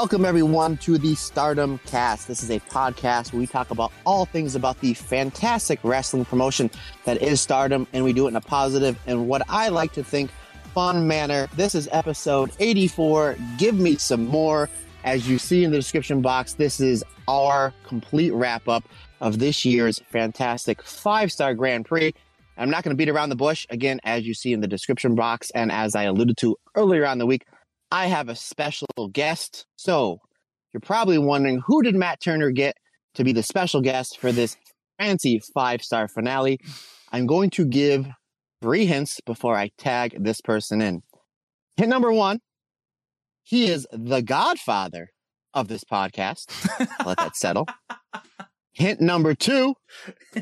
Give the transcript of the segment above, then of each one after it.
Welcome, everyone, to the Stardom Cast. This is a podcast where we talk about all things about the fantastic wrestling promotion that is Stardom, and we do it in a positive and what I like to think fun manner. This is episode 84. Give me some more. As you see in the description box, this is our complete wrap up of this year's fantastic five star Grand Prix. I'm not going to beat around the bush. Again, as you see in the description box, and as I alluded to earlier on the week, I have a special guest. So you're probably wondering who did Matt Turner get to be the special guest for this fancy five star finale? I'm going to give three hints before I tag this person in. Hint number one, he is the godfather of this podcast. Let that settle. Hint number two,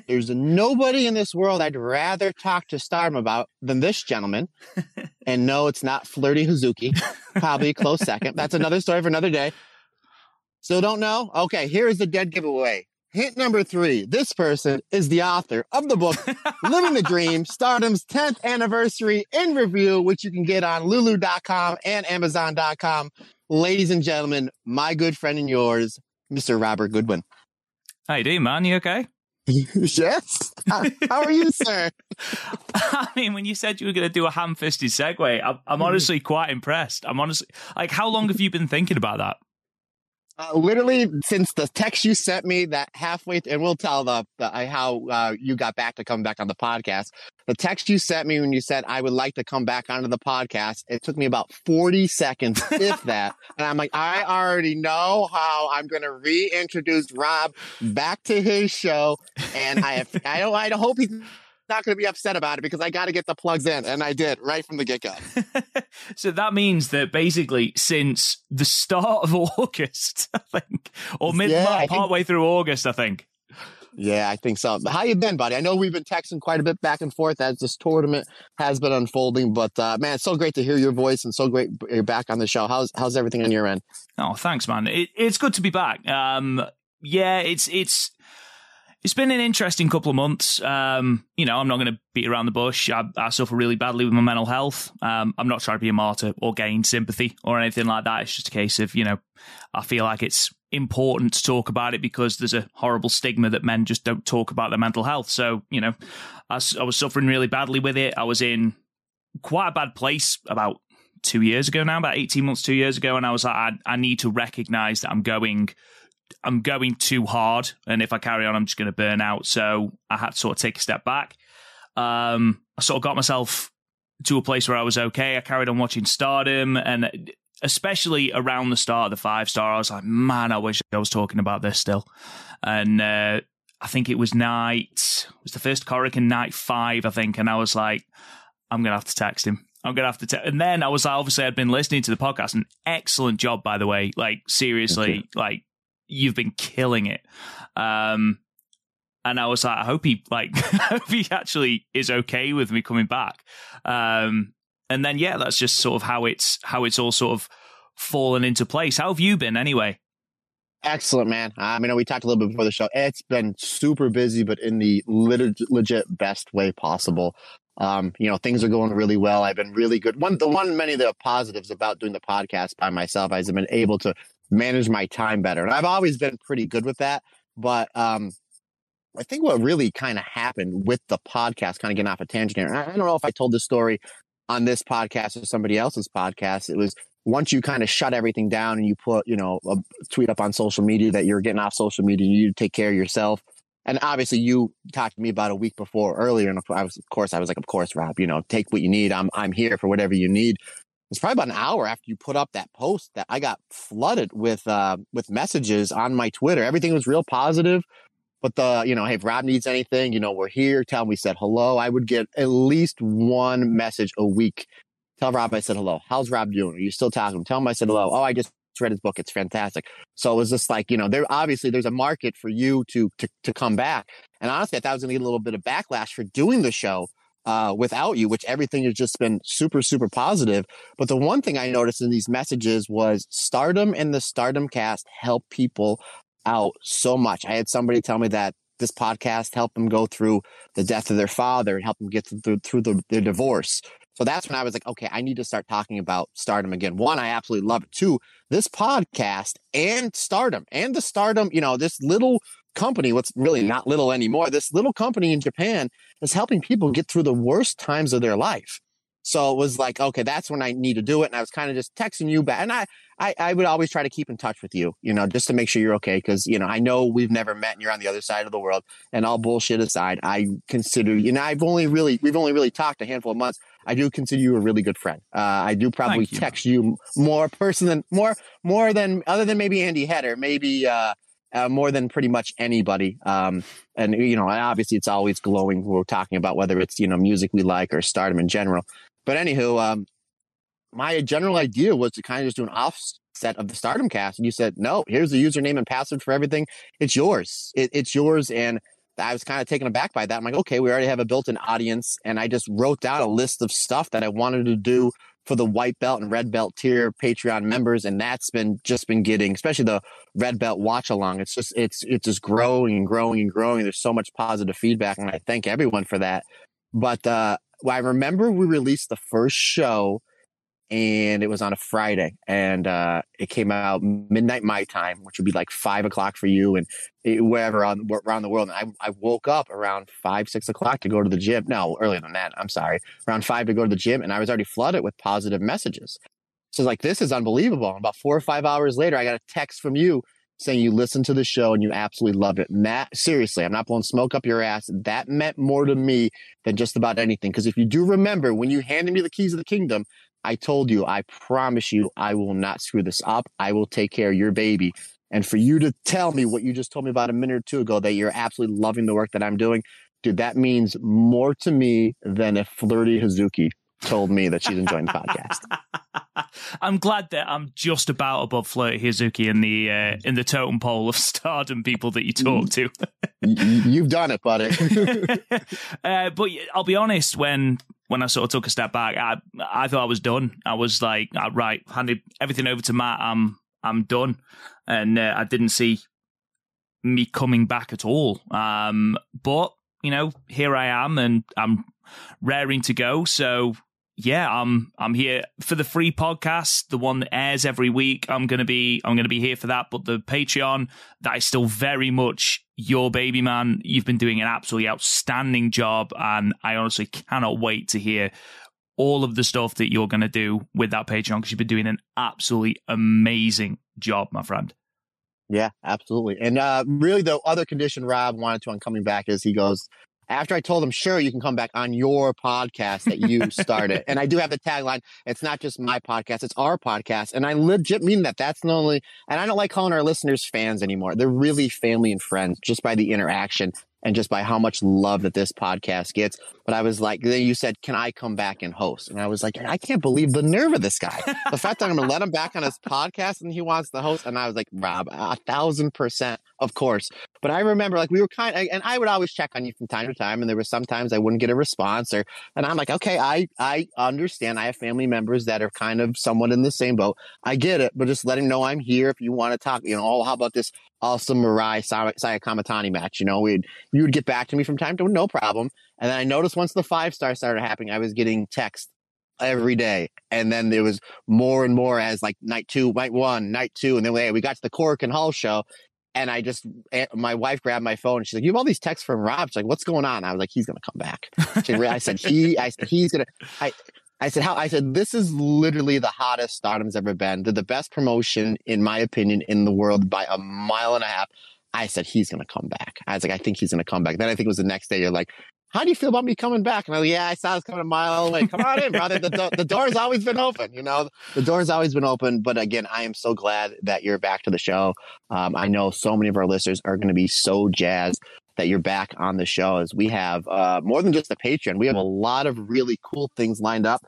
there's nobody in this world I'd rather talk to Stardom about than this gentleman. And no, it's not Flirty Hazuki. Probably a close second. That's another story for another day. Still don't know? Okay, here is the dead giveaway. Hint number three this person is the author of the book Living the Dream, Stardom's 10th anniversary in review, which you can get on lulu.com and amazon.com. Ladies and gentlemen, my good friend and yours, Mr. Robert Goodwin. How you doing, man? You okay? yes. How, how are you, sir? I mean, when you said you were going to do a ham-fisted segue, I'm, I'm hmm. honestly quite impressed. I'm honestly like, how long have you been thinking about that? Uh, literally since the text you sent me that halfway, th- and we'll tell the, the how uh, you got back to come back on the podcast. The text you sent me when you said I would like to come back onto the podcast, it took me about forty seconds, if that. And I'm like, I already know how I'm going to reintroduce Rob back to his show, and I have, I don't I hope he's not going to be upset about it because I got to get the plugs in, and I did right from the get go. so that means that basically since the start of August, I think, or mid Yeah, I part think- way through August, I think. Yeah, I think so. How you been, buddy? I know we've been texting quite a bit back and forth as this tournament has been unfolding, but uh, man, it's so great to hear your voice and so great you're back on the show. How's how's everything on your end? Oh, thanks, man. It, it's good to be back. Um, yeah, it's it's it's been an interesting couple of months. Um, you know, I'm not going to beat around the bush. I, I suffer really badly with my mental health. Um, I'm not trying to be a martyr or gain sympathy or anything like that. It's just a case of you know, I feel like it's important to talk about it because there's a horrible stigma that men just don't talk about their mental health. So you know, I was suffering really badly with it. I was in quite a bad place about two years ago now, about 18 months, two years ago. And I was like, I, I need to recognize that I'm going, I'm going too hard. And if I carry on, I'm just going to burn out. So I had to sort of take a step back. Um, I sort of got myself to a place where I was okay. I carried on watching Stardom and especially around the start of the five star, I was like, man, I wish I was talking about this still. And, uh, I think it was night, it was the first Korakuen night five, I think. And I was like, I'm going to have to text him. I'm going to have to text. And then I was like, obviously, I'd been listening to the podcast. An excellent job, by the way. Like, seriously, like, you've been killing it. Um, and I was like, I hope he, like, I hope he actually is okay with me coming back. Um, and then, yeah, that's just sort of how it's, how it's all sort of fallen into place. How have you been anyway? Excellent, man. I mean, we talked a little bit before the show. It's been super busy, but in the lit- legit best way possible. Um, you know, things are going really well. I've been really good. One, the one, many of the positives about doing the podcast by myself, I've been able to manage my time better, and I've always been pretty good with that. But um, I think what really kind of happened with the podcast, kind of getting off a tangent here. And I don't know if I told this story on this podcast or somebody else's podcast. It was once you kind of shut everything down and you put, you know, a tweet up on social media that you're getting off social media, you take care of yourself. And obviously, you talked to me about a week before earlier, and I was, of course, I was like, of course, Rob, you know, take what you need. I'm, I'm here for whatever you need. It's probably about an hour after you put up that post that I got flooded with, uh, with messages on my Twitter. Everything was real positive. But the, you know, hey, if Rob needs anything, you know, we're here. Tell him we said hello. I would get at least one message a week. Tell Rob I said hello. How's Rob doing? Are you still talking? Tell him I said hello. Oh, I just read his book. It's fantastic. So it was just like, you know, there obviously there's a market for you to to to come back. And honestly, I thought I was gonna get a little bit of backlash for doing the show uh, without you, which everything has just been super, super positive. But the one thing I noticed in these messages was stardom and the stardom cast help people out so much. I had somebody tell me that this podcast helped them go through the death of their father and help them get through, through the, their divorce. So that's when I was like, okay, I need to start talking about stardom again. One, I absolutely love it. Two, this podcast and stardom and the stardom, you know, this little company, what's really not little anymore, this little company in Japan is helping people get through the worst times of their life. So it was like, okay, that's when I need to do it. And I was kind of just texting you back. And I, I, I would always try to keep in touch with you, you know, just to make sure you're okay. Cause, you know, I know we've never met and you're on the other side of the world and all bullshit aside, I consider, you know, I've only really, we've only really talked a handful of months. I do consider you a really good friend. Uh, I do probably you. text you more person than more, more than other than maybe Andy Header, maybe, uh, uh, more than pretty much anybody. Um, and you know, obviously it's always glowing. We're talking about whether it's, you know, music we like or stardom in general. But anywho, um, my general idea was to kind of just do an offset of the Stardom cast, and you said, "No, here's the username and password for everything. It's yours. It, it's yours." And I was kind of taken aback by that. I'm like, "Okay, we already have a built-in audience," and I just wrote down a list of stuff that I wanted to do for the white belt and red belt tier Patreon members, and that's been just been getting, especially the red belt watch along. It's just it's it's just growing and growing and growing. There's so much positive feedback, and I thank everyone for that. But uh, well, I remember we released the first show and it was on a Friday and uh, it came out midnight my time, which would be like five o'clock for you and it, wherever on, around the world. And I, I woke up around five, six o'clock to go to the gym. No, earlier than that. I'm sorry. Around five to go to the gym and I was already flooded with positive messages. So like, this is unbelievable. And about four or five hours later, I got a text from you saying you listened to the show and you absolutely loved it. That, seriously, I'm not blowing smoke up your ass. That meant more to me than just about anything. Because if you do remember, when you handed me the keys of the kingdom, I told you, I promise you, I will not screw this up. I will take care of your baby. And for you to tell me what you just told me about a minute or two ago, that you're absolutely loving the work that I'm doing, dude, that means more to me than a Flirty Hazuki told me that she's enjoying the podcast. I'm glad that I'm just about above Flirty Hazuki in the uh, in the totem pole of stardom people that you talk to. You've done it, buddy. uh, but I'll be honest, when when I sort of took a step back, I I thought I was done. I was like, uh, right, handed everything over to Matt. I'm I'm done, and uh, I didn't see me coming back at all. Um, but you know, here I am, and I'm raring to go. So yeah, I'm I'm here for the free podcast, the one that airs every week. I'm gonna be I'm gonna be here for that. But the Patreon, that is still very much your baby, man. You've been doing an absolutely outstanding job, and I honestly cannot wait to hear all of the stuff that you're gonna do with that Patreon because you've been doing an absolutely amazing job, my friend. Yeah, absolutely. And uh, really, the other condition Rob wanted to on coming back is he goes, after I told them, sure, you can come back on your podcast that you started. and I do have the tagline. It's not just my podcast, it's our podcast. And I legit mean that. That's not only, and I don't like calling our listeners fans anymore. They're really family and friends just by the interaction and just by how much love that this podcast gets. But I was like, then you said, can I come back and host? And I was like, I can't believe the nerve of this guy. the fact that I'm going to let him back on his podcast and he wants to host. And I was like, Rob, a thousand percent, of course. But I remember like we were kind of, and I would always check on you from time to time. And there were sometimes I wouldn't get a response or, and I'm like, okay, I, I understand. I have family members that are kind of somewhat in the same boat. I get it, but just let him know I'm here. If you want to talk, you know, oh, how about this awesome Mirai Saya Kamitani match? You know, we'd, you would get back to me from time to no problem. And then I noticed once the five star started happening, I was getting text every day. And then there was more and more as like night two, night one, night two. And then we, we got to the Korakuen Hall show. And I just, eh, my wife grabbed my phone. And she's like, "You have all these texts from Rob." She's like, "What's going on?" I was like, "He's gonna come back." She, I said, "He," I said, "He's gonna." I, I said, how? I said, this is literally the hottest Stardom's ever been. They're the best promotion, in my opinion, in the world by a mile and a half. I said, he's going to come back. I was like, I think he's going to come back. Then I think it was the next day. You're like, how do you feel about me coming back? And I yeah, I saw this coming a mile away. Come on in, brother. The, do- the door's always been open. You know, the door's always been open. But again, I am so glad that you're back to the show. Um, I know so many of our listeners are going to be so jazzed that you're back on the show as we have uh, more than just a Patreon. We have a lot of really cool things lined up.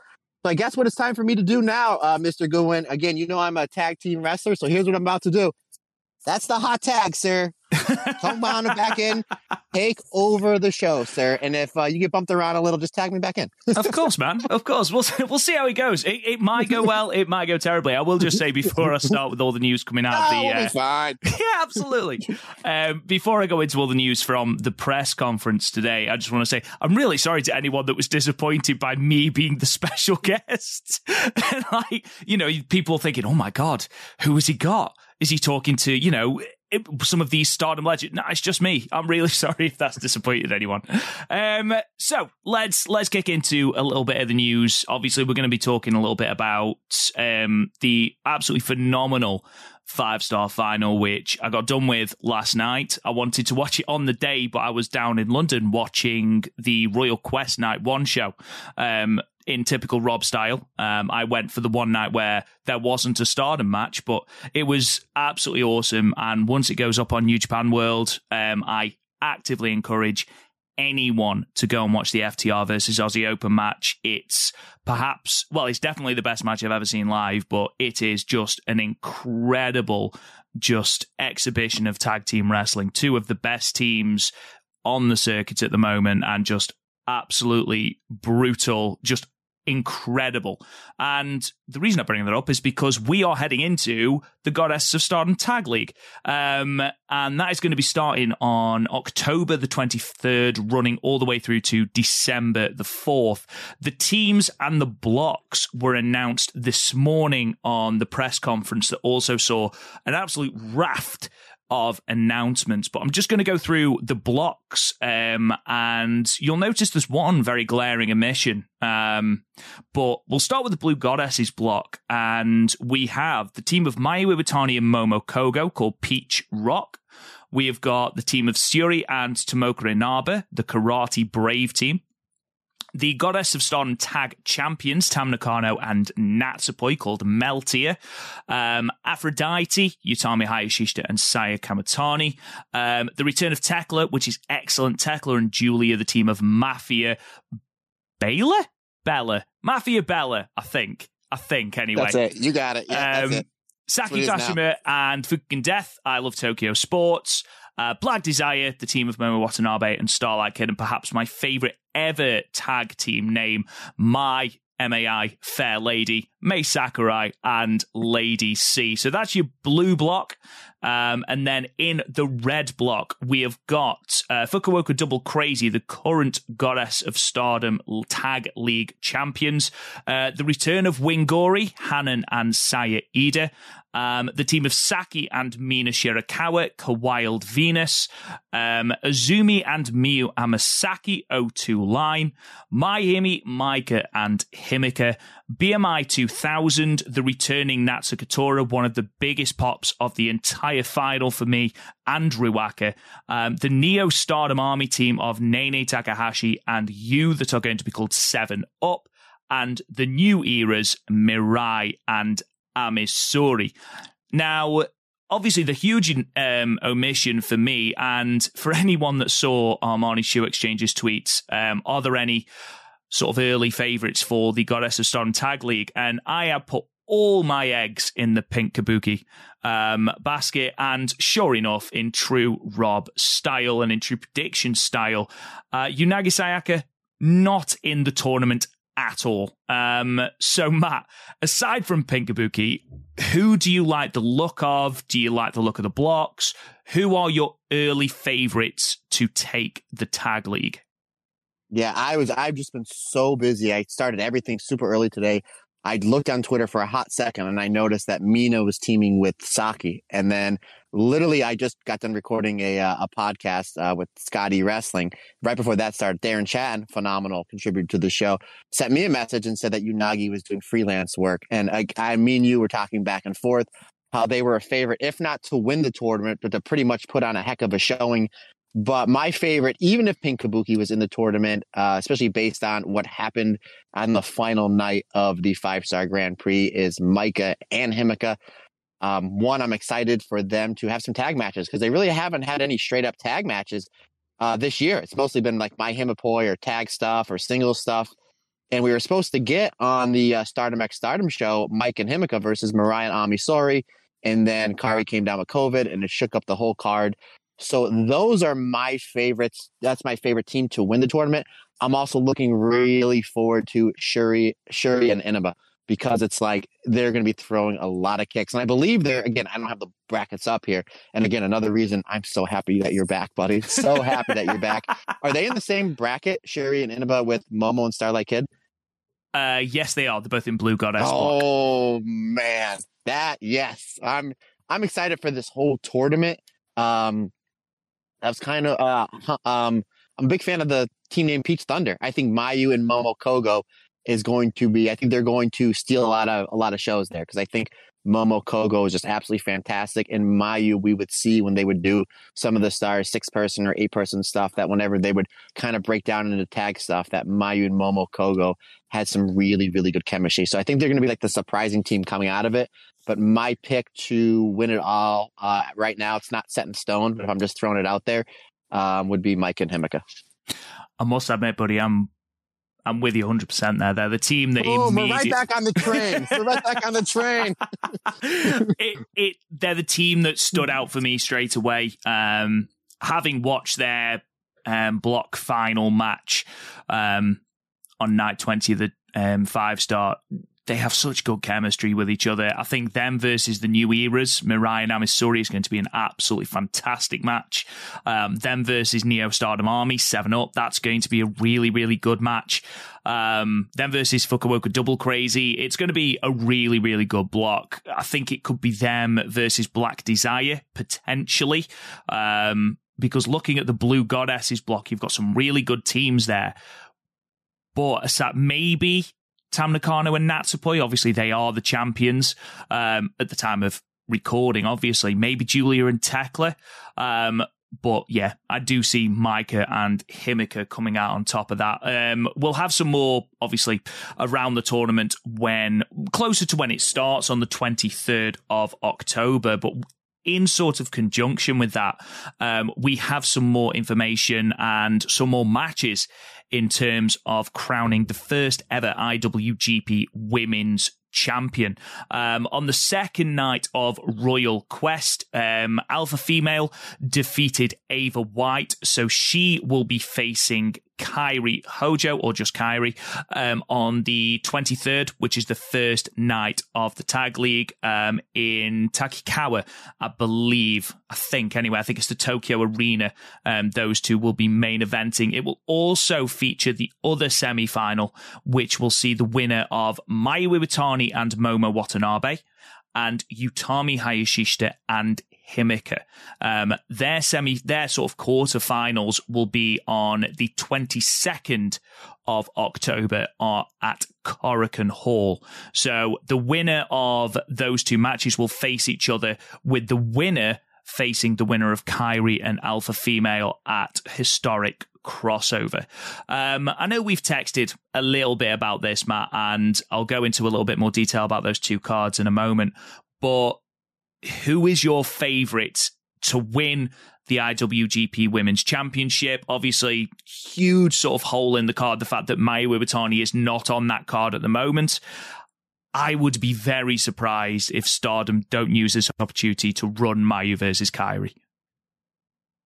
So I guess what it's time for me to do now, uh, Mr. Goodwin. Again, you know I'm a tag team wrestler, so here's what I'm about to do. That's the hot tag, sir. Come on back in, take over the show, sir. And if uh, you get bumped around a little, just tag me back in. of course, man. Of course. We'll we'll see how it goes. It, it, might go well. It might go terribly. I will just say before I start with all the news coming out oh, of the. We'll uh, fine. Yeah, absolutely. um, before I go into all the news from the press conference today, I just want to say I'm really sorry to anyone that was disappointed by me being the special guest. and like, you know, people thinking, "Oh my god, who has he got?" Is he talking to, you know, some of these stardom legends. No, it's just me. I'm really sorry if that's disappointed anyone. Um, so let's let's kick into a little bit of the news. Obviously, we're going to be talking a little bit about um, the absolutely phenomenal five star final, which I got done with last night. I wanted to watch it on the day, but I was down in London watching the Royal Quest Night One show. Um, in typical Rob style. Um, I went for the one night where there wasn't a stardom match, but it was absolutely awesome. And once it goes up on New Japan World, um, I actively encourage anyone to go and watch the FTR versus Aussie Open match. It's perhaps, well, it's definitely the best match I've ever seen live, but it is just an incredible just exhibition of tag team wrestling. Two of the best teams on the circuit at the moment and just absolutely brutal, just incredible. And the reason I bring that up is because we are heading into the Goddess of Stardom Tag League. Um, and that is going to be starting on October the 23rd, running all the way through to December the 4th. The teams and the blocks were announced this morning on the press conference that also saw an absolute raft of announcements, but I'm just going to go through the blocks, um, and you'll notice there's one very glaring omission. Um, but we'll start with the Blue Goddesses block, and we have the team of Mayu Iwatani and Momo Kohgo called Peach Rock. We have got the team of Syuri and Tomoka Inaba, the Karate Brave team the Goddess of Stardom Tag Champions, Tam Nakano and Natsupoi, called Meltear. Um, Aphrodite, Utami Hayashishita and Saya Kamitani. Um, the return of Tekla, which is excellent. Tekla and Julia, the team of Mafia Bela? Bella. Mafia Bella, I think. I think, anyway. That's it. You got it. Yeah, um, Saki Kashima and Fukigen Death. I love Tokyo Sports. Uh, Black Desire, the team of Momo Watanabe and Starlight Kid, and perhaps my favorite ever tag team name, My MAI Fair Lady, Mai Sakurai, and Lady C. So that's your blue block. Um, and then in the red block, we have got uh, Fukuoka Double Crazy, the current Goddess of Stardom Tag League champions. Uh, the return of Wingori, Hanan, and Saya Iida. Um, the team of Saki and Mina Shirakawa, Kawild Venus, um, Azumi and Miyu Amasaki, O2 Line, Mayumi, Maika, and Himeka, BMI 2000, the returning Natsuko one of the biggest pops of the entire final for me, and Ruaka, um, the Neo Stardom Army team of Nanae Takahashi and you that are going to be called Seven Up, and the new eras Mirai and Ami Sohrei. Now, obviously, the huge um, omission for me and for anyone that saw Armani Shoe Exchange's tweets, um, are there any sort of early favourites for the Goddess of Stardom Tag League? And I have put all my eggs in the pink kabuki um, basket. And sure enough, in true Rob style and in true prediction style, uh, Unagi Sayaka not in the tournament at all. Um, so, Matt, aside from Pinkabuki, who do you like the look of? Do you like the look of the blocks? Who are your early favorites to take the tag league? Yeah, I was. I've just been so busy. I started everything super early today. I looked on Twitter for a hot second and I noticed that Mina was teaming with Saki. And then literally, I just got done recording a, uh, a podcast uh, with Scotty Wrestling. Right before that started, Darren Chatton, phenomenal contributor to the show, sent me a message and said that Unagi was doing freelance work. And I, I mean, you were talking back and forth how they were a favorite, if not to win the tournament, but to pretty much put on a heck of a showing but my favorite, even if Pink Kabuki was in the tournament, uh, especially based on what happened on the final night of the five star Grand Prix, is Maika and Himeka. Um, one, I'm excited for them to have some tag matches because they really haven't had any straight up tag matches uh, this year. It's mostly been like My Himapoi or tag stuff or single stuff. And we were supposed to get on the uh, Stardom X Stardom show Mike and Himeka versus Mariah and Ami Sohrei. And then Kari came down with COVID and it shook up the whole card. So those are my favorites. That's my favorite team to win the tournament. I'm also looking really forward to Syuri, Syuri and Inaba because it's like they're going to be throwing a lot of kicks. And I believe they're, again, I don't have the brackets up here. And again, another reason I'm so happy that you're back, buddy. So happy that you're back. Are they in the same bracket, Syuri and Inaba, with Momo and Starlight Kid? Uh, yes, they are. They're both in Blue Goddess. Oh block. man, that yes, I'm I'm excited for this whole tournament. Um, I was kind of uh, um, I'm a big fan of the team named Peach Thunder. I think Mayu and Momo Kohgo is going to be. I think they're going to steal a lot of a lot of shows there because I think Momo Kohgo is just absolutely fantastic. And Mayu, we would see when they would do some of the stars six person or eight person stuff that whenever they would kind of break down into tag stuff, that Mayu and Momo Kohgo had some really really good chemistry. So I think they're going to be like the surprising team coming out of it. But my pick to win it all uh, right now, it's not set in stone, but if I'm just throwing it out there, um, would be Mike and Himeka. I must admit, buddy, I'm I'm with you 100 percent there. They're the team that oh, we're right back on the train. we're right back on the train. it, it, they're the team that stood out for me straight away. Um, having watched their um, block final match um, on night 20 of the um, five star they have such good chemistry with each other. I think them versus the new eras, Mirai and Ami Sohrei is going to be an absolutely fantastic match. Um, them versus Neo Stardom Army, 7 Up, that's going to be a really, really good match. Um, them versus Fukuoka Double Crazy, it's going to be a really, really good block. I think it could be them versus Black Desire, potentially. Um, because looking at the Blue Goddesses block, you've got some really good teams there. But maybe Tam Nakano and Natsupoi. Obviously, they are the champions um, at the time of recording. Obviously, maybe Julia and Tekla. Um, but yeah, I do see Maika and Himeka coming out on top of that. Um, we'll have some more, obviously, around the tournament when closer to when it starts on the 23rd of October. But in sort of conjunction with that, um, we have some more information and some more matches in terms of crowning the first ever IWGP Women's champion. Um, on the second night of Royal Quest, um, Alpha Female defeated Ava White, so she will be facing Kairi Hojo, or just Kairi, um, on the 23rd, which is the first night of the Tag League um, in Takikawa, I believe. I think, anyway, I think it's the Tokyo Arena. Um, those two will be main eventing. It will also feature the other semi final, which will see the winner of Mayu Iwatani and Momo Watanabe and Utami Hayashishita and Himeka. Um, their semi, their sort of quarterfinals will be on the 22nd of October uh, at Korakuen Hall. So the winner of those two matches will face each other with the winner facing the winner of Kairi and Alpha Female at Historic crossover. Um, I know we've texted a little bit about this, Matt, and I'll go into a little bit more detail about those two cards in a moment. But who is your favourite to win the IWGP Women's Championship? Obviously, huge sort of hole in the card. The fact that Mayu Iwatani is not on that card at the moment. I would be very surprised if Stardom don't use this opportunity to run Mayu versus Kairi.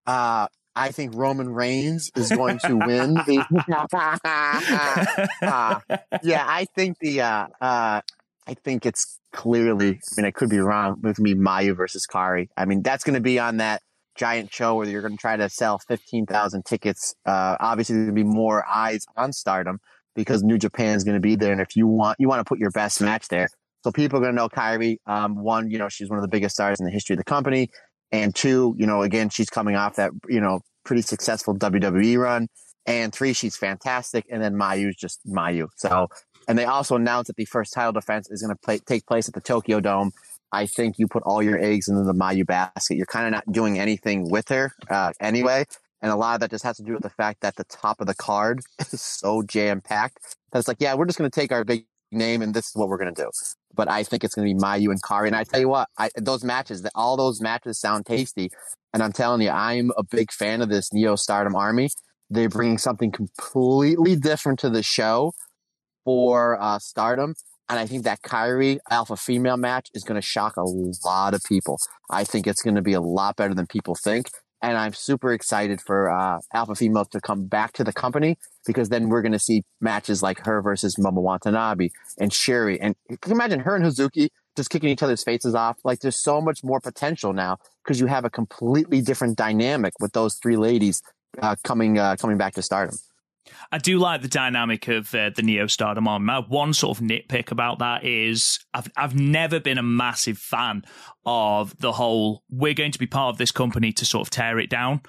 Uh, I think Roman Reigns is going to win the. uh, yeah, I think the. Uh, uh, I think it's clearly. I mean, I could be wrong. With me, Mayu versus Kairi. I mean, that's going to be on that giant show where you're going to try to sell fifteen thousand tickets. Uh, obviously, there's going to be more eyes on Stardom, because New Japan is going to be there. And if you want, you want to put your best match there. So people are going to know Kairi. Um, one, you know, she's one of the biggest stars in the history of the company. And two, you know, again, she's coming off that, you know, pretty successful WWE run. And three, she's fantastic. And then Mayu's just Mayu. So, and they also announced that the first title defense is going to take place at the Tokyo Dome. I think you put all your eggs into the Mayu basket. You're kind of not doing anything with her uh, anyway. And a lot of that just has to do with the fact that the top of the card is so jam packed that it's like, yeah, we're just going to take our big name and this is what we're going to do. But I think it's going to be Mayu and Kairi. And I tell you what, I, those matches, all those matches sound tasty. And I'm telling you, I'm a big fan of this Neo Stardom Army. They're bringing something completely different to the show for uh, Stardom. And I think that Kairi alpha female match is going to shock a lot of people. I think it's going to be a lot better than people think and I'm super excited for uh, Alpha Female to come back to the company because then we're going to see matches like her versus Momo Watanabe and Syuri. And can you imagine her and Hazuki just kicking each other's faces off? Like there's so much more potential now because you have a completely different dynamic with those three ladies uh, coming uh, coming back to Stardom. I do like the dynamic of uh, the Neo Stardom on. My one sort of nitpick about that is I've I've never been a massive fan of the whole we're going to be part of this company to sort of tear it down.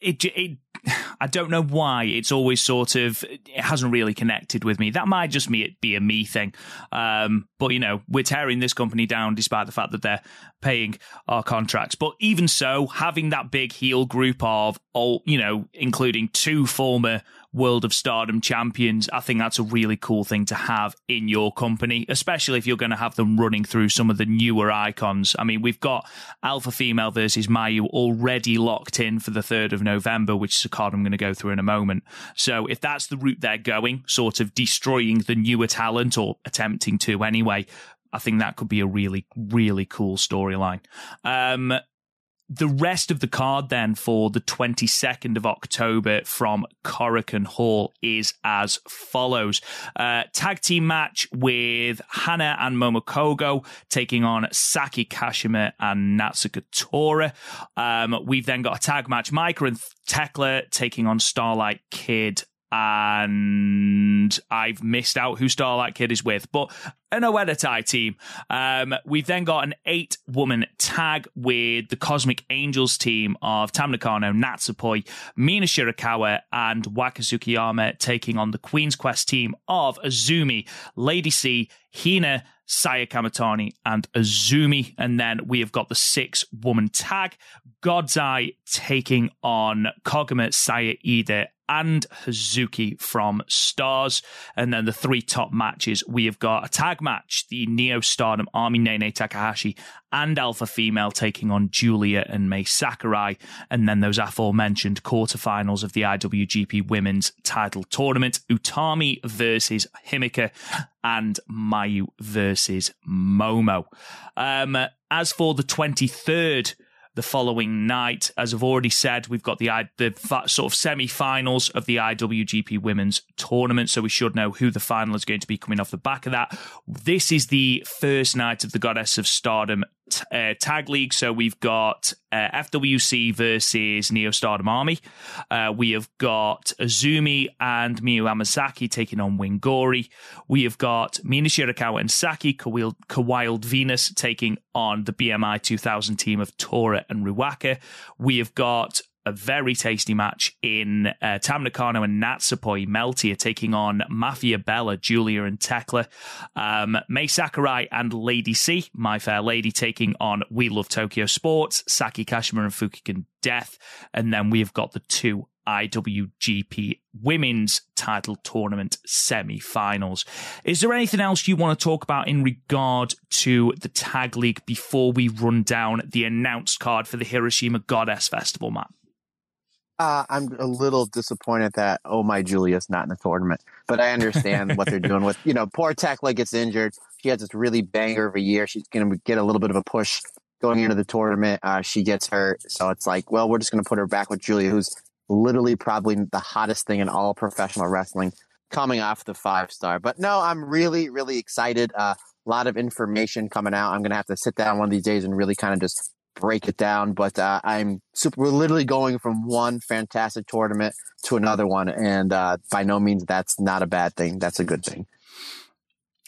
It, it I don't know why it's always sort of it hasn't really connected with me. That might just me be a me thing. Um, but you know, we're tearing this company down despite the fact that they're paying our contracts. But even so, having that big heel group of all, you know, including two former World of Stardom champions, I think that's a really cool thing to have in your company, especially if you're going to have them running through some of the newer icons. I mean, we've got Alpha Female versus Mayu already locked in for the 3rd of November, which is a card I'm going to go through in a moment. So if that's the route they're going, sort of destroying the newer talent or attempting to anyway, I think that could be a really, really cool storyline. Um, the rest of the card then for the 22nd of October from Korakuen Hall is as follows. Uh, tag team match with Hana and Momo Kohgo taking on Saki Kashima and Natsuko Tora. Um, we've then got a tag match, Maika and Tekla taking on Starlight Kid and I've missed out who Starlight Kid is with, but an Oedo team. Um, we've then got an eight woman tag with the Cosmic Angels team of Tam Nakano, Natsupoi, Mina Shirakawa, and Waka Tsukiyama taking on the Queen's Quest team of Azumi, Lady C, Hina, Saya Kamitani, and Azumi. And then we have got the six woman tag, God's Eye taking on Koguma, Saya Iida, and Hazuki from Stars. And then the three top matches, we have got a tag match, the Neo Stardom Army Nene Takahashi and Alpha Female taking on Julia and Mai Sakurai. And then those aforementioned quarterfinals of the IWGP Women's title tournament, Utami versus Himeka and Mayu versus Momo. Um, as for the 23rd, the following night. As I've already said, we've got the the sort of semi-finals of the IWGP Women's Tournament, so we should know who the final is going to be coming off the back of that. This is the first night of the Goddess of Stardom uh, tag league. So we've got uh, FWC versus Neo Stardom Army. Uh, we have got Azumi and Miyu Amasaki taking on Wingori. We have got Mina Shirakawa and Saki, Kawild Venus taking on the BMI 2000 team of Tora and Ruaka. We have got a very tasty match in uh, Tam Nakano and Natsupoi Melty are taking on Mafia Bella, Julia and Tekla. Um, Mai Sakurai and Lady C, My Fair Lady, taking on We Love Tokyo Sports, Saki Kashima and Fukigen Death. And then we've got the two IWGP Women's Title Tournament semi finals. Is there anything else you want to talk about in regard to the Tag League before we run down the announced card for the Hiroshima Goddess Festival, Matt? Uh, I'm a little disappointed that oh my Julia's not in the tournament, but I understand what they're doing with you know poor Tekla gets injured. She has this really banger of a year. She's going to get a little bit of a push going into the tournament. Uh, she gets hurt, so it's like, well, we're just going to put her back with Julia, who's literally probably the hottest thing in all professional wrestling, coming off the five star. But no, I'm really really excited. Uh, a lot of information coming out. I'm going to have to sit down one of these days and really kind of just break it down. But uh, I'm super. We're literally going from one fantastic tournament to another one, and uh, by no means that's not a bad thing. That's a good thing.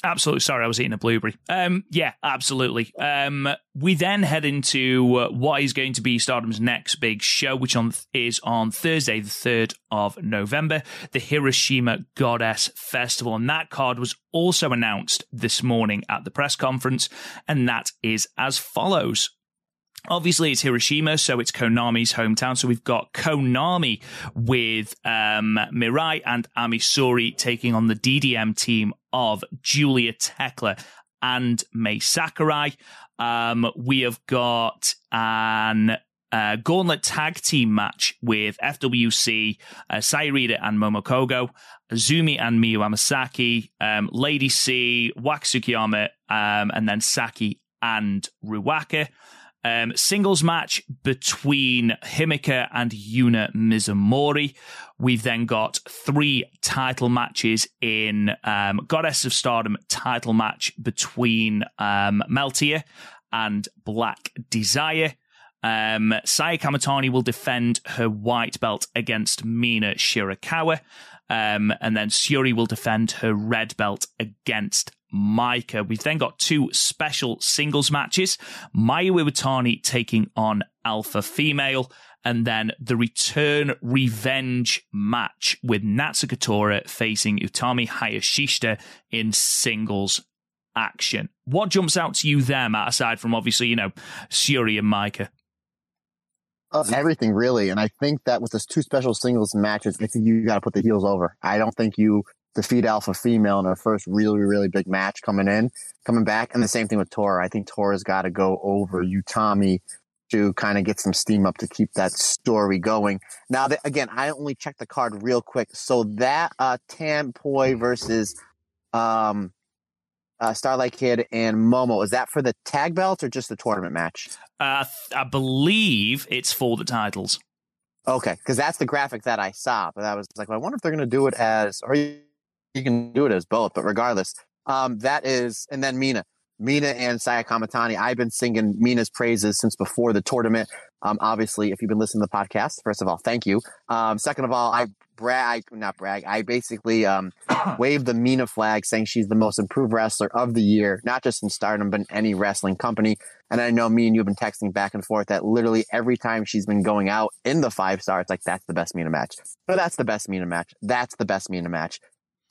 Absolutely. Sorry, I was eating a blueberry. Um, yeah, absolutely. Um, we then head into uh, what is going to be Stardom's next big show, which on is on Thursday, the 3rd of November, the Hiroshima Goddess Festival. And that card was also announced this morning at the press conference, and that is as follows. Obviously, it's Hiroshima, so it's Konami's hometown. So we've got Konami with um, Mirai and Ami Sohrei taking on the DDM team of Julia Tekla and Mai Sakurai. Um, we have got an uh, gauntlet tag team match with FWC, uh, Sayurita and Momo Kohgo, Azumi and Miyu Amasaki, um, Lady C, Waka Tsukiyama, um, and then Saki and Ruaka. Um, singles match between Himeka and Yuna Mizumori. We've then got three title matches in um, Goddess of Stardom title match between um, Meltear and Black Desire. Um, Saya Kamitani will defend her white belt against Mina Shirakawa. Um, and then Syuri will defend her red belt against Maika. We've then got two special singles matches Mayu Iwatani taking on Alpha Female, and then the return revenge match with Natsuko Tora facing Utami Hayashishita in singles action. What jumps out to you there, Matt, aside from obviously, you know, Syuri and Maika? Uh, everything really, and I think that with those two special singles matches, I think you got to put the heels over. I don't think you defeat Alpha Female in her first really, really big match coming in, coming back. And the same thing with Tora. I think Tora's got to go over Utami to kind of get some steam up to keep that story going. Now, again, I only checked the card real quick. So that uh, Tampoi versus um, uh, Starlight Kid and Momo, is that for the tag belt or just the tournament match? Uh, I believe it's for the titles. Okay, because that's the graphic that I saw. But I was like, well, I wonder if they're going to do it as, or you can do it as both, but regardless, um, that is, and then Mina, Mina and Saya Kamitani. I've been singing Mina's praises since before the tournament. Um, obviously, if you've been listening to the podcast, first of all, thank you. Um, second of all, I brag, not brag, I basically um, waved the Mina flag saying she's the most improved wrestler of the year, not just in stardom, but in any wrestling company. And I know me and you have been texting back and forth that literally every time she's been going out in the five star, it's like, that's the best Mina match. That's the best Mina match. That's the best Mina match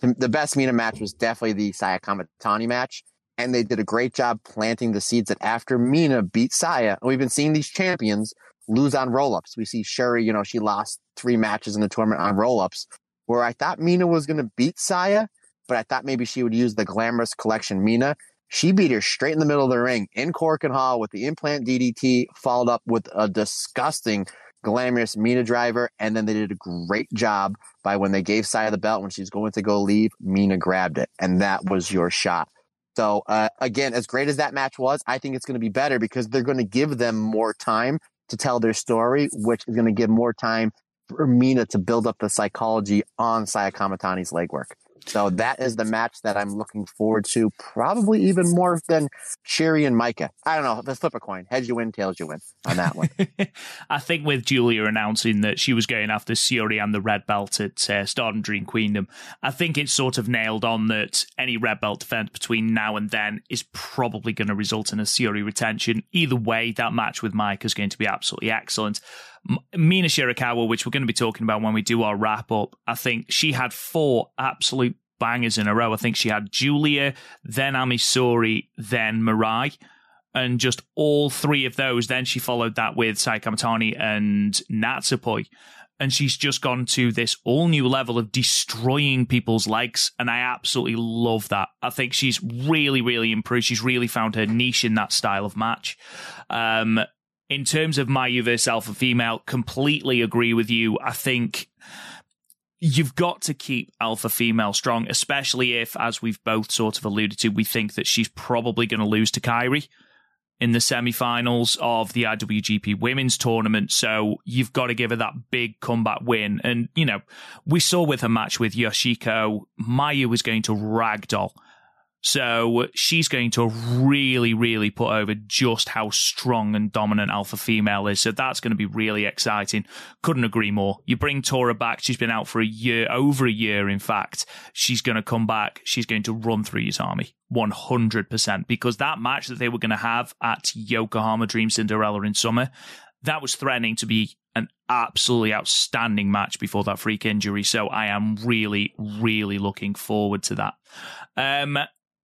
the best Mina match was definitely the Saya Kamitani match. And they did a great job planting the seeds that after Mina beat Saya, and we've been seeing these champions lose on roll ups. We see Syuri, you know, she lost three matches in the tournament on roll ups, where I thought Mina was going to beat Saya, but I thought maybe she would use the glamorous collection Mina. She beat her straight in the middle of the ring in Korakuen Hall with the implant DDT, followed up with a disgusting glamorous Mina driver. And then they did a great job by when they gave Saya the belt, when she's going to go leave, Mina grabbed it. And that was your shot. So, uh, again, as great as that match was, I think it's going to be better because they're going to give them more time to tell their story, which is going to give more time for Mina to build up the psychology on Saya Kamitani's legwork. So that is the match that I'm looking forward to, probably even more than Syuri and Maika. I don't know. Let's flip a coin. Heads you win, tails you win on that one. I think with Julia announcing that she was going after Syuri and the red belt at uh, Stardom Dream Queendom, I think it's sort of nailed on that any red belt defense between now and then is probably going to result in a Syuri retention. Either way, that match with Maika is going to be absolutely excellent. Mina Shirakawa, which we're going to be talking about when we do our wrap up, I think she had four absolute bangers in a row. I think she had Julia, then Ami Sohrei, then Mirai. And just all three of those. Then she followed that with Saya Kamitani and Natsupoi. And she's just gone to this all new level of destroying people's legs. And I absolutely love that. I think she's really, really improved. She's really found her niche in that style of match. Um, in terms of Mayu versus Alpha Female, completely agree with you. I think you've got to keep Alpha Female strong, especially if, as we've both sort of alluded to, we think that she's probably going to lose to Kairi in the semi-finals of the IWGP Women's Tournament. So you've got to give her that big comeback win. And you know, we saw with her match with Yoshiko, Mayu was going to ragdoll So she's going to really, really put over just how strong and dominant alpha female is. So that's going to be really exciting. Couldn't agree more. You bring Tora back. She's been out for a year, over a year, in fact. She's going to come back. She's going to run through his army 100% because that match that they were going to have at Yokohama Dream Cinderella in summer, that was threatening to be an absolutely outstanding match before that freak injury. So I am really, really looking forward to that. Um,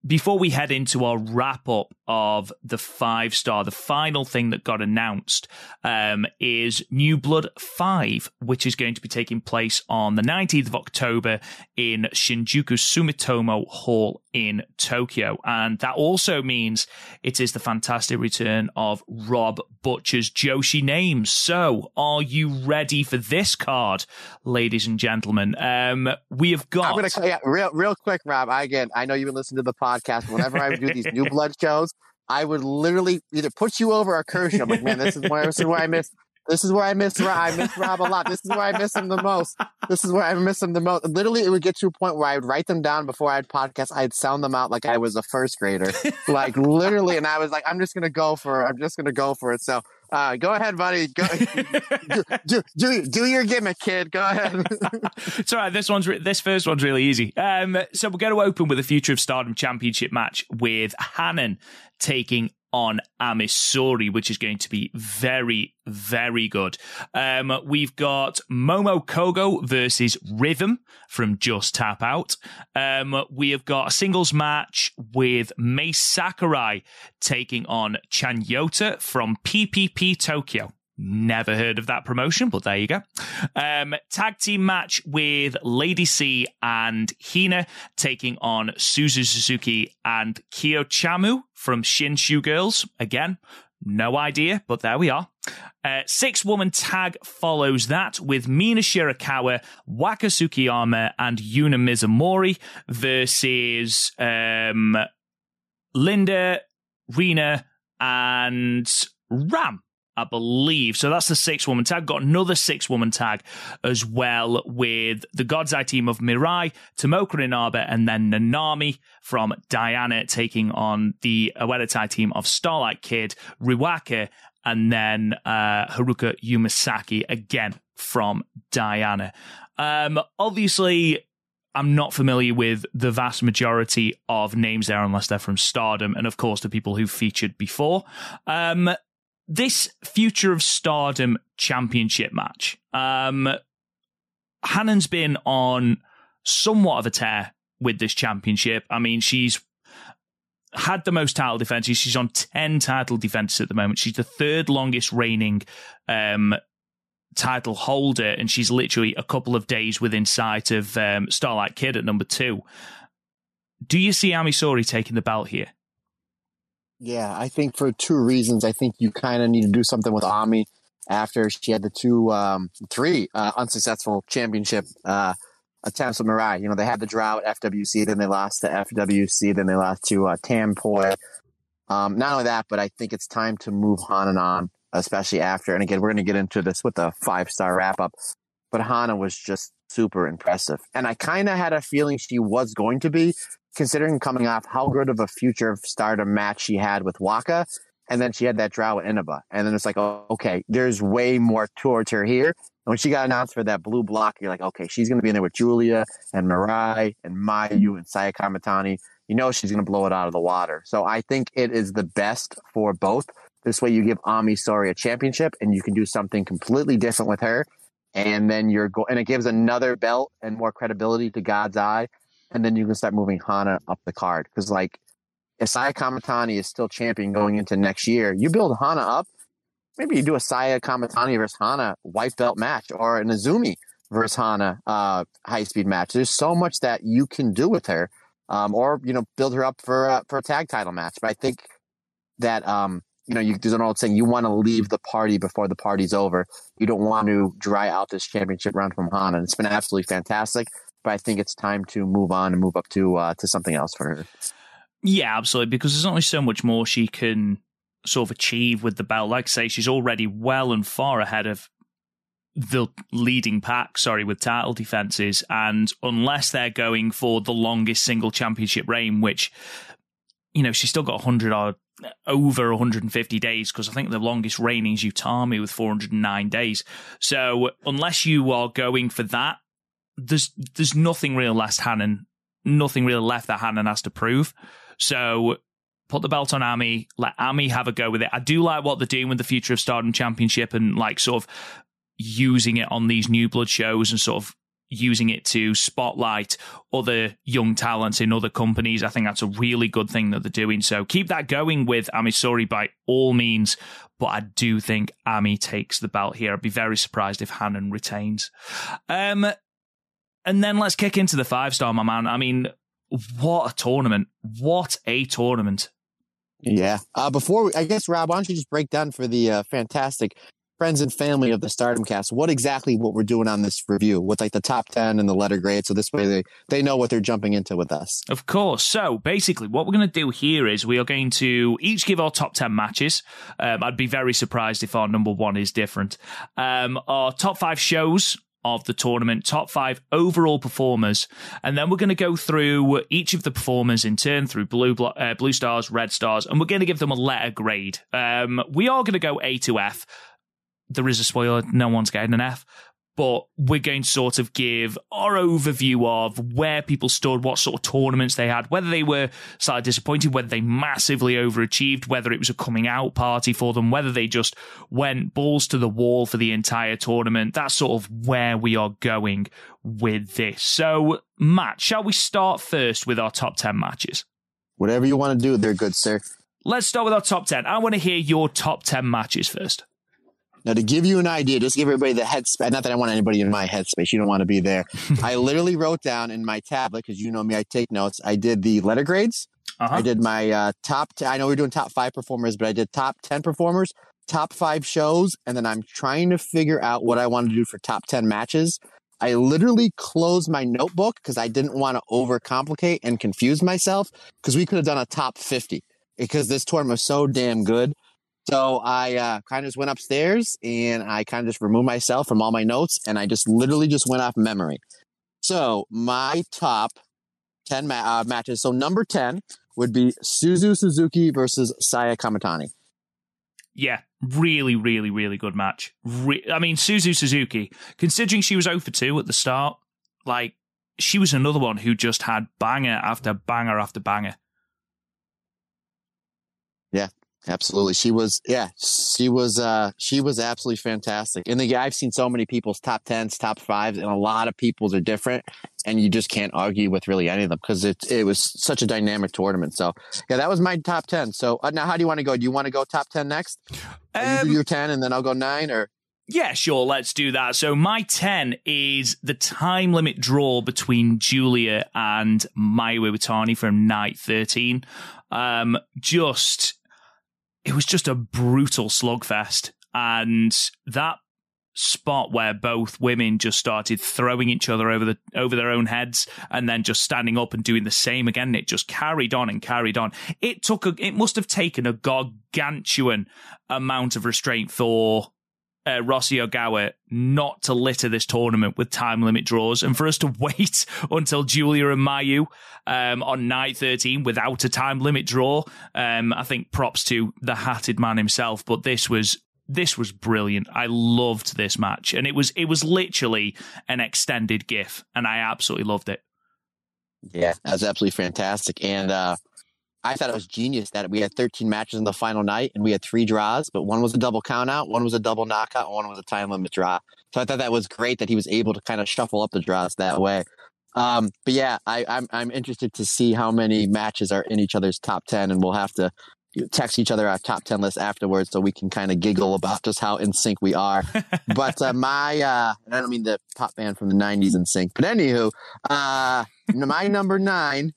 before we head into our wrap up of the five star, the final thing that got announced um, is New Blood 5, which is going to be taking place on the 19th of October in Shinjuku Sumitomo Hall in Tokyo. And that also means it is the fantastic return of Rob Butcher's Joshi names. So, are you ready for this card, ladies and gentlemen? Um, we have got. I'm going to, yeah, real, real quick, Rob. I, again, I know you've been listening to the podcast. Whenever I do these New Blood shows, I would literally either put you over or curse you. I'm like, man, this is where, this is where I miss. This is where I miss Rob. I miss Rob a lot. This is where I miss him the most. This is where I miss him the most. Literally, it would get to a point where I would write them down before I'd podcast. I'd sound them out like I was a first grader, like literally. And I was like, I'm just gonna go for it. I'm just gonna go for it. So, uh, go ahead, buddy. Go, do, do, do, do your gimmick, kid. Go ahead. it's all right. This one's re- this first one's really easy. Um, so we're going to open with a Future of Stardom Championship match with Hanan taking on Ami Sohrei, which is going to be very, very good. Um, we've got Momo Kohgo versus Rhythm from Just Tap Out. Um, we have got a singles match with Mai Sakurai taking on Chanyota from PPP Tokyo. Never heard of that promotion, but there you go. Um, tag team match with Lady C and Hina taking on Suzu Suzuki and Kyo Chamu from Shinshu Girls. Again, no idea, but there we are. Uh, six woman tag follows that with Mina Shirakawa, Waka and Yuna Mizumori versus um, Linda, Rena, and Ram. I believe. So that's the six woman tag. Got another six woman tag as well with the God's Eye team of Mirai, Tomoka Inaba, and then Nanami from Diana taking on the Oedo team of Starlight Kid, Ruaka, and then uh, Haruka Umesaki again from Diana. Um, obviously, I'm not familiar with the vast majority of names there unless they're from Stardom, and of course the people who featured before. Um, this Future of Stardom championship match, um, Hanan's been on somewhat of a tear with this championship. I mean, she's had the most title defenses. She's on 10 title defenses at the moment. She's the third longest reigning um, title holder, and she's literally a couple of days within sight of um, Starlight Kid at number two. Do you see Ami Sohrei taking the belt here? Yeah, I think for two reasons. I think you kind of need to do something with Ami after she had the two, um, three uh, unsuccessful championship uh, attempts with Mirai. You know, they had the drought FWC, then they lost to FWC, then they lost to uh, Tampoi. Um, not only that, but I think it's time to move Hanan on, especially after. And again, we're going to get into this with the five star wrap up. But Hana was just super impressive. And I kind of had a feeling she was going to be considering coming off how good of a future of stardom match she had with Waka. And then she had that draw with Inaba. And then it's like, oh, okay, there's way more towards her here. And when she got announced for that blue block, you're like, okay, she's going to be in there with Giulia and Mirai and Mayu and Saya Kamitani. You know she's going to blow it out of the water. So I think it is the best for both. This way you give Ami Sohrei a championship and you can do something completely different with her. And then you're going, and it gives another belt and more credibility to God's Eye and then you can start moving Hana up the card. Because like if Saya Kamitani is still champion going into next year, you build Hana up. Maybe you do a Saya Kamitani versus Hana white belt match or an Azumi versus Hana uh, high speed match. There's so much that you can do with her, um, or you know build her up for uh, for a tag title match. But I think that um, you know you, there's an old saying: you want to leave the party before the party's over. You don't want to dry out this championship run from Hana. And it's been absolutely fantastic but I think it's time to move on and move up to uh, to something else for her. Yeah, absolutely. Because there's only so much more she can sort of achieve with the belt. Like I say, she's already well and far ahead of the leading pack, sorry, with title defenses. And unless they're going for the longest single championship reign, which, you know, she's still got 100 or over 150 days, because I think the longest reigning is Utami with 409 days. So unless you are going for that, there's there's nothing real left Hanan, nothing real left that Hanan has to prove. So put the belt on Ami, let Ami have a go with it. I do like what they're doing with the Future of Stardom Championship and like sort of using it on these new blood shows and sort of using it to spotlight other young talents in other companies. I think that's a really good thing that they're doing. So keep that going with Ami Sohrei by all means. But I do think Ami takes the belt here. I'd be very surprised if Hanan retains. Um, and then let's kick into the five star, my man. I mean, what a tournament! What a tournament! Yeah. Uh, before we, I guess Rob, why don't you just break down for the uh, fantastic friends and family of the Stardom Cast what exactly what we're doing on this review with like the top ten and the letter grade, so this way they they know what they're jumping into with us. Of course. So basically, what we're going to do here is we are going to each give our top ten matches. Um, I'd be very surprised if our number one is different. Um, our top five shows of the tournament, top five overall performers, and then we're going to go through each of the performers in turn through blue uh, blue stars, red stars, and we're going to give them a letter grade. Um, we are going to go A to F. There is a spoiler: no one's getting an F, but we're going to sort of give our overview of where people stood, what sort of tournaments they had, whether they were slightly disappointed, whether they massively overachieved, whether it was a coming out party for them, whether they just went balls to the wall for the entire tournament. That's sort of where we are going with this. So, Matt, shall we start first with our top 10 matches? Whatever you want to do, they're good, sir. Let's start with our top 10. I want to hear your top 10 matches first. Now, to give you an idea, just give everybody the headspace. Not that I want anybody in my headspace. You don't want to be there. I literally wrote down in my tablet because you know me, I take notes. I did the letter grades. Uh-huh. I did my uh, top. T- I know we're doing top five performers, but I did top ten performers, top five shows, and then I'm trying to figure out what I want to do for top ten matches. I literally closed my notebook because I didn't want to overcomplicate and confuse myself because we could have done a top 50 because this tournament was so damn good. So I uh, kind of just went upstairs and I kind of just removed myself from all my notes and I just literally just went off memory. So my top 10 ma- uh, matches. So number 10 would be Suzu Suzuki versus Saya Kamitani. Yeah, really, really, really good match. Re- I mean, Suzu Suzuki, considering she was 0 for 2 at the start, like, she was another one who just had banger after banger after banger. Yeah, Absolutely. She was, yeah, she was, uh, she was absolutely fantastic. And the, I've seen so many people's top tens, top fives, and a lot of people's are different. And you just can't argue with really any of them because it, it was such a dynamic tournament. So, yeah, that was my top 10. So, uh, now how do you want to go? Do you want to go top 10 next? Um, you do your 10 and then I'll go nine or? Yeah, sure. Let's do that. So my 10 is the time limit draw between Giulia and Mayu Iwatani from night 13. Um, just it was just a brutal slugfest. And that spot where both women just started throwing each other over the over their own heads and then just standing up and doing the same again it just carried on and carried on it took a it must have taken a gargantuan amount of restraint for uh, Rossy Ogawa not to litter this tournament with time limit draws and for us to wait until Giulia and Mayu um, on night 13 without a time limit draw. Um, I think props to the hatted man himself, but this was this was brilliant. I loved this match, and it was it was literally an extended GIF, and I absolutely loved it. Yeah, that was absolutely fantastic, and uh, I thought it was genius that we had 13 matches in the final night and we had three draws, but one was a double count out, one was a double knockout, one was a time limit draw. So I thought that was great that he was able to kind of shuffle up the draws that way. Um, but yeah, I, I'm I'm interested to see how many matches are in each other's top 10, and we'll have to text each other our top 10 list afterwards so we can kind of giggle about just how in sync we are. but uh, my, uh, I don't mean the pop band from the 90s in sync, but anywho, uh, my number nine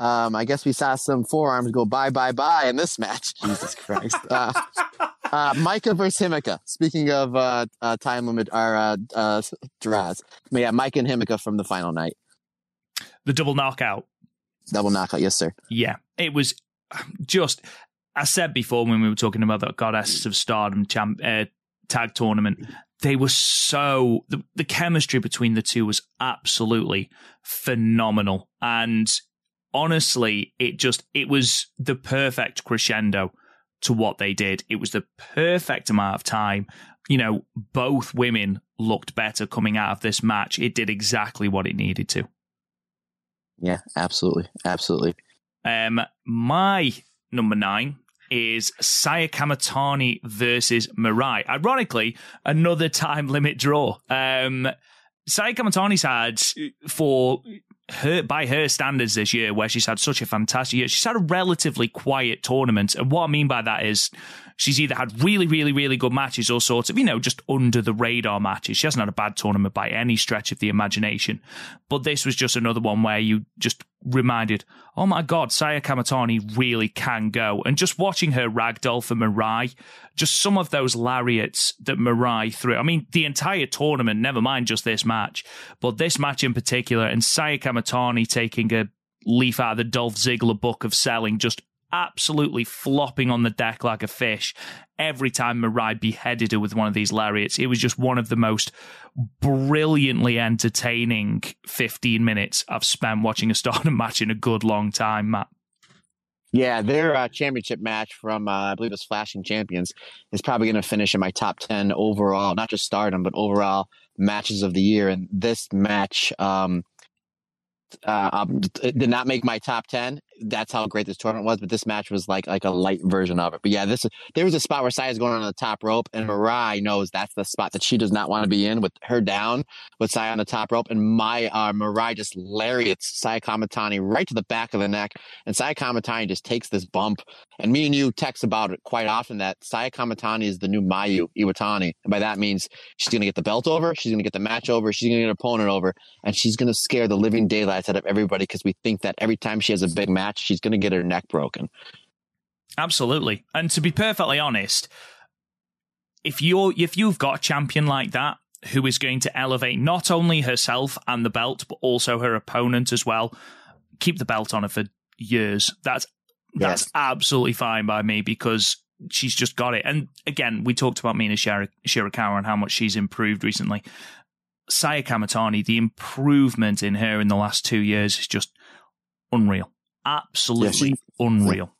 um, I guess we saw some forearms go bye bye bye in this match. Jesus Christ. Uh, uh, Maika versus Himeka. Speaking of uh, uh time limit, our uh, uh, draws. But yeah, Maika and Himeka from the final night. The double knockout. Double knockout, yes, sir. Yeah, it was just. I said before when we were talking about the Goddess of Stardom champ, uh, tag tournament. They were so the, the chemistry between the two was absolutely phenomenal, and honestly, it just it was the perfect crescendo to what they did. It was the perfect amount of time. You know, both women looked better coming out of this match. It did exactly what it needed to. Yeah, absolutely, absolutely. Um, my number nine is Saya Kamitani versus Mirai. Ironically, another time limit draw. Um, Saya Kamitani's had for her by her standards this year, where she's had such a fantastic year, she's had a relatively quiet tournament. And what I mean by that is she's either had really, really, really good matches or sort of, you know, just under the radar matches. She hasn't had a bad tournament by any stretch of the imagination. But this was just another one where you just reminded, oh my God, Saya Kamitani really can go. And just watching her ragdoll for Mirai, just some of those lariats that Mirai threw. I mean, the entire tournament, never mind just this match, but this match in particular, and Saya Kamitani taking a leaf out of the Dolph Ziggler book of selling, just absolutely flopping on the deck like a fish every time Mirai beheaded her with one of these lariats. It was just one of the most brilliantly entertaining 15 minutes I've spent watching a Stardom match in a good long time, Matt. Yeah, their uh, championship match from, uh, I believe it's Flashing Champions, is probably going to finish in my top 10 overall, not just Stardom, but overall matches of the year. And this match, um, uh, um, did not make my top 10 that's how great this tournament was. But this match was like like a light version of it. But yeah, this there was a spot where Saya's going on the top rope, and Mirai knows that's the spot that she does not want to be in with her down with Saya on the top rope, and my uh, Mirai just lariats Saya Kamitani right to the back of the neck, and Saya Kamitani just takes this bump. And me and you text about it quite often that Saya Kamitani is the new Mayu Iwatani, and by that means she's going to get the belt over, she's going to get the match over, she's going to get her opponent over, and she's going to scare the living daylights out of everybody because we think that every time she has a big match match, she's going to get her neck broken. Absolutely. And to be perfectly honest, if you're if you've got a champion like that who is going to elevate not only herself and the belt but also her opponent as well, keep the belt on her for years. That's that's yes. absolutely fine by me because she's just got it. And again, we talked about Mina Shir- Shirakawa and how much she's improved recently. Saya Kamitani, the improvement in her in the last two years is just unreal absolutely yeah, unreal.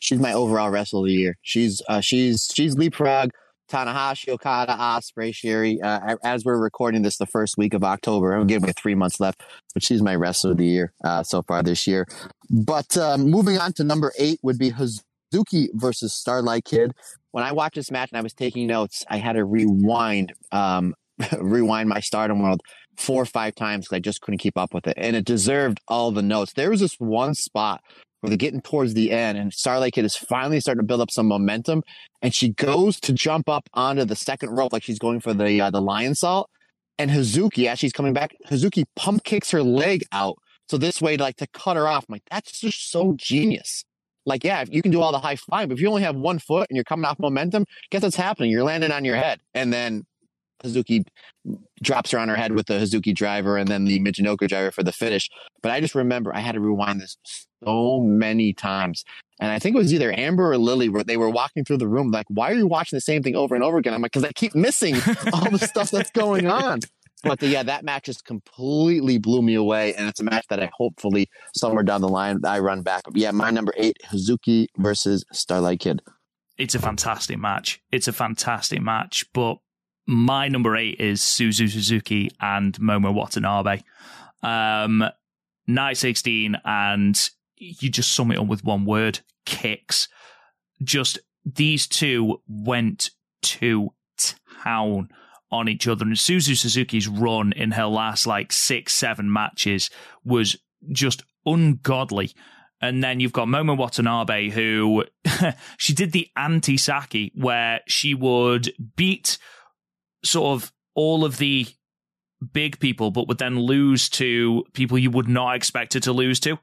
She's my overall wrestler of the year. She's uh, she's she's leapfrog Tanahashi, Okada, Ospreay, Syuri. Uh, as we're recording this, the first week of October, I'm giving three months left, but she's my wrestler of the year uh, so far this year. But um, moving on to number eight would be Hazuki versus Starlight Kid. When I watched this match and I was taking notes, I had to rewind um, rewind my Stardom World four or five times because I just couldn't keep up with it. And it deserved all the notes. There was this one spot where they're getting towards the end and Starlight Kid is finally starting to build up some momentum. And she goes to jump up onto the second rope like she's going for the uh, the Lionsault. And Hazuki, as she's coming back, Hazuki pump kicks her leg out. So this way, like to cut her off. I'm like, that's just so genius. Like, yeah, if you can do all the high flying, but if you only have one foot and you're coming off momentum, guess what's happening? You're landing on your head. And then Hazuki drops her on her head with the Hazuki driver and then the Michinoku driver for the finish. But I just remember I had to rewind this so many times. And I think it was either Amber or Lily where they were walking through the room, like, why are you watching the same thing over and over again? I'm like, because I keep missing all the stuff that's going on. But the, yeah, that match just completely blew me away. And it's a match that I hopefully somewhere down the line I run back. But yeah, my number eight, Hazuki versus Starlight Kid. It's a fantastic match. It's a fantastic match. But my number eight is Suzu Suzuki and Momo Watanabe. Um, night 16, and you just sum it up with one word kicks. Just these two went to town on each other. And Suzu Suzuki's run in her last like six, seven matches was just ungodly. And then you've got Momo Watanabe, who she did the anti Saki, where she would beat sort of all of the big people, but would then lose to people you would not expect her to lose to.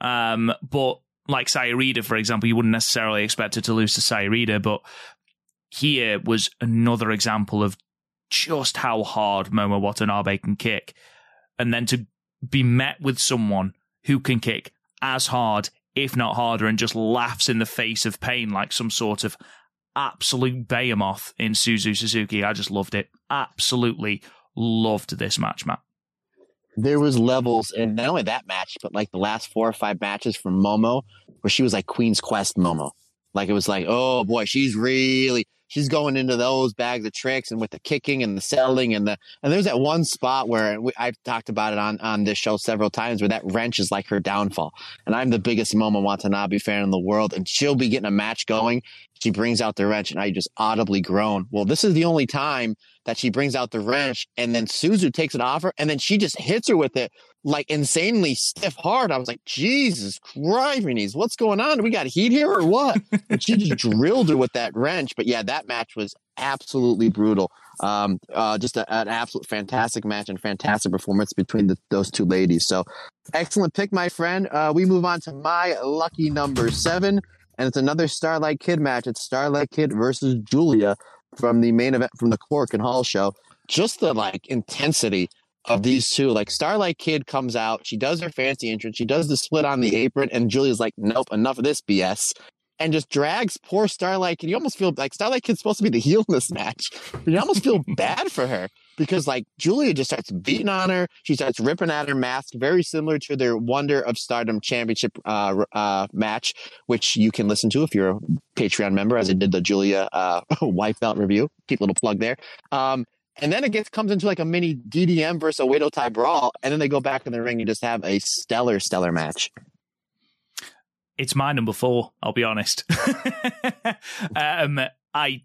Um, but like Saya Iida, for example, you wouldn't necessarily expect her to lose to Saya Iida, but here was another example of just how hard Momo Watanabe can kick. And then to be met with someone who can kick as hard, if not harder, and just laughs in the face of pain like some sort of absolute behemoth in Suzu Suzuki. I just loved it. Absolutely loved this match, Matt. There was levels, and not only that match, but like the last four or five matches from Momo, where she was like Queen's Quest Momo. Like it was like, oh boy, she's really she's going into those bags of tricks and with the kicking and the selling and the and there's that one spot where we, I've talked about it on on this show several times where that wrench is like her downfall. And I'm the biggest Momo Watanabe fan in the world, and she'll be getting a match going. She brings out the wrench, and I just audibly groan. Well, this is the only time that she brings out the wrench, and then Suzu takes it off her, and then she just hits her with it like insanely stiff hard. I was like, Jesus Christ, what's going on? We got heat here or what? And she just drilled her with that wrench. But yeah, that match was absolutely brutal. Um, uh, just a, an absolute fantastic match and fantastic performance between the, those two ladies. So excellent pick, my friend. Uh, we move on to my lucky number seven, and it's another Starlight Kid match. It's Starlight Kid versus Giulia from the main event from the Korakuen Hall show. Just the like intensity of these two. Like Starlight Kid comes out, she does her fancy entrance, she does the split on the apron, and Giulia's like, nope, enough of this BS. And just drags poor Starlight Kid. You almost feel like Starlight Kid's supposed to be the heel in this match. But you almost feel bad for her because like Giulia just starts beating on her. She starts ripping at her mask, very similar to their Wonder of Stardom Championship uh, uh, match, which you can listen to if you're a Patreon member, as I did the Giulia uh, wife belt review. Keep a little plug there. Um, and then it gets comes into like a mini DDM versus a Oedo Tai brawl, and then they go back in the ring and just have a stellar, stellar match. It's my number four. I'll be honest. um, I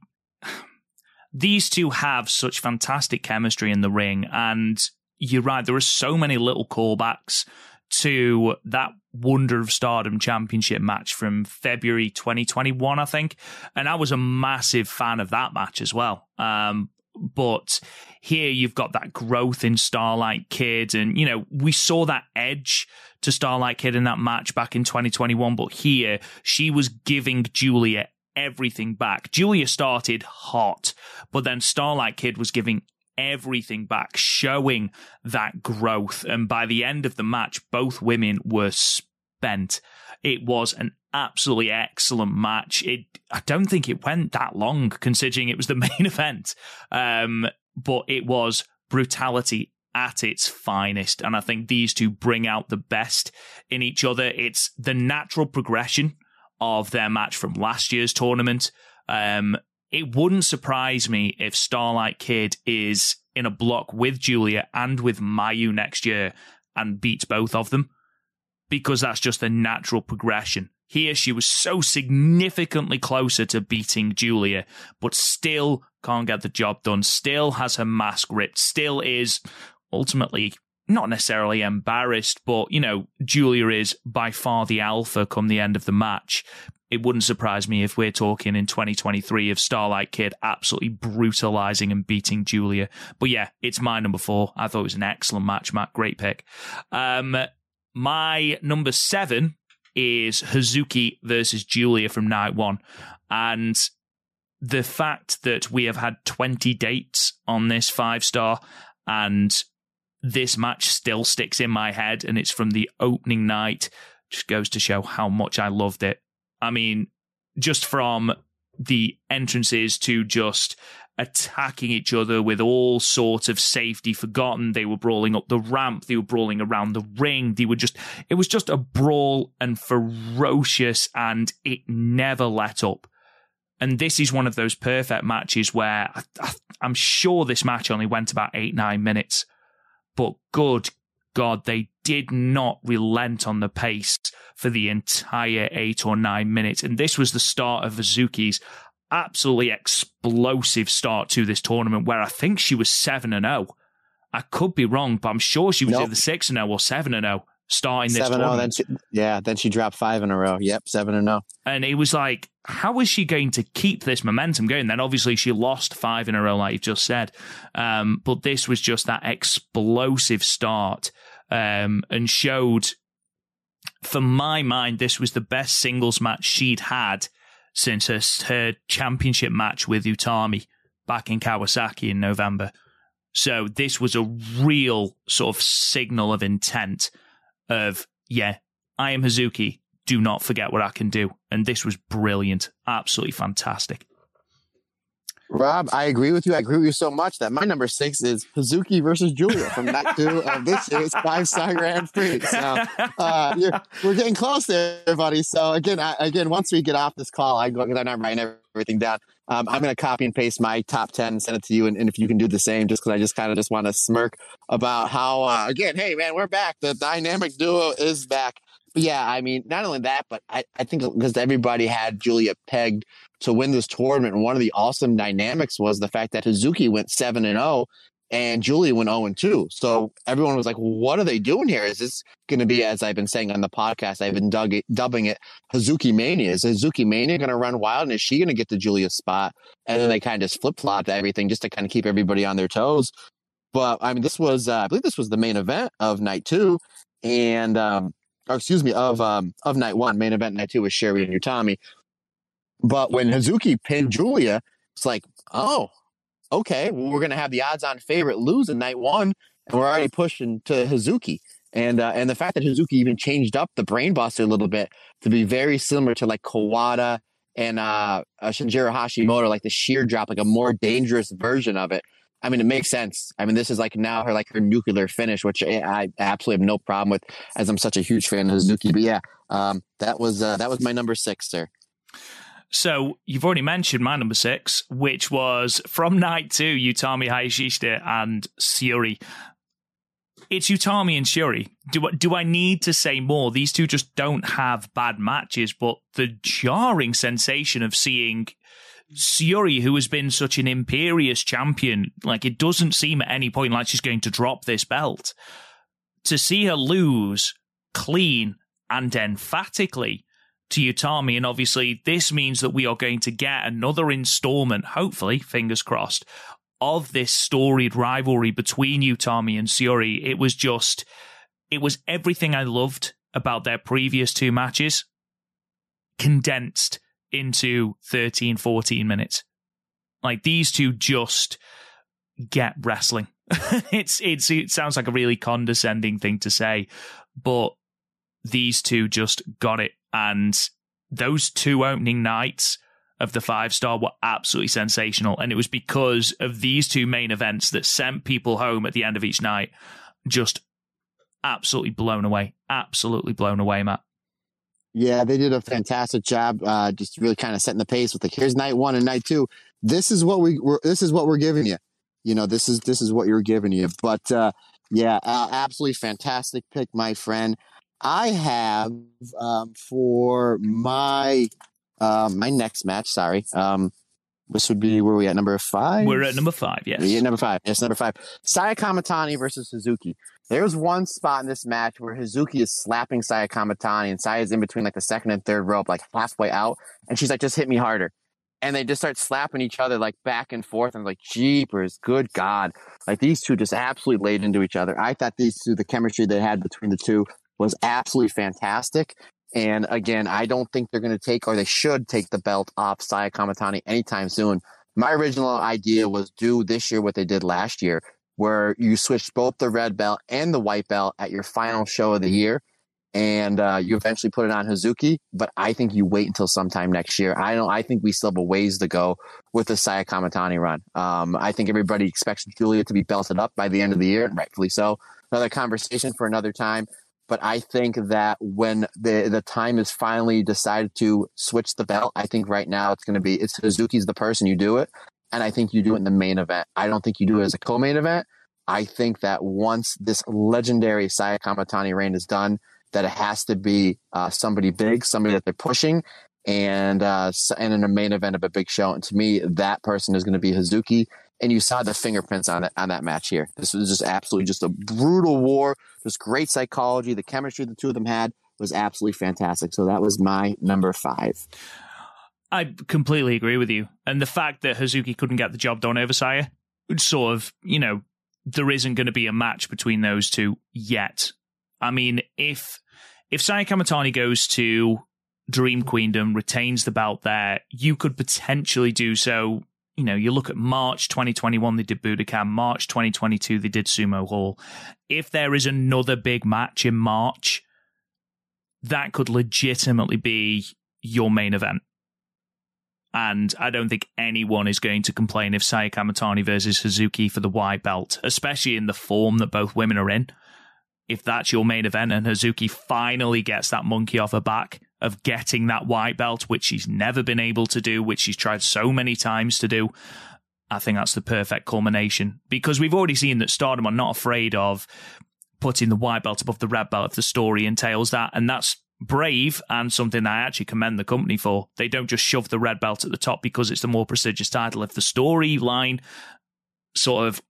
these two have such fantastic chemistry in the ring, and you're right. There are so many little callbacks to that Wonder of Stardom Championship match from February 2021, I think. And I was a massive fan of that match as well. Um, but here you've got that growth in Starlight Kid, and you know we saw that edge to Starlight Kid in that match back in 2021. But here she was giving Giulia everything back. Giulia started hot, but then Starlight Kid was giving everything back, showing that growth. And by the end of the match, both women were spent. It was an absolutely excellent match. It I don't think it went that long considering it was the main event. Um, but it was brutality at its finest. And I think these two bring out the best in each other. It's the natural progression of their match from last year's tournament. Um, it wouldn't surprise me if Starlight Kid is in a block with Giulia and with Mayu next year and beats both of them because that's just a natural progression. Here, she was so significantly closer to beating Giulia, but still can't get the job done, still has her mask ripped, still is ultimately not necessarily embarrassed, but, you know, Giulia is by far the alpha come the end of the match. It wouldn't surprise me if we're talking in 2023 of Starlight Kid absolutely brutalizing and beating Giulia. But yeah, it's my number four. I thought it was an excellent match, Matt. Great pick. Um, my number seven is Hazuki versus Giulia from night one. And the fact that we have had 20 dates on this five star and this match still sticks in my head and it's from the opening night just goes to show how much I loved it. I mean, just from the entrances to just attacking each other with all sorts of safety forgotten. They were brawling up the ramp. They were brawling around the ring. They were just, it was just a brawl and ferocious and it never let up. And this is one of those perfect matches where I, am sure this match only went about eight, nine minutes, but good God, they did not relent on the pace for the entire eight or nine minutes. And this was the start of Hazuki's absolutely explosive start to this tournament where I think she was 7 and 0. I could be wrong, but I'm sure she was nope. either 6 and 0 or 7 and 0 starting this 7 0 then she, yeah, then she dropped 5 in a row. Yep, 7 and 0. And it was like how is she going to keep this momentum going? Then obviously she lost 5 in a row like you've just said. Um, but this was just that explosive start um, and showed for my mind this was the best singles match she'd had since her, her championship match with Utami back in Kawasaki in November. So this was a real sort of signal of intent of, yeah, I am Hazuki. Do not forget what I can do. And this was brilliant. Absolutely fantastic. Rob, I agree with you. I agree with you so much that my number six is Hazuki versus Giulia from night two of this year's five star Grand Prix. So uh, we're getting close there, everybody. So again, I, again, once we get off this call, I go because I'm not writing everything down. Um, I'm going to copy and paste my top ten, and send it to you, and, and if you can do the same, just because I just kind of just want to smirk about how uh, again, hey man, we're back. The dynamic duo is back. But yeah, I mean, not only that, but I, I think because everybody had Giulia pegged to win this tournament. And one of the awesome dynamics was the fact that Hazuki went 7 and 0 and Giulia went 0 and 2. So everyone was like, what are they doing here? Is this going to be, as I've been saying on the podcast, I've been dug- dubbing it Hazuki Mania. Is Hazuki Mania going to run wild? And is she going to get the Giulia spot? And then they kind of just flip flopped everything just to kind of keep everybody on their toes. But I mean, this was, uh, I believe this was the main event of night two. And, um, or excuse me, of um, of night one, main event night two was Syuri and Utami. But when Hazuki pinned Giulia, it's like, oh, okay, well, we're going to have the odds on favorite lose in night one, and we're already pushing to Hazuki. And uh, and the fact that Hazuki even changed up the brainbuster a little bit to be very similar to like Kawada and uh, uh, Shinjiro Hashimoto, like the sheer drop, like a more dangerous version of it. I mean, it makes sense. I mean, this is like now her like her nuclear finish, which I, absolutely have no problem with, as I'm such a huge fan of Hazuki. But yeah, um, that was uh, that was my number six, sir. So you've already mentioned my number six, which was from night two, Utami Hayashishita and Syuri. It's Utami and Syuri. Do, do I need to say more? These two just don't have bad matches, but the jarring sensation of seeing Syuri, who has been such an imperious champion, like it doesn't seem at any point like she's going to drop this belt. To see her lose clean and emphatically to Utami. And obviously, this means that we are going to get another installment, hopefully, fingers crossed, of this storied rivalry between Utami and Syuri. It was just, it was everything I loved about their previous two matches condensed into 13, 14 minutes. Like these two just get wrestling. it's, it's, it sounds like a really condescending thing to say, but these two just got it. And those two opening nights of the five star were absolutely sensational. And it was because of these two main events that sent people home at the end of each night just absolutely blown away. Absolutely blown away, Matt. Yeah, they did a fantastic job, uh, just really kind of setting the pace with like, here's night one and night two. This is what we, we're, this is what we're giving you. You know, this is this is what you're giving you. But uh, yeah, uh, absolutely fantastic pick, my friend. I have um, for my uh, my next match. Sorry, um, this would be where we at number five. We're at number five. Yes, yeah, number five. Yes, number five. Saya Kamitani versus Hazuki. There's one spot in this match where Hazuki is slapping Saya Kamitani, and Saya's in between like the second and third rope, like halfway out, and she's like, "Just hit me harder." And they just start slapping each other like back and forth. And I'm like, jeepers, good God. Like these two just absolutely laid into each other. I thought these two, the chemistry they had between the two was absolutely fantastic. And again, I don't think they're going to take or they should take the belt off Saya Kamitani anytime soon. My original idea was do this year what they did last year, where you switch both the red belt and the white belt at your final show of the year. And uh, you eventually put it on Hazuki, but I think you wait until sometime next year. I don't. I think we still have a ways to go with the Saya Kamitani run. Um, I think everybody expects Giulia to be belted up by the end of the year, and rightfully so. Another conversation for another time. But I think that when the the time is finally decided to switch the belt, I think right now it's going to be it's Hazuki's the person you do it, and I think you do it in the main event. I don't think you do it as a co-main event. I think that once this legendary Saya Kamitani reign is done, that it has to be uh, somebody big, somebody that they're pushing, and uh, and in a main event of a big show. And to me, that person is going to be Hazuki and you saw the fingerprints on it on that match here. This was just absolutely just a brutal war. Just great psychology. The chemistry the two of them had was absolutely fantastic. So that was my number five. I completely agree with you. And the fact that Hazuki couldn't get the job done over Saya, sort of, you know, there isn't going to be a match between those two yet. I mean, if if Saya Kamitani goes to Dream Queendom, retains the belt there, you could potentially do so you know, you look at March 2021, they did Budokan. March 2022, they did Sumo Hall. If there is another big match in March, that could legitimately be your main event. And I don't think anyone is going to complain if Saya Kamitani versus Hazuki for the white belt, especially in the form that both women are in. If that's your main event and Hazuki finally gets that monkey off her back of getting that white belt, which she's never been able to do, which she's tried so many times to do, I think that's the perfect culmination. Because we've already seen that Stardom are not afraid of putting the white belt above the red belt if the story entails that. And that's brave and something I actually commend the company for. They don't just shove the red belt at the top because it's the more prestigious title. If the storyline sort of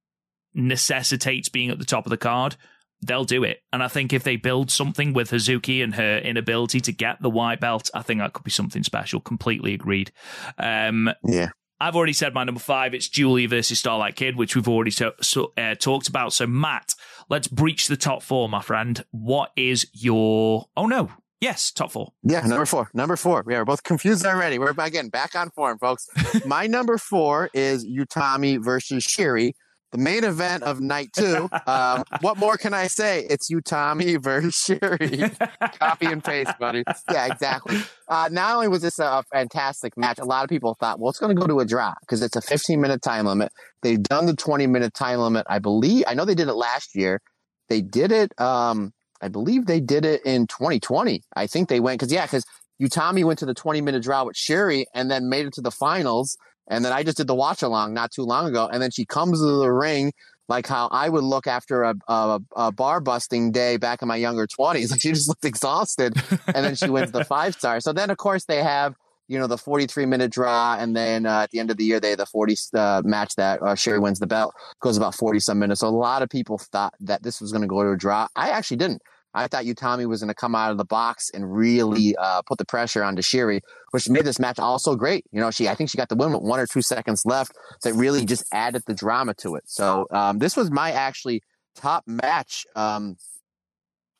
necessitates being at the top of the card, they'll do it. And I think if they build something with Hazuki and her inability to get the white belt, I think that could be something special. Completely agreed. Um, yeah. I've already said my number five. It's Giulia versus Starlight Kid, which we've already to, so, uh, talked about. So, Matt, let's breach the top four, my friend. What is your? Oh no, yes, top four. Yeah, number four. Number four. We are both confused already. We're again back on form, folks. my number four is Utami versus Syuri the main event of night two. Um, what more can I say? It's Utami versus Syuri. Copy and paste, buddy. Yeah, exactly. Uh, not only was this a fantastic match, a lot of people thought, well, it's going to go to a draw because it's a 15 minute time limit. They've done the 20 minute time limit, I believe. I know they did it last year. They did it. Um, I believe they did it in 2020. I think they went because yeah, because Utami went to the 20 minute draw with Syuri and then made it to the finals and then I just did the watch along not too long ago. And then she comes to the ring like how I would look after a, a, a bar busting day back in my younger 20s. Like she just looked exhausted. and then she wins the five star. So then, of course, they have, you know, the 43 minute draw. And then uh, at the end of the year, they the 40 uh, match that uh, Syuri wins the belt, goes about 40 some minutes. So a lot of people thought that this was going to go to a draw. I actually didn't. I thought Utami was going to come out of the box and really uh, put the pressure on Syuri, which made this match also great. You know, she I think she got the win with one or two seconds left that really just added the drama to it. So um, this was my actually top match um,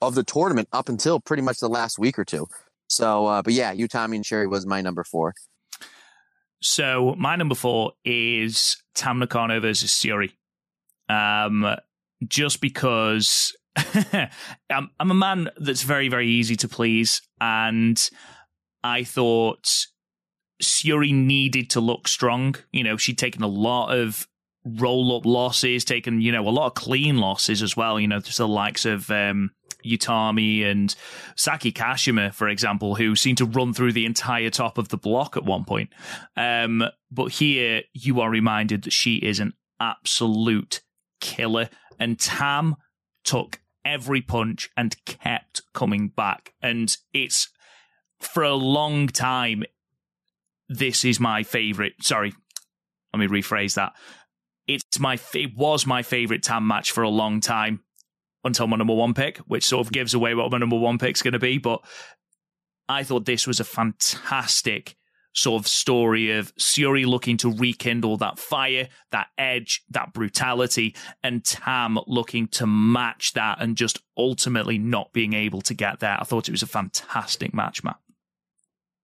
of the tournament up until pretty much the last week or two. So, uh, but yeah, Utami and Syuri was my number four. So my number four is Tam Nakano versus Syuri. Um, just because I'm, I'm a man that's very, very easy to please. And I thought Syuri needed to look strong. You know, she'd taken a lot of roll up losses, taken, you know, a lot of clean losses as well. You know, just the likes of um, Utami and Saki Kashima, for example, who seemed to run through the entire top of the block at one point. Um, but here you are reminded that she is an absolute killer. And Tam took every punch and kept coming back. And it's for a long time, this is my favorite. Sorry, let me rephrase that. It's my it was my favorite Tam match for a long time until my number one pick, which sort of gives away what my number one pick's going to be. But I thought this was a fantastic sort of story of Syuri looking to rekindle that fire, that edge, that brutality, and Tam looking to match that and just ultimately not being able to get there. I thought it was a fantastic match, Matt.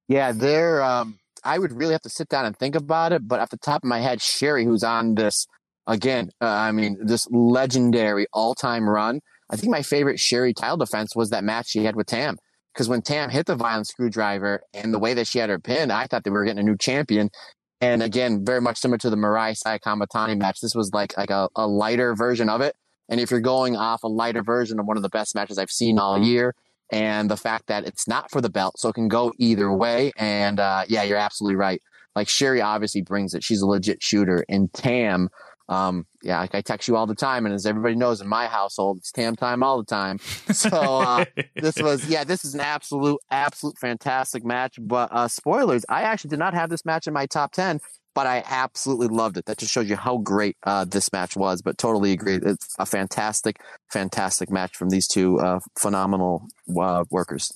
Yeah, there. Um, I would really have to sit down and think about it, but off the top of my head, Syuri, who's on this again, uh, I mean, this legendary all-time run. I think my favorite Syuri title defense was that match she had with Tam because when Tam hit the violent screwdriver and the way that she had her pin, I thought they were getting a new champion. And again, very much similar to the Mirai Saya Kamitani match. This was like like a, a lighter version of it. And if you're going off a lighter version of one of the best matches I've seen all year, and the fact that it's not for the belt, so it can go either way. And uh, yeah, you're absolutely right. Like Syuri obviously brings it. She's a legit shooter. And Tam, um, yeah, like I text you all the time, and as everybody knows in my household, it's tam time all the time. So uh, this was, yeah, this is an absolute, absolute fantastic match. But uh, spoilers, I actually did not have this match in my top ten, but I absolutely loved it. That just shows you how great uh, this match was. But totally agree, it's a fantastic, fantastic match from these two uh, phenomenal uh, workers.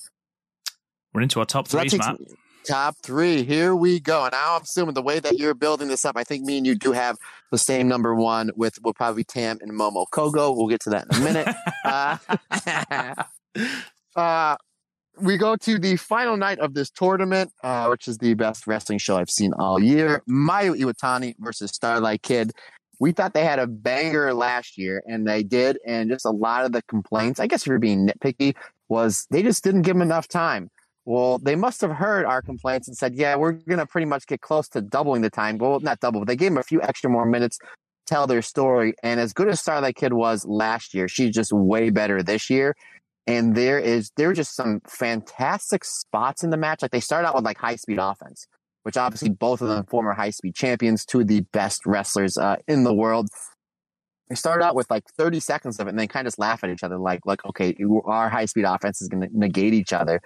We're into our top so threes, Matt. Top three. Here we go. And I'm assuming the way that you're building this up, I think me and you do have the same number one with will probably Tam and Momo Kohgo. We'll get to that in a minute. uh, uh, we go to the final night of this tournament, uh, which is the best wrestling show I've seen all year. Mayu Iwatani versus Starlight Kid. We thought they had a banger last year, and they did. And just a lot of the complaints, I guess if you're being nitpicky, was they just didn't give them enough time. Well, they must have heard our complaints and said, yeah, we're going to pretty much get close to doubling the time. Well, not double, but they gave them a few extra more minutes to tell their story. And as good as Starlight Kid was last year, she's just way better this year. And there is, there are just some fantastic spots in the match. Like they start out with like high speed offense, which obviously both of them former high speed champions, two of the best wrestlers uh, in the world. They start out with like 30 seconds of it and they kind of just laugh at each other like, like, okay, our high speed offense is going to negate each other.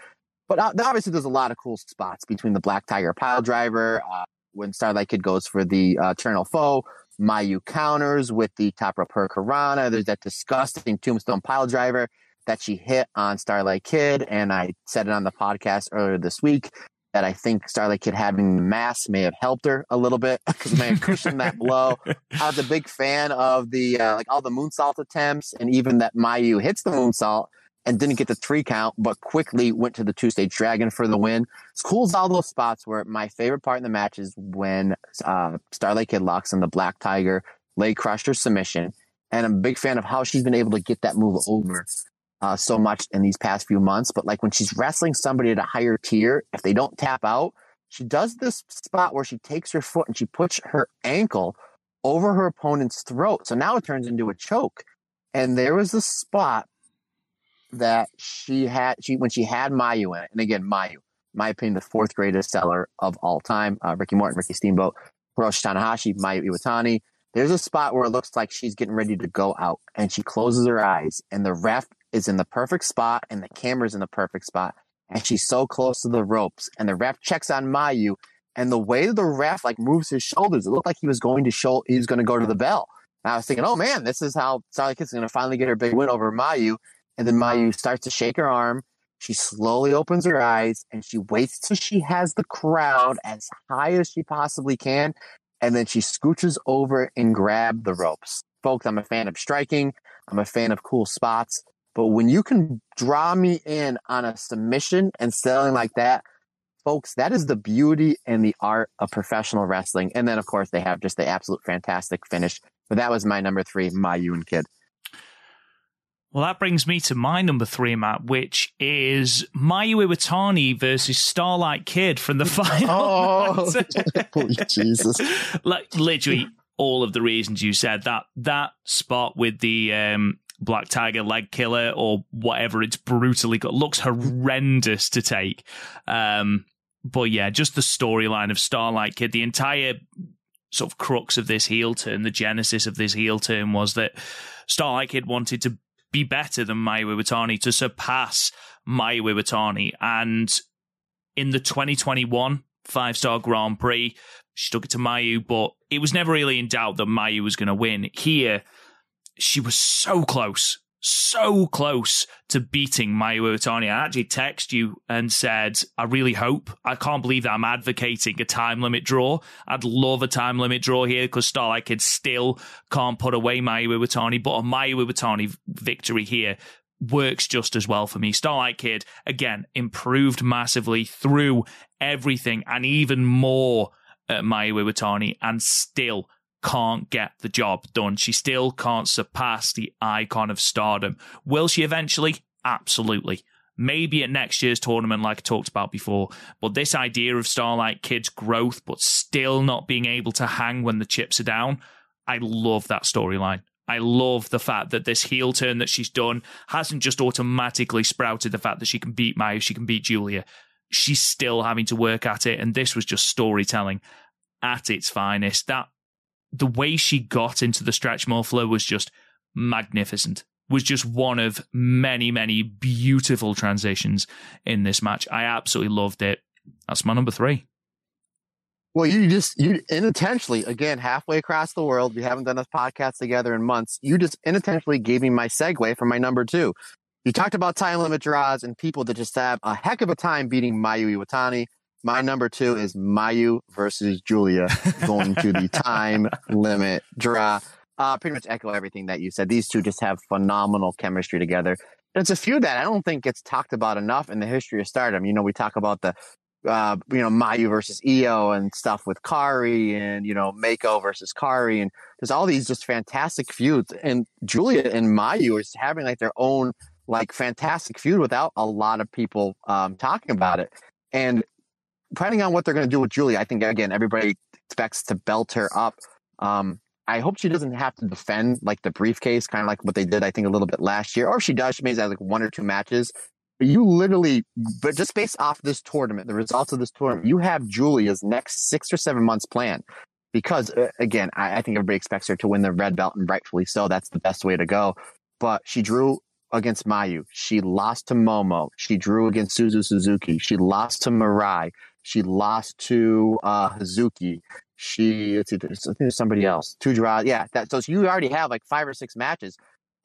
But uh, obviously, there's a lot of cool spots between the Black Tiger pile driver, uh, when Starlight Kid goes for the uh, Eternal Foe, Mayu counters with the top rope hurricanrana. There's that disgusting tombstone pile driver that she hit on Starlight Kid. And I said it on the podcast earlier this week that I think Starlight Kid having mass may have helped her a little bit because it may have cushioned that blow. I was a big fan of the, uh, like all the moonsault attempts and even that Mayu hits the moonsault and didn't get the three count, but quickly went to the two stage dragon for the win. It's cool as all those spots where my favorite part in the match is when uh, Starlight Kid locks in the Black Tiger leg crusher submission. And I'm a big fan of how she's been able to get that move over uh, so much in these past few months. But like when she's wrestling somebody at a higher tier, if they don't tap out, she does this spot where she takes her foot and she puts her ankle over her opponent's throat. So now it turns into a choke. And there was a spot that she had she when she had Mayu in it, and again Mayu, my opinion, the fourth greatest seller of all time. Uh, Ricky Morton, Ricky Steamboat, Hiroshi Tanahashi, Mayu Iwatani. There's a spot where it looks like she's getting ready to go out, and she closes her eyes, and the ref is in the perfect spot, and the camera's in the perfect spot, and she's so close to the ropes, and the ref checks on Mayu, and the way the ref like moves his shoulders, it looked like he was going to show he was going to go to the bell. And I was thinking, oh man, this is how Starlight Kid's going to finally get her big win over Mayu. And then Mayu starts to shake her arm. She slowly opens her eyes and she waits till she has the crowd as high as she possibly can. And then she scooches over and grab the ropes. Folks, I'm a fan of striking. I'm a fan of cool spots. But when you can draw me in on a submission and selling like that, folks, that is the beauty and the art of professional wrestling. And then, of course, they have just the absolute fantastic finish. But that was my number three, Mayu and Kid. Well, that brings me to my number three, Matt, which is Mayu Iwatani versus Starlight Kid from the final. Oh, Jesus! like literally all of the reasons you said that that spot with the um, Black Tiger leg killer or whatever it's brutally got looks horrendous to take. Um, but yeah, just the storyline of Starlight Kid, the entire sort of crux of this heel turn, the genesis of this heel turn was that Starlight Kid wanted to be better than Mayu Iwatani, to surpass Mayu Iwatani. And in the 2021 five star Grand Prix, she took it to Mayu, but it was never really in doubt that Mayu was going to win. Here, she was so close so close to beating Mayu Iwatani. I actually texted you and said, I really hope. I can't believe that I'm advocating a time limit draw. I'd love a time limit draw here because Starlight Kid still can't put away Mayu Iwatani, but a Mayu Iwatani victory here works just as well for me. Starlight Kid, again, improved massively through everything and even more at Mayu Iwatani and still can't get the job done. She still can't surpass the icon of stardom. Will she eventually? Absolutely. Maybe at next year's tournament, like I talked about before. But this idea of Starlight Kid's growth, but still not being able to hang when the chips are down, I love that storyline. I love the fact that this heel turn that she's done hasn't just automatically sprouted the fact that she can beat Mayu, she can beat Giulia. She's still having to work at it, and this was just storytelling at its finest. That the way she got into the stretch muffler was just magnificent. Was just one of many, many beautiful transitions in this match. I absolutely loved it. That's my number three. Well, you just you unintentionally again halfway across the world. We haven't done this podcast together in months. You just unintentionally gave me my segue for my number two. You talked about time limit draws and people that just have a heck of a time beating Mayu Iwatani. My number two is Mayu versus Giulia going to the time limit draw. Uh, pretty much echo everything that you said. These two just have phenomenal chemistry together. And it's a feud that I don't think gets talked about enough in the history of stardom. You know, we talk about the, uh, you know, Mayu versus Io and stuff with Kairi and, you know, Meiko versus Kairi. And there's all these just fantastic feuds. And Giulia and Mayu is having like their own like fantastic feud without a lot of people um, talking about it. And depending on what they're going to do with Julie, I think again everybody expects to belt her up. Um, I hope she doesn't have to defend like the briefcase, kind of like what they did, I think, a little bit last year. Or if she does, she may have like one or two matches. But you literally, but just based off this tournament, the results of this tournament, you have Giulia's next six or seven months plan. Because uh, again, I, I think everybody expects her to win the red belt, and rightfully so. That's the best way to go. But she drew against Mayu. She lost to Momo. She drew against Suzu Suzuki. She lost to Mirai. She lost to uh, Hazuki. She, it's, it's, I think there's somebody else. Two draws. Yeah. That, so you already have like five or six matches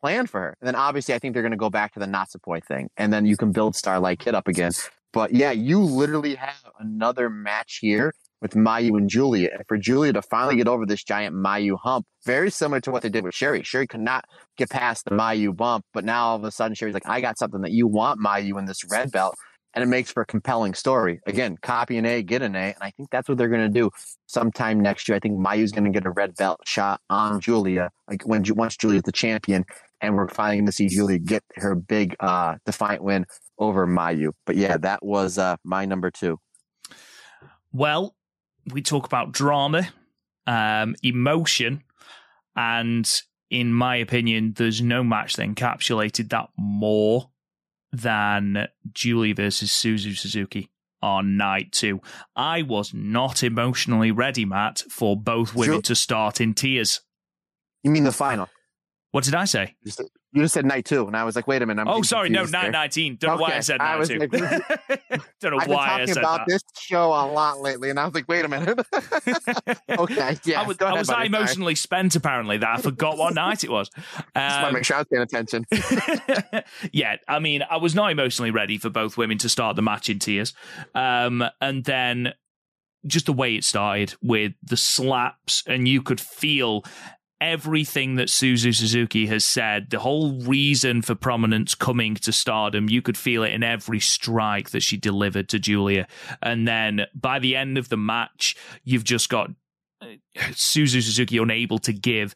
planned for her. And then obviously, I think they're going to go back to the Natsupoi thing. And then you can build Starlight Kid up again. But yeah, you literally have another match here with Mayu and Giulia. And for Giulia to finally get over this giant Mayu hump, very similar to what they did with Syuri. Syuri could not get past the Mayu bump, but now all of a sudden Syuri's like, I got something that you want, Mayu, in this red belt and it makes for a compelling story. Again, copy an A, get an A, and I think that's what they're going to do sometime next year. I think Mayu's going to get a red belt shot on Giulia, like when once Giulia's the champion, and we're finally going to see Giulia get her big uh, defiant win over Mayu. But yeah, that was uh, my number two. Well, we talk about drama, um, emotion, and in my opinion, there's no match that encapsulated that more than Julie versus Suzu Suzuki on night two. I was not emotionally ready, Matt, for both women Ju- to start in tears. You mean the final? What did I say? You just said night two, and I was like, "Wait a minute." I'm oh, sorry, no, night nineteen. Don't okay. know why I said night I two. Like, Don't know I've why been talking about this show a lot lately, and I was like, "Wait a minute." okay, yeah. I was, I was that emotionally spent apparently that I forgot what night it was. Um, just want to make sure I was paying attention. yeah, I mean, I was not emotionally ready for both women to start the match in tears, um, and then just the way it started with the slaps, and you could feel everything that Suzu Suzuki has said, the whole reason for prominence coming to stardom, you could feel it in every strike that she delivered to Giulia. And then by the end of the match, you've just got uh, Suzu Suzuki unable to give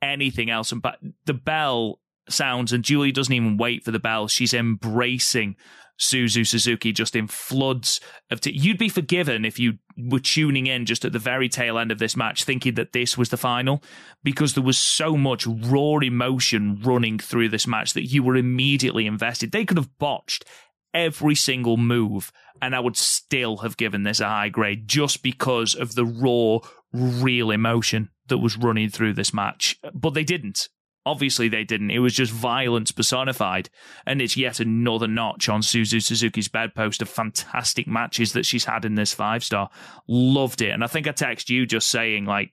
anything else. And but the bell sounds, and Giulia doesn't even wait for the bell. She's embracing Suzu Suzuki just in floods of. T- You'd be forgiven if you were tuning in just at the very tail end of this match, thinking that this was the final, because there was so much raw emotion running through this match that you were immediately invested. They could have botched every single move, and I would still have given this a high grade just because of the raw, real emotion that was running through this match. But they didn't. Obviously, they didn't. It was just violence personified. And it's yet another notch on Suzu Suzuki's bedpost of fantastic matches that she's had in this five star. Loved it. And I think I text you just saying, like,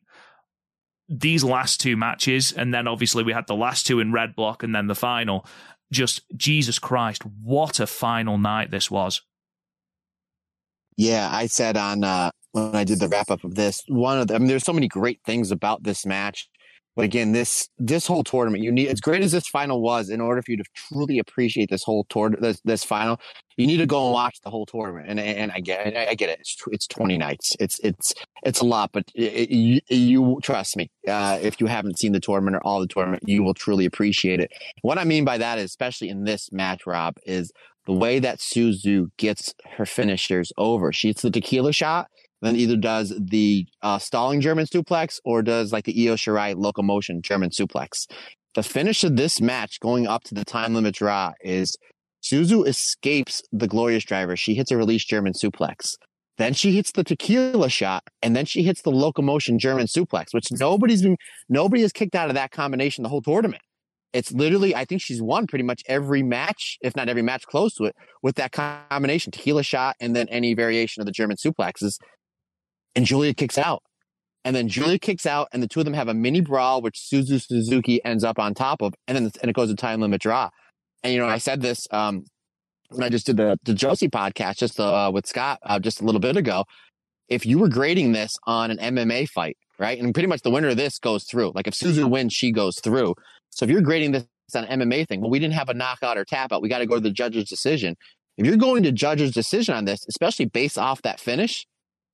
these last two matches, and then obviously we had the last two in Red Block and then the final. Just, Jesus Christ, what a final night this was. Yeah, I said on uh, when I did the wrap up of this, one of the, I mean, there's so many great things about this match. But again, this this whole tournament, you need as great as this final was, in order for you to truly appreciate this whole tour, this, this final, you need to go and watch the whole tournament. And and I get I get it. It's it's twenty nights. It's it's it's a lot, but it, you, you, trust me. Uh, if you haven't seen the tournament or all the tournament, you will truly appreciate it. What I mean by that is, especially in this match, Rob, is the way that Suzu gets her finishers over. She hits the tequila shot then either does the uh, stalling German suplex or does like the Io Shirai locomotion German suplex. The finish of this match going up to the time limit draw is Suzu escapes the glorious driver. She hits a release German suplex. Then she hits the tequila shot, and then she hits the locomotion German suplex, which nobody's been nobody has kicked out of that combination the whole tournament. It's literally, I think she's won pretty much every match, if not every match close to it, with that combination tequila shot and then any variation of the German suplexes and Giulia kicks out. And then Giulia kicks out, and the two of them have a mini brawl, which Suzu Suzuki ends up on top of, and then and it goes to time limit draw. And you know, I said this um, when I just did the the Josie podcast just uh, with Scott uh, just a little bit ago. If you were grading this on an MMA fight, right, and pretty much the winner of this goes through. Like if Suzu wins, she goes through. So if you're grading this on an MMA thing, well, we didn't have a knockout or tap out. We got to go to the judge's decision. If you're going to judge's decision on this, especially based off that finish,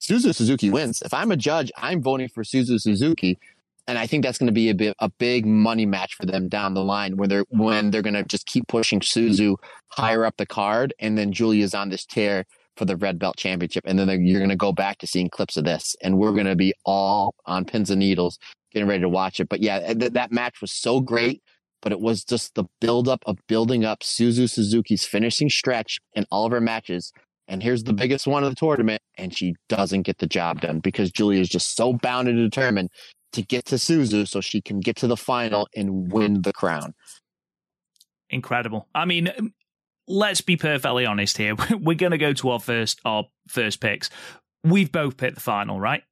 Suzu Suzuki wins. If I'm a judge, I'm voting for Suzu Suzuki. and I think that's going to be a bit a big money match for them down the line when they're when they're going to just keep pushing Suzu higher up the card, and then Giulia's on this tear for the red belt championship, and then you're going to go back to seeing clips of this, and we're going to be all on pins and needles getting ready to watch it. But yeah, th- that match was so great, but it was just the buildup of building up Suzu Suzuki's finishing stretch in all of her matches. And here's the biggest one of the tournament, and she doesn't get the job done because Giulia is just so bound and determined to get to Suzu so she can get to the final and win the crown. Incredible. I mean, um, let's be perfectly honest here. We're going to go to our first our first picks. We've both picked the final, right?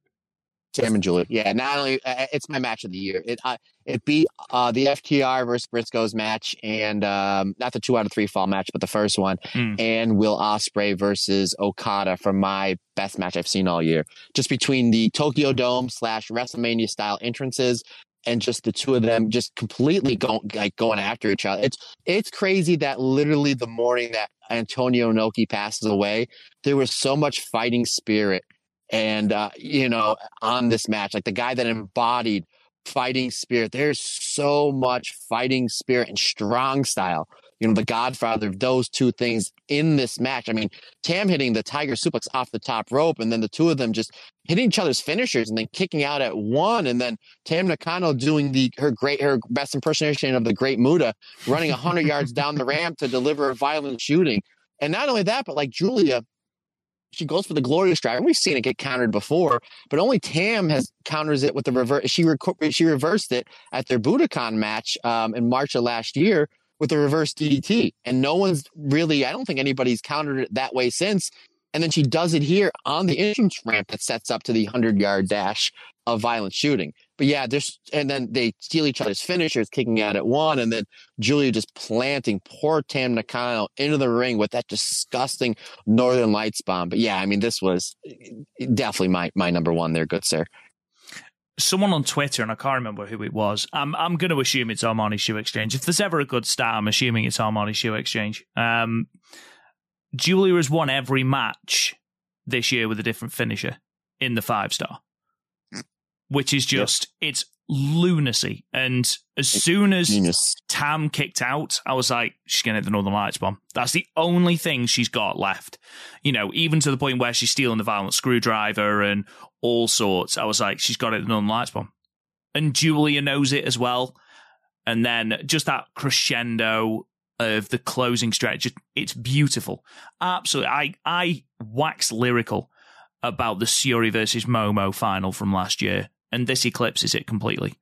Tam and Giulia. Yeah, not only uh, it's my match of the year. It uh, it beat uh, the FTR versus Briscoes match, and um, not the two out of three fall match, but the first one, mm. and Will Ospreay versus Okada for my best match I've seen all year. Just between the Tokyo Dome slash WrestleMania style entrances and just the two of them just completely going like going after each other. It's it's crazy that literally the morning that Antonio Inoki passes away, there was so much fighting spirit and uh, you know on this match like the guy that embodied fighting spirit there's so much fighting spirit and strong style. You know the godfather of those two things in this match. I mean tam hitting the tiger suplex off the top rope and then the two of them just hitting each other's finishers and then kicking out at one and then tam nakano doing the her great her best impersonation of the great Muta running 100 yards down the ramp to deliver a violent shooting. And not only that but like giulia she goes for the glorious drive. We've seen it get countered before, but only Tam has counters it with the reverse. She she reversed it at their Budokan match um, in March of last year with the reverse DDT, and no one's really. I don't think anybody's countered it that way since. And then she does it here on the entrance ramp that sets up to the hundred yard dash of violent shooting. But yeah, there's and then they steal each other's finishers, kicking out at one, and then Giulia just planting poor Tam Nakano into the ring with that disgusting Northern Lights bomb. But yeah, I mean, this was definitely my my number one there, good sir. Someone on Twitter, and I can't remember who it was. I'm I'm going to assume it's Armani Shoe Exchange. If there's ever a good star, I'm assuming it's Armani Shoe Exchange. Um, Giulia has won every match this year with a different finisher in the five star which is just it's lunacy. And as soon as genius. Tam kicked out, I was like, she's gonna hit the Northern Lights bomb. That's the only thing she's got left. You know, even to the point where she's stealing the violent screwdriver and all sorts. I was like, she's got it the Northern Lights bomb. And Giulia knows it as well. And then just that crescendo of the closing stretch, it's beautiful. Absolutely. I I wax lyrical about the Syuri versus Momo final from last year and this eclipses it completely.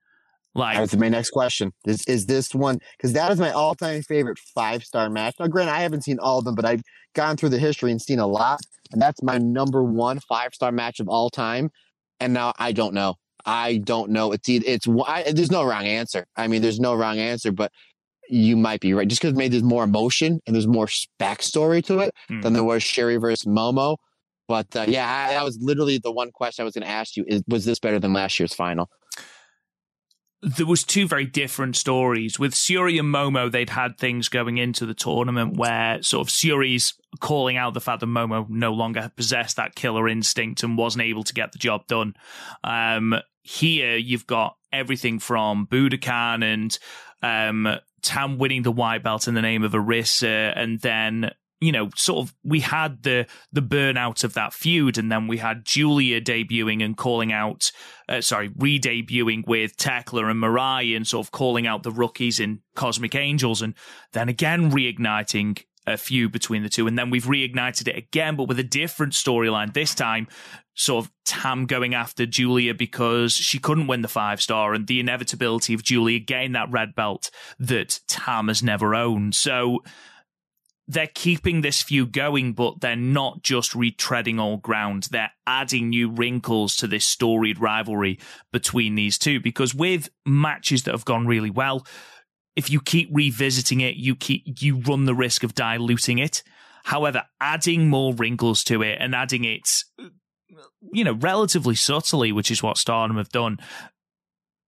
Like my next question. Is is this one because that is my all time favorite five star match. Now, granted, I haven't seen all of them, but I've gone through the history and seen a lot, and that's my number one five star match of all time. And now I don't know. I don't know. It's it's I, there's no wrong answer. I mean, there's no wrong answer, but you might be right. Just because maybe there's more emotion and there's more backstory to it mm. than there was Syuri versus Momo. But uh, yeah, I, that was literally the one question I was going to ask you: is was this better than last year's final? There was two very different stories with Syuri and Momo. They'd had things going into the tournament where sort of Syuri's calling out the fact that Momo no longer possessed that killer instinct and wasn't able to get the job done. Um, here you've got everything from Budokan and um, Tam winning the white belt in the name of Arisa, and then you know, sort of we had the the burnout of that feud, and then we had Giulia debuting and calling out, uh, sorry, re-debuting with Thekla and Mirai, and sort of calling out the rookies in Cosmic Angels, and then again reigniting a feud between the two, and then we've reignited it again, but with a different storyline. This time, sort of Tam going after Giulia because she couldn't win the five star, and the inevitability of Giulia getting that red belt that Tam has never owned. So they're keeping this feud going, but they're not just retreading old ground. They're adding new wrinkles to this storied rivalry between these two. Because with matches that have gone really well, if you keep revisiting it, you keep you run the risk of diluting it. However, adding more wrinkles to it and adding it, you know, relatively subtly, which is what Stardom have done,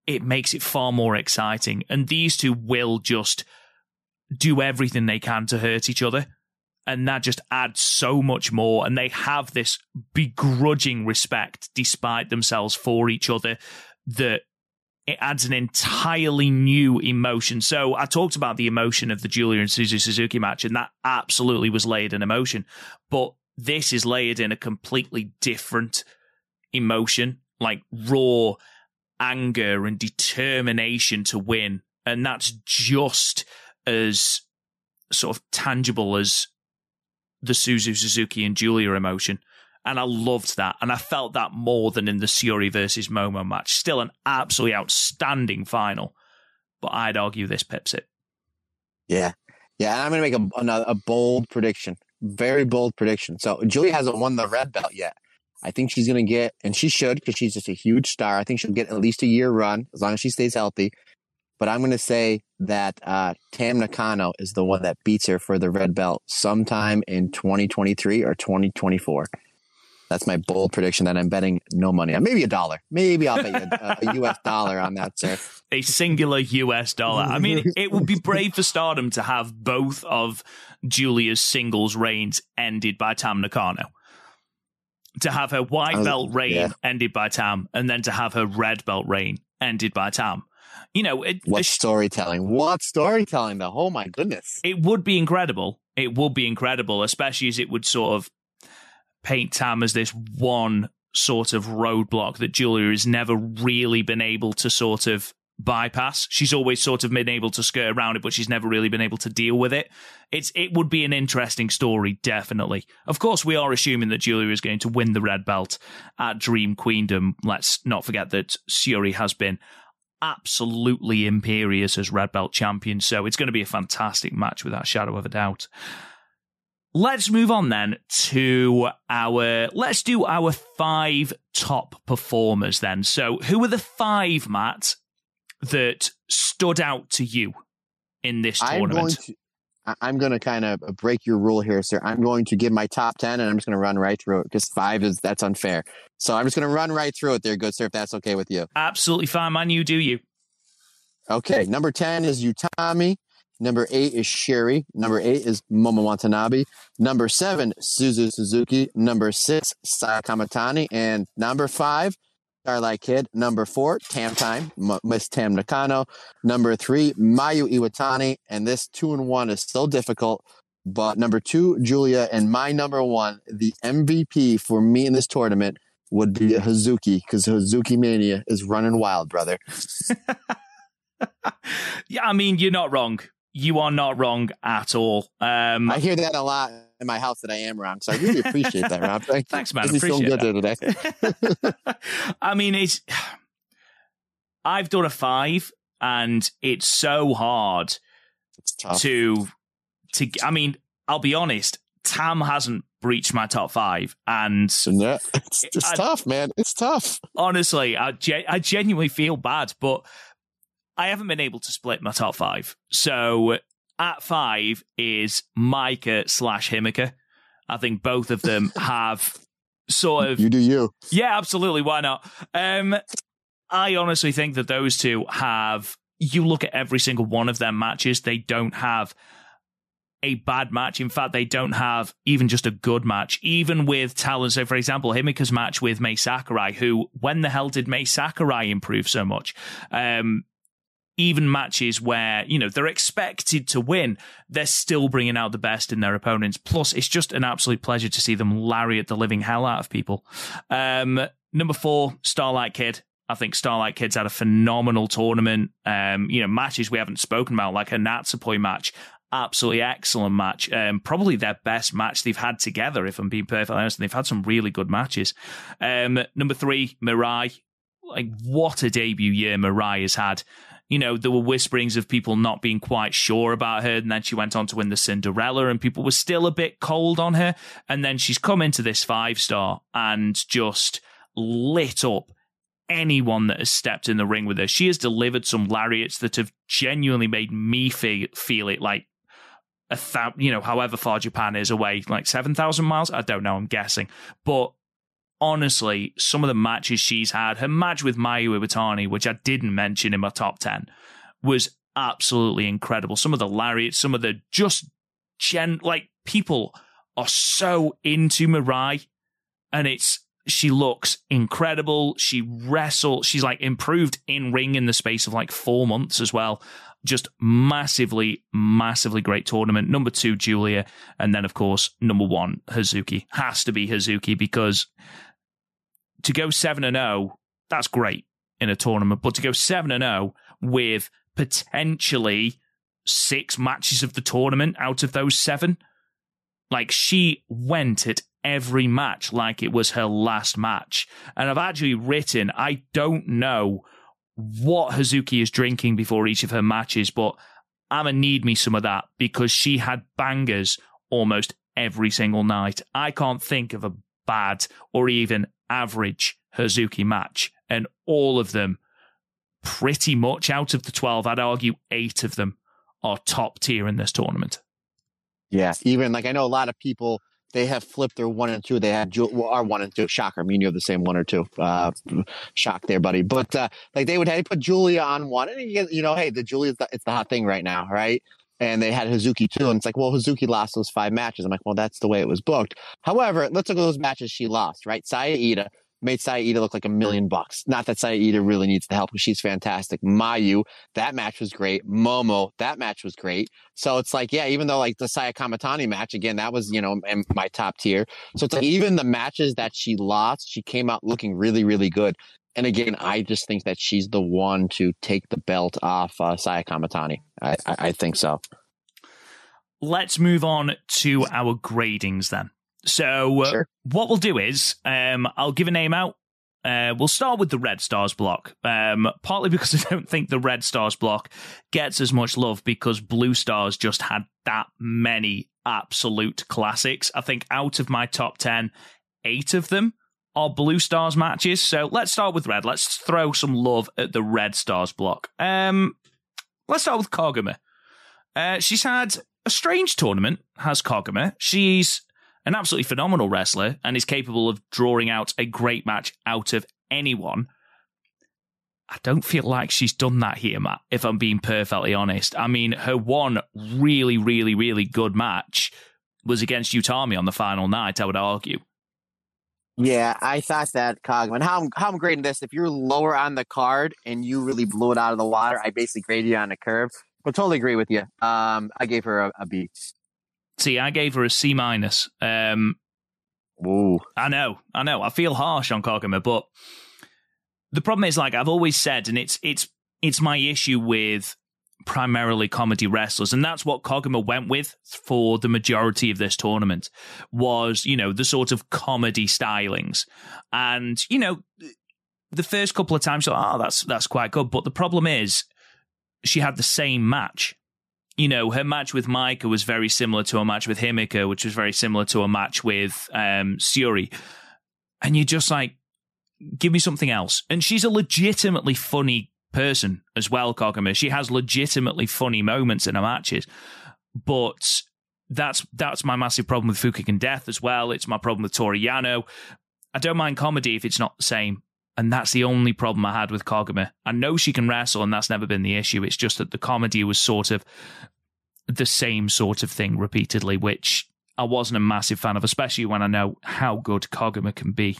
it makes it far more exciting. And these two will just do everything they can to hurt each other. And that just adds so much more. And they have this begrudging respect despite themselves for each other that it adds an entirely new emotion. So I talked about the emotion of the Giulia and Suzu Suzuki match, and that absolutely was layered in emotion. But this is layered in a completely different emotion, like raw anger and determination to win. And that's just as sort of tangible as the Suzu Suzuki and Giulia emotion. And I loved that. And I felt that more than in the Syuri versus Momo match. Still an absolutely outstanding final. But I'd argue this pips it. Yeah. Yeah. And I'm going to make a, another, a bold prediction. Very bold prediction. So Giulia hasn't won the red belt yet. I think she's going to get, and she should because she's just a huge star. I think she'll get at least a year run as long as she stays healthy. But I'm going to say that uh, Tam Nakano is the one that beats her for the red belt sometime in 2023 or 2024. That's my bold prediction that I'm betting no money on. Maybe a dollar. Maybe I'll bet you a, a US dollar on that, sir. A singular US dollar. I mean, it would be brave for Stardom to have both of Giulia's singles reigns ended by Tam Nakano to have her white oh, belt reign yeah. ended by Tam, and then to have her red belt reign ended by Tam. You know, it, what storytelling? What storytelling? Though, oh my goodness, it would be incredible. It would be incredible, especially as it would sort of paint Tam as this one sort of roadblock that Giulia has never really been able to sort of bypass. She's always sort of been able to skirt around it, but she's never really been able to deal with it. It's it would be an interesting story, definitely. Of course, we are assuming that Giulia is going to win the red belt at Dream Queendom. Let's not forget that Syuri has been absolutely imperious as red belt champion, so it's going to be a fantastic match without shadow of a doubt. Let's move on then to our. Let's do our five top performers then. So, who are the five, Matt, that stood out to you in this tournament? I'm going to, I'm going to kind of break your rule here, sir. I'm going to give my top 10 and I'm just going to run right through it because five is that's unfair. So I'm just going to run right through it there, good sir, if that's okay with you. Absolutely fine, man. You do you. Okay. Number 10 is Utami. Number eight is Syuri. Number eight is Momo Watanabe. Number seven, Suzu Suzuki. Number six, Saya. And number five, Starlight Kid. Number four, Tam Time, Miss Tam Nakano. Number three, Mayu Iwatani. And this two and one is still difficult. But number two, Giulia. And my number one, the MVP for me in this tournament would be Hazuki because Hazuki Mania is running wild, brother. yeah, I mean, you're not wrong. You are not wrong at all. Um, I hear that a lot in my house that I am wrong. So I really appreciate that, Rob. Thank Thanks, man. Appreciate good today. I mean, it's. I've done a five, and it's so hard it's tough. to to. I mean, I'll be honest. Tam hasn't breached my top five, and yeah, it's, it's I, tough, man. It's tough. Honestly, I I genuinely feel bad, but I haven't been able to split my top five. So at five is Maika slash Himeka. I think both of them have sort of. You do you. Yeah, absolutely. Why not? Um, I honestly think that those two have. You look at every single one of their matches, they don't have a bad match. In fact, they don't have even just a good match. Even with talent. So, for example, Himeka's match with Mai Sakurai, who, when the hell did Mai Sakurai improve so much? Um, even matches where, you know, they're expected to win, they're still bringing out the best in their opponents. Plus, it's just an absolute pleasure to see them lariat the living hell out of people. Um, number four, Starlight Kid. I think Starlight Kid's had a phenomenal tournament. Um, you know, matches we haven't spoken about, like a Natsupoi match. Absolutely excellent match. Um, probably their best match they've had together, if I'm being perfectly honest. And they've had some really good matches. Um, number three, Mirai. Like, what a debut year Mirai has had you know, there were whisperings of people not being quite sure about her. And then she went on to win the Cinderella, and people were still a bit cold on her. And then she's come into this five star and just lit up anyone that has stepped in the ring with her. She has delivered some lariats that have genuinely made me feel, feel it like a thousand, you know, however far Japan is away, like 7,000 miles. I don't know, I'm guessing. But honestly, some of the matches she's had, her match with Mayu Iwatani, which I didn't mention in my top 10, was absolutely incredible. Some of the lariats, some of the just gen, like people are so into Mirai and it's she looks incredible. She wrestled. She's like improved in ring in the space of like four months as well. Just massively, massively great tournament. Number two, Giulia. And then, of course, number one, Hazuki. Has to be Hazuki because to go 7 and 0, that's great in a tournament. But to go 7 and 0 with potentially six matches of the tournament out of those seven, like she went at every match like it was her last match. And I've actually written, I don't know what Hazuki is drinking before each of her matches, but I'm going to need me some of that because she had bangers almost every single night. I can't think of a bad or even average Hazuki match, and all of them, pretty much out of the 12, I'd argue eight of them are top tier in this tournament. Yeah, even like I know a lot of people they have flipped their one and two. They had well, our one and two. Shocker. I mean, you have the same one or two. Uh, shock there, buddy. But uh, like they would have put Giulia on one, and you know, hey, the Giulia, it's the hot thing right now, right? And they had Hazuki too, and it's like, well, Hazuki lost those five matches. I'm like, well, that's the way it was booked. However, let's look at those matches she lost, right? Saya Iida, made Saida look like a million bucks. Not that Saida really needs the help because she's fantastic. Mayu, that match was great. Momo, that match was great. So it's like, yeah, even though like the Saya Kamitani match, again, that was, you know, in my top tier. So it's like even the matches that she lost, she came out looking really, really good. And again, I just think that she's the one to take the belt off uh, Saya Kamitani. I, I, think so. Let's move on to our gradings then. So, sure. what we'll do is um, I'll give a name out. Uh, we'll start with the Red Stars block, um, partly because I don't think the Red Stars block gets as much love because Blue Stars just had that many absolute classics. I think out of my top 10, eight of them are Blue Stars matches. So let's start with Red. Let's throw some love at the Red Stars block. Um, let's start with Koguma. Uh, she's had a strange tournament, has Koguma. She's an absolutely phenomenal wrestler and is capable of drawing out a great match out of anyone. I don't feel like she's done that here, Matt, if I'm being perfectly honest. I mean, her one really, really, really good match was against Utami on the final night, I would argue. Yeah, I thought that Koguma. How, how I'm grading this, if you're lower on the card and you really blew it out of the water, I basically grade you on a curve. But totally agree with you. Um, I gave her a, a B. See, I gave her a C minus. Um, Ooh. I know, I know. I feel harsh on Koguma, but the problem is, like I've always said, and it's it's it's my issue with primarily comedy wrestlers, and that's what Koguma went with for the majority of this tournament was you know the sort of comedy stylings, and you know the first couple of times, oh, that's that's quite good, but the problem is she had the same match you know, her match with Maika was very similar to a match with Himeka, which was very similar to a match with um, Syuri. And you're just like, give me something else. And she's a legitimately funny person as well, Koguma. She has legitimately funny moments in her matches. But that's that's my massive problem with Fukigen Death as well. It's my problem with Toru Yano. I don't mind comedy if it's not the same. And that's the only problem I had with Koguma. I know she can wrestle, and that's never been the issue. It's just that the comedy was sort of the same sort of thing repeatedly, which I wasn't a massive fan of, especially when I know how good Koguma can be.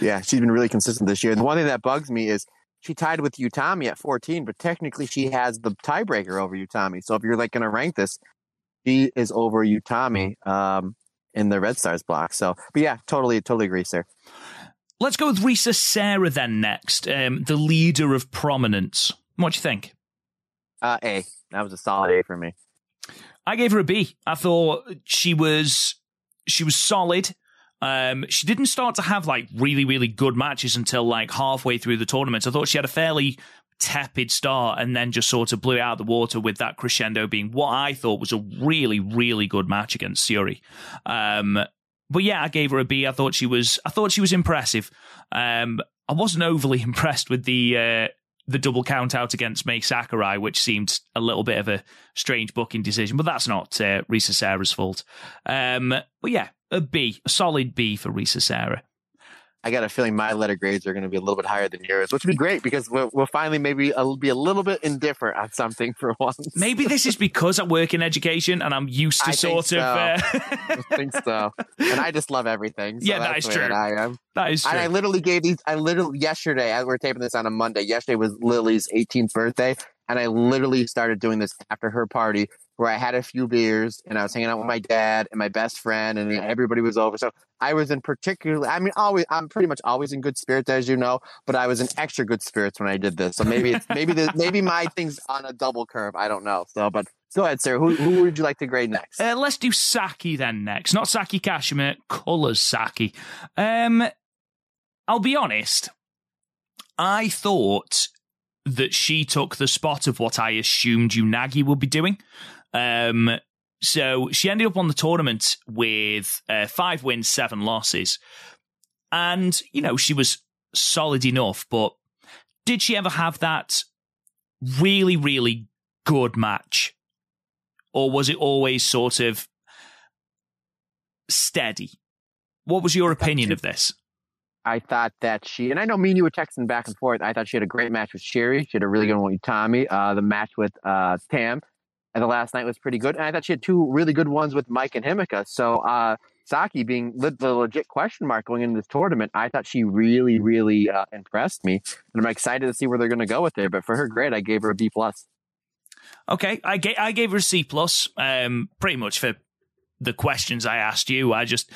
Yeah, she's been really consistent this year. The one thing that bugs me is she tied with Utami at 14, but technically she has the tiebreaker over Utami. So if you're like going to rank this, she is over Utami um, in the Red Stars block. So, but yeah, totally, totally agree, sir. Let's go with Risa Sera then next, um, the leader of prominence. What do you think? Uh, a. That was a solid A for me. I gave her a B. I thought she was she was solid. Um, she didn't start to have like really really good matches until like halfway through the tournament. I thought she had a fairly tepid start and then just sort of blew out the water with that crescendo being what I thought was a really really good match against Syuri. Um, but yeah, I gave her a B. I thought she was I thought she was impressive. Um, I wasn't overly impressed with the uh, the double count out against Mai Sakurai, which seemed a little bit of a strange booking decision, but that's not uh, Risa Sera's fault. Um, but yeah, a B, a solid B for Risa Sera. I got a feeling my letter grades are going to be a little bit higher than yours, which would be great because we'll, we'll finally maybe I'll be a little bit indifferent on something for once. Maybe this is because I work in education and I'm used to I sort of. Uh, I think so, and I just love everything. So Yeah, that is true. I am. that is true. And I literally gave these. I literally yesterday. I, we're taping this on a Monday. Yesterday was Lily's 18th birthday, and I literally started doing this after her party, where I had a few beers and I was hanging out with my dad and my best friend, and everybody was over. So I was in particularly. I mean, always. I'm pretty much always in good spirits, as you know. But I was in extra good spirits when I did this. So maybe it's maybe the maybe my thing's on a double curve. I don't know. So, but go ahead, sir. Who who would you like to grade next? Uh, let's do Saki then next. Not Saki Kashima, Colors Saki. Um, I'll be honest. I thought that she took the spot of what I assumed Unagi would be doing. Um, so she ended up on the tournament with uh, five wins, seven losses. And, you know, she was solid enough, but did she ever have that really, really good match? Or was it always sort of steady? What was your opinion of this? I thought that she, and I know me and you were texting back and forth. I thought she had a great match with Syuri. She had a really good one with Tommy. Uh, the match with uh, Tam and the last night was pretty good. And I thought she had two really good ones with Maika and Himeka. So uh, Saki being the legit question mark going into this tournament, I thought she really, really uh, impressed me. And I'm excited to see where they're going to go with her. But for her grade, I gave her a B plus. Okay, I gave I gave her a C plus, um, pretty much for the questions I asked you. I just,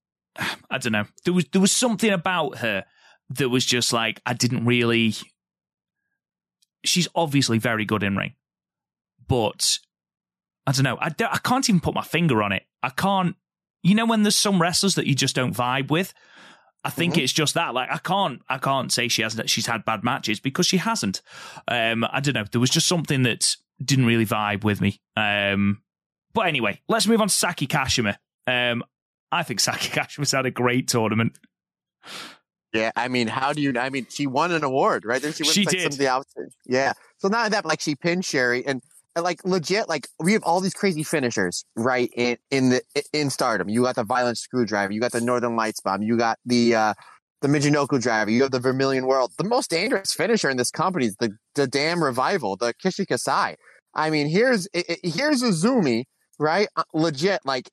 I don't know. There was there was something about her that was just like I didn't really. She's obviously very good in ring, but I don't know. I don't, I can't even put my finger on it. I can't. You know when there's some wrestlers that you just don't vibe with. I think Mhm. it's just that. Like I can't, I can't say she hasn't. She's had bad matches because she hasn't. Um, I don't know. There was just something that didn't really vibe with me. Um, but anyway, let's move on to Saki Kashima. Um, I think Saki Kashima's had a great tournament. Yeah, I mean, how do you? I mean, she won an award, right? There, she wins She like some did. of the. Yeah. So not that, but, like she pinned Sherry, and like legit, like we have all these crazy finishers, right? In in the in Stardom, you got the violent screwdriver, you got the Northern Lights bomb, you got the uh the Michinoku driver, you have the Vermilion World. The most dangerous finisher in this company is the the damn revival, the Kishikasai. I mean, here's i- i- here's Azumi, right? Uh, Legit, like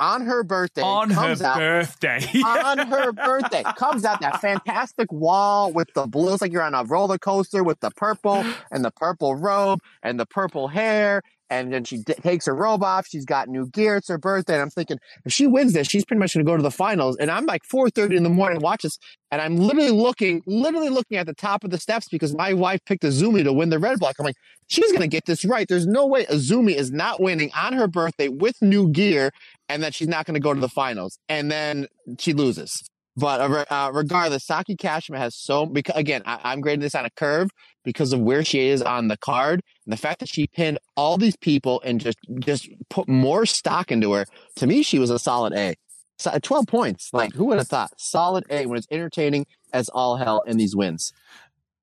on her birthday, on her out birthday. on her birthday. Comes out that fantastic wall with the blue. It's like you're on a roller coaster with the purple and the purple robe and the purple hair. And then she d- takes her robe off. She's got new gear. It's her birthday. And I'm thinking, if she wins this, she's pretty much going to go to the finals. And I'm like 4.30 in the morning, watch this. And I'm literally looking, literally looking at the top of the steps because my wife picked Azumi to win the red block. I'm like, she's going to get this right. There's no way Azumi is not winning on her birthday with new gear and that she's not going to go to the finals. And then she loses. But uh, uh, regardless, Saki Kashima has so because again, I, I'm grading this on a curve because of where she is on the card and the fact that she pinned all these people and just just put more stock into her. To me, she was a solid A. So, 12 points. Like who would have thought? Solid A when it's entertaining as all hell in these wins.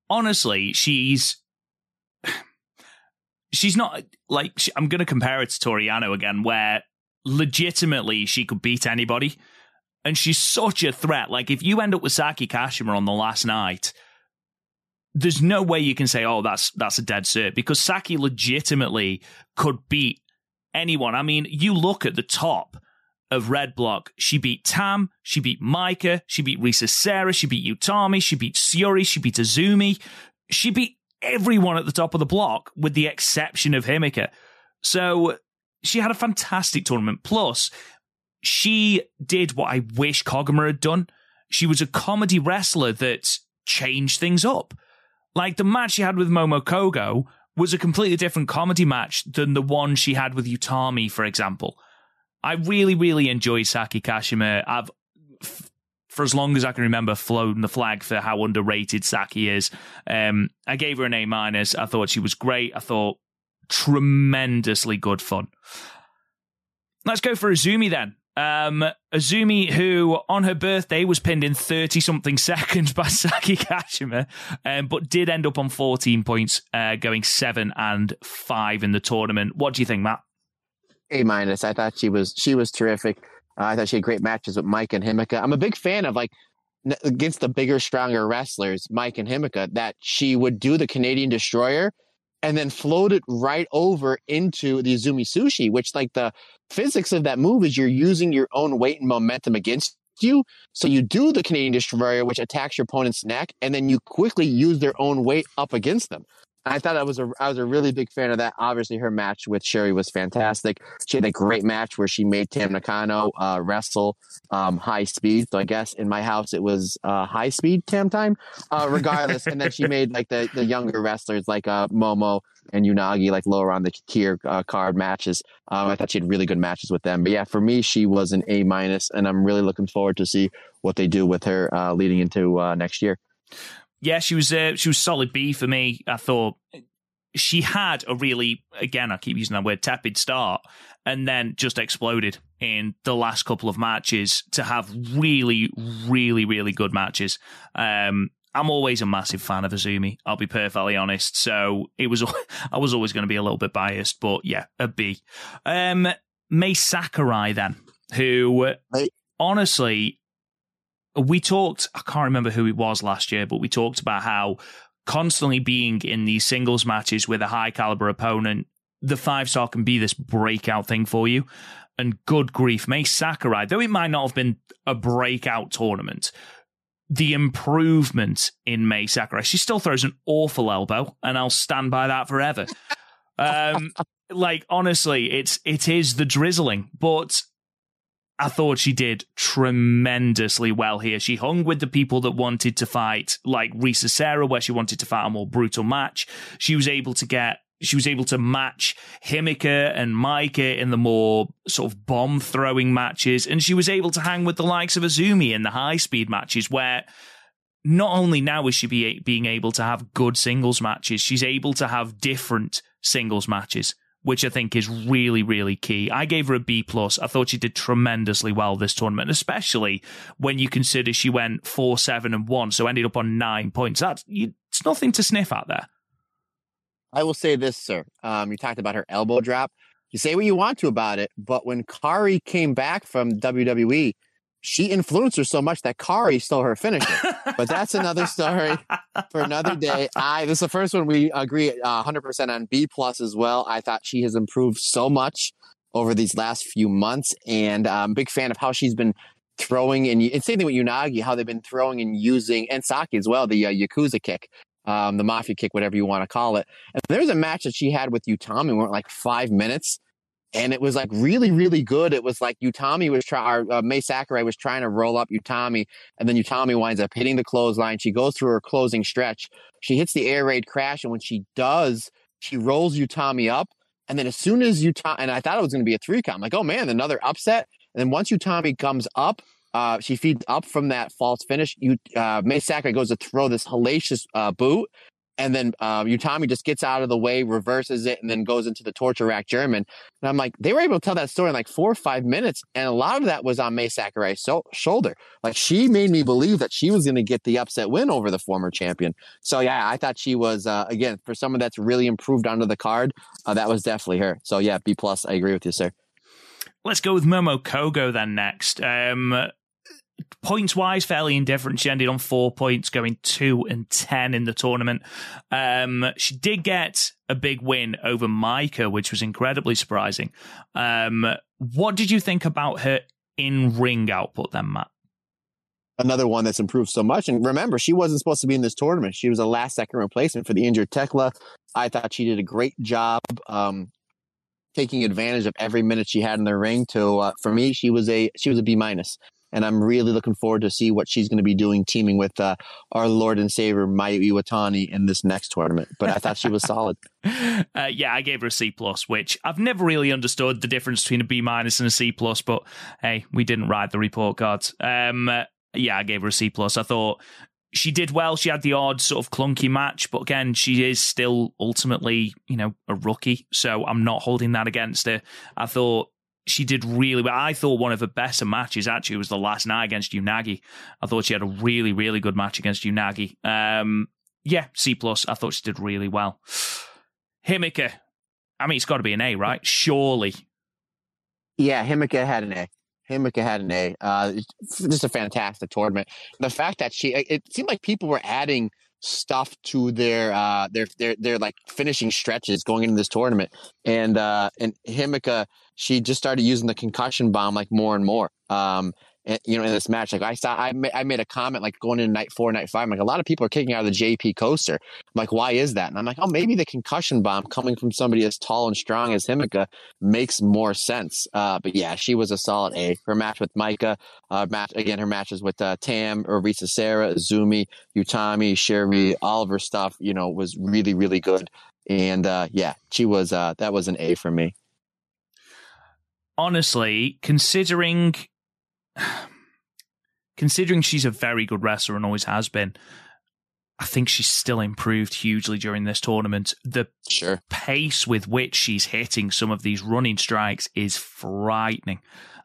honestly, she's she's not like she, I'm going to compare it to Toru Yano again, where legitimately she could beat anybody, and she's such a threat. Like if you end up with Saki Kashima on the last night, there's no way you can say, "Oh, that's that's a dead cert," because Saki legitimately could beat anyone. I mean, you look at the top of Red Block. She beat Tam, she beat Maika, she beat Risa Sera, she beat Utami, she beat Syuri, she beat Azumi, she beat everyone at the top of the block with the exception of Himeka. So she had a fantastic tournament. Plus, she did what I wish Koguma had done. She was a comedy wrestler that changed things up. Like the match she had with Momo Kohgo was a completely different comedy match than the one she had with Utami, for example. I really, really enjoy Saki Kashima. I've, for as long as I can remember, flown the flag for how underrated Saki is. Um, I gave her an A minus. I thought she was great. I thought tremendously good fun. Let's go for Azumi then. Um, Azumi, who on her birthday was pinned in 30 something seconds by Saki Kashima, um, but did end up on 14 points, uh, going 7 and 5 in the tournament. What do you think, Matt? A minus. I thought she was she was terrific. Uh, I thought she had great matches with Maika and Himeka. I'm a big fan of like against the bigger, stronger wrestlers, Maika and Himeka, that she would do the Canadian Destroyer and then float it right over into the Azumi Sushi, which like the physics of that move is you're using your own weight and momentum against you. So you do the Canadian Destroyer, which attacks your opponent's neck, and then you quickly use their own weight up against them. I thought I was a I was a really big fan of that. Obviously, her match with Syuri was fantastic. She had a great match where she made Tam Nakano uh, wrestle um, high speed. So I guess in my house it was uh, high speed Tam time, uh, regardless. and then she made like the, the younger wrestlers like uh, Momo and Unagi like lower on the tier uh, card matches. Um, I thought she had really good matches with them. But yeah, for me she was an A minus, and I'm really looking forward to see what they do with her uh, leading into next year yeah, she was uh, she was solid B for me. I thought she had a really again I keep using that word tepid start and then just exploded in the last couple of matches to have really really really good matches. Um, I'm always a massive fan of Azumi. I'll be perfectly honest. So it was I was always going to be a little bit biased, but yeah, a B. Um, Mai Sakurai then, who honestly we talked, I can't remember who it was last year, but we talked about how constantly being in these singles matches with a high caliber opponent, the five star can be this breakout thing for you. And good grief, Mai Sakurai, though it might not have been a breakout tournament, the improvement in Mai Sakurai, she still throws an awful elbow, and I'll stand by that forever. um, like honestly, it's it is the drizzling, but I thought she did tremendously well here. She hung with the people that wanted to fight, like Risa Sera, where she wanted to fight a more brutal match. She was able to get she was able to match Himeka and Maika in the more sort of bomb throwing matches, and she was able to hang with the likes of Azumi in the high speed matches where not only now is she be, being able to have good singles matches, she's able to have different singles matches which I think is really, really key. I gave her a B plus. I thought she did tremendously well this tournament, especially when you consider she went four, seven, and one, so ended up on nine points. That's it's nothing to sniff at there. I will say this, sir. Um, you talked about her elbow drop. You say what you want to about it, but when Kairi came back from WWE, she influenced her so much that Kairi stole her finisher. but that's another story for another day. I this is the first one we agree uh, 100% on B plus as well. I thought she has improved so much over these last few months, and I'm um, big fan of how she's been throwing and, and same thing with Unagi, how they've been throwing and using and Saki as well, the uh, Yakuza kick. Um, the mafia kick, whatever you want to call it. And there's a match that she had with Utami, went like five minutes and it was like really, really good. It was like Utami was trying, uh, Mai Sakurai was trying to roll up Utami, and then Utami winds up hitting the clothesline. She goes through her closing stretch. She hits the air raid crash, and when she does, she rolls Utami up. And then as soon as Utami, and I thought it was going to be a three count, I'm like, oh man, another upset. And then once Utami comes up, uh, she feeds up from that false finish. You, uh, Mai Sakurai goes to throw this hellacious uh, boot, and then um, Utami just gets out of the way, reverses it, and then goes into the torture rack German. And I'm like, they were able to tell that story in like four or five minutes, and a lot of that was on Mai Sakurai's so- shoulder. Like she made me believe that she was going to get the upset win over the former champion. So yeah, I thought she was uh, again for someone that's really improved onto the card. Uh, that was definitely her. So yeah, B plus. I agree with you, sir. Let's go with Momo Kohgo then next. Um, points wise, fairly indifferent. She ended on four points, going two and ten in the tournament. Um, she did get a big win over Maika, which was incredibly surprising. Um, what did you think about her in ring output then, Matt? Another one that's improved so much. And remember, she wasn't supposed to be in this tournament. She was a last second replacement for the injured Thekla. I thought she did a great job um, taking advantage of every minute she had in the ring. To uh, for me, she was a she was a B minus and I'm really looking forward to see what she's going to be doing teaming with uh, our Lord and Savior Mayu Iwatani in this next tournament. But I thought she was solid. Uh, yeah, I gave her a C plus, which I've never really understood the difference between a B minus and a C plus. But hey, we didn't write the report cards. Um, yeah, I gave her a C plus. I thought she did well. She had the odd sort of clunky match, but again, she is still ultimately, you know, a rookie. So I'm not holding that against her. I thought she did really well. I thought one of her better matches actually was the last night against Unagi. I thought she had a really, really good match against Unagi. Um, yeah, C plus. I thought she did really well. Himeka, I mean, it's got to be an A, right? Surely. Yeah, Himeka had an A. Himeka had an A. Uh, just a fantastic tournament. The fact that she, it seemed like people were adding stuff to their uh their their their like finishing stretches going into this tournament. And uh and Himeka she just started using the concussion bomb like more and more. Um you know, in this match. Like I saw, I, ma- I made a comment like going into night four, night five. I'm like, a lot of people are kicking out of the JP coaster. I'm like, why is that? And I'm like, oh, maybe the concussion bomb coming from somebody as tall and strong as Himeka makes more sense. Uh, but yeah, she was a solid A. Her match with Maika, uh, match again, her matches with uh, Tam, a Risa Sera, Zumi, Utami, Sherry, all of her stuff, you know, was really, really good. And uh, yeah, she was, uh, that was an A for me. Honestly, considering considering she's a very good wrestler and always has been, I think she's still improved hugely during this tournament. The sure. pace with which she's hitting some of these running strikes is frightening.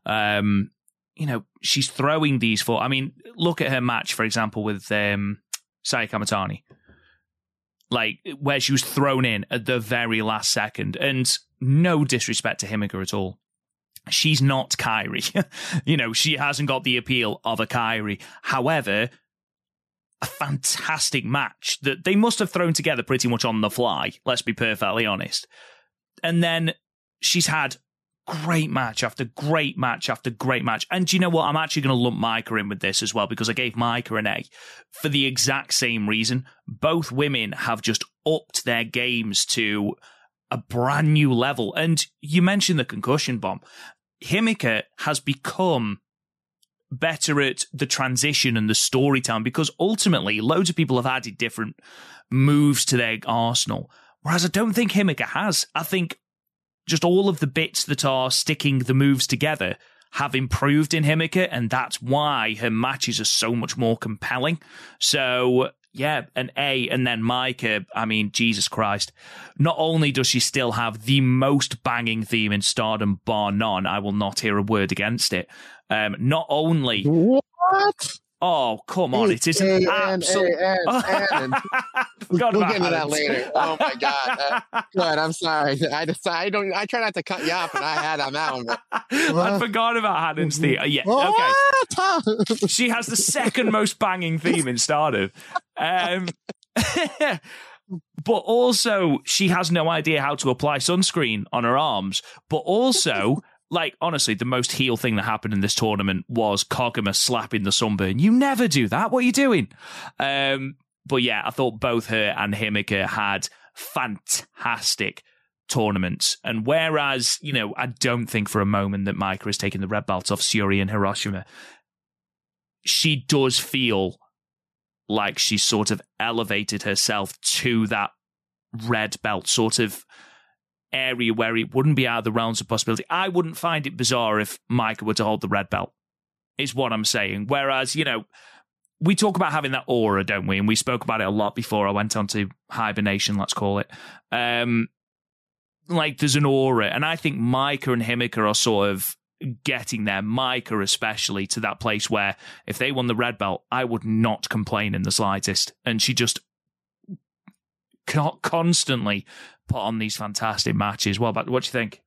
Um, you know, she's throwing these for. I mean, look at her match, for example, with um, Saya Kamitani. Like, where she was thrown in at the very last second. And no disrespect to Himeka at all she's not Kairi. you know, she hasn't got the appeal of a Kairi. However, a fantastic match that they must have thrown together pretty much on the fly, let's be perfectly honest. And then she's had great match after great match after great match. And do you know what? I'm actually going to lump Maika in with this as well because I gave Maika an A for the exact same reason. Both women have just upped their games to a brand new level. And you mentioned the concussion bomb. Himeka has become better at the transition and the storytelling because ultimately loads of people have added different moves to their arsenal. Whereas I don't think Himeka has. I think just all of the bits that are sticking the moves together have improved in Himeka, and that's why her matches are so much more compelling. So yeah, an A, and then Maika. I mean, Jesus Christ! Not only does she still have the most banging theme in Stardom, bar none, I will not hear a word against it. Um, not only what Oh, come on. It is an absolute. we'll get into that later. Oh, my God. Uh, good. I'm sorry. I just, I don't, I try not to cut you off, and I had on that one. But, I forgot about Haddon's theme. Uh, yeah. Okay. she has the second most banging theme in Stardom. Um, but also, she has no idea how to apply sunscreen on her arms. But also, like honestly, the most heel thing that happened in this tournament was Koguma slapping the sunburn. You never do that. What are you doing? Um, but yeah, I thought both her and Himeka had fantastic tournaments. And whereas, you know, I don't think for a moment that Maika is taking the red belt off Syuri and Hiroshima, she does feel like she sort of elevated herself to that red belt, sort of area where it wouldn't be out of the realms of possibility. I wouldn't find it bizarre if Maika were to hold the red belt, is what I'm saying. Whereas, you know, we talk about having that aura, don't we? And we spoke about it a lot before I went on to hibernation, let's call it. Um, like there's an aura, and I think Maika and Himeka are sort of getting there. Maika, especially, to that place where if they won the red belt, I would not complain in the slightest. And she just constantly put on these fantastic matches. Well, but what do you think?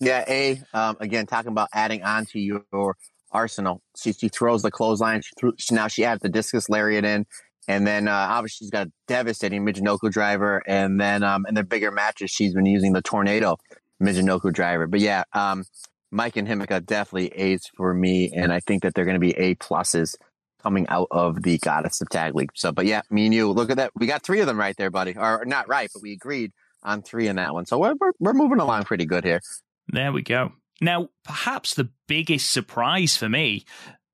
Yeah, a um, again talking about adding on to your arsenal. She she throws the clothesline. She threw, she, now she adds the discus lariat in, and then uh, obviously she's got a devastating Michinoku driver. And then um, in the bigger matches, she's been using the tornado Michinoku driver. But yeah, um, Maika and Himeka definitely A's for me, and I think that they're going to be A pluses coming out of the Goddess of Tag League. So, but yeah, me and you, look at that. We got three of them right there, buddy. Or not right, but we agreed on three in that one. So we're, we're, we're moving along pretty good here. There we go. Now, perhaps the biggest surprise for me,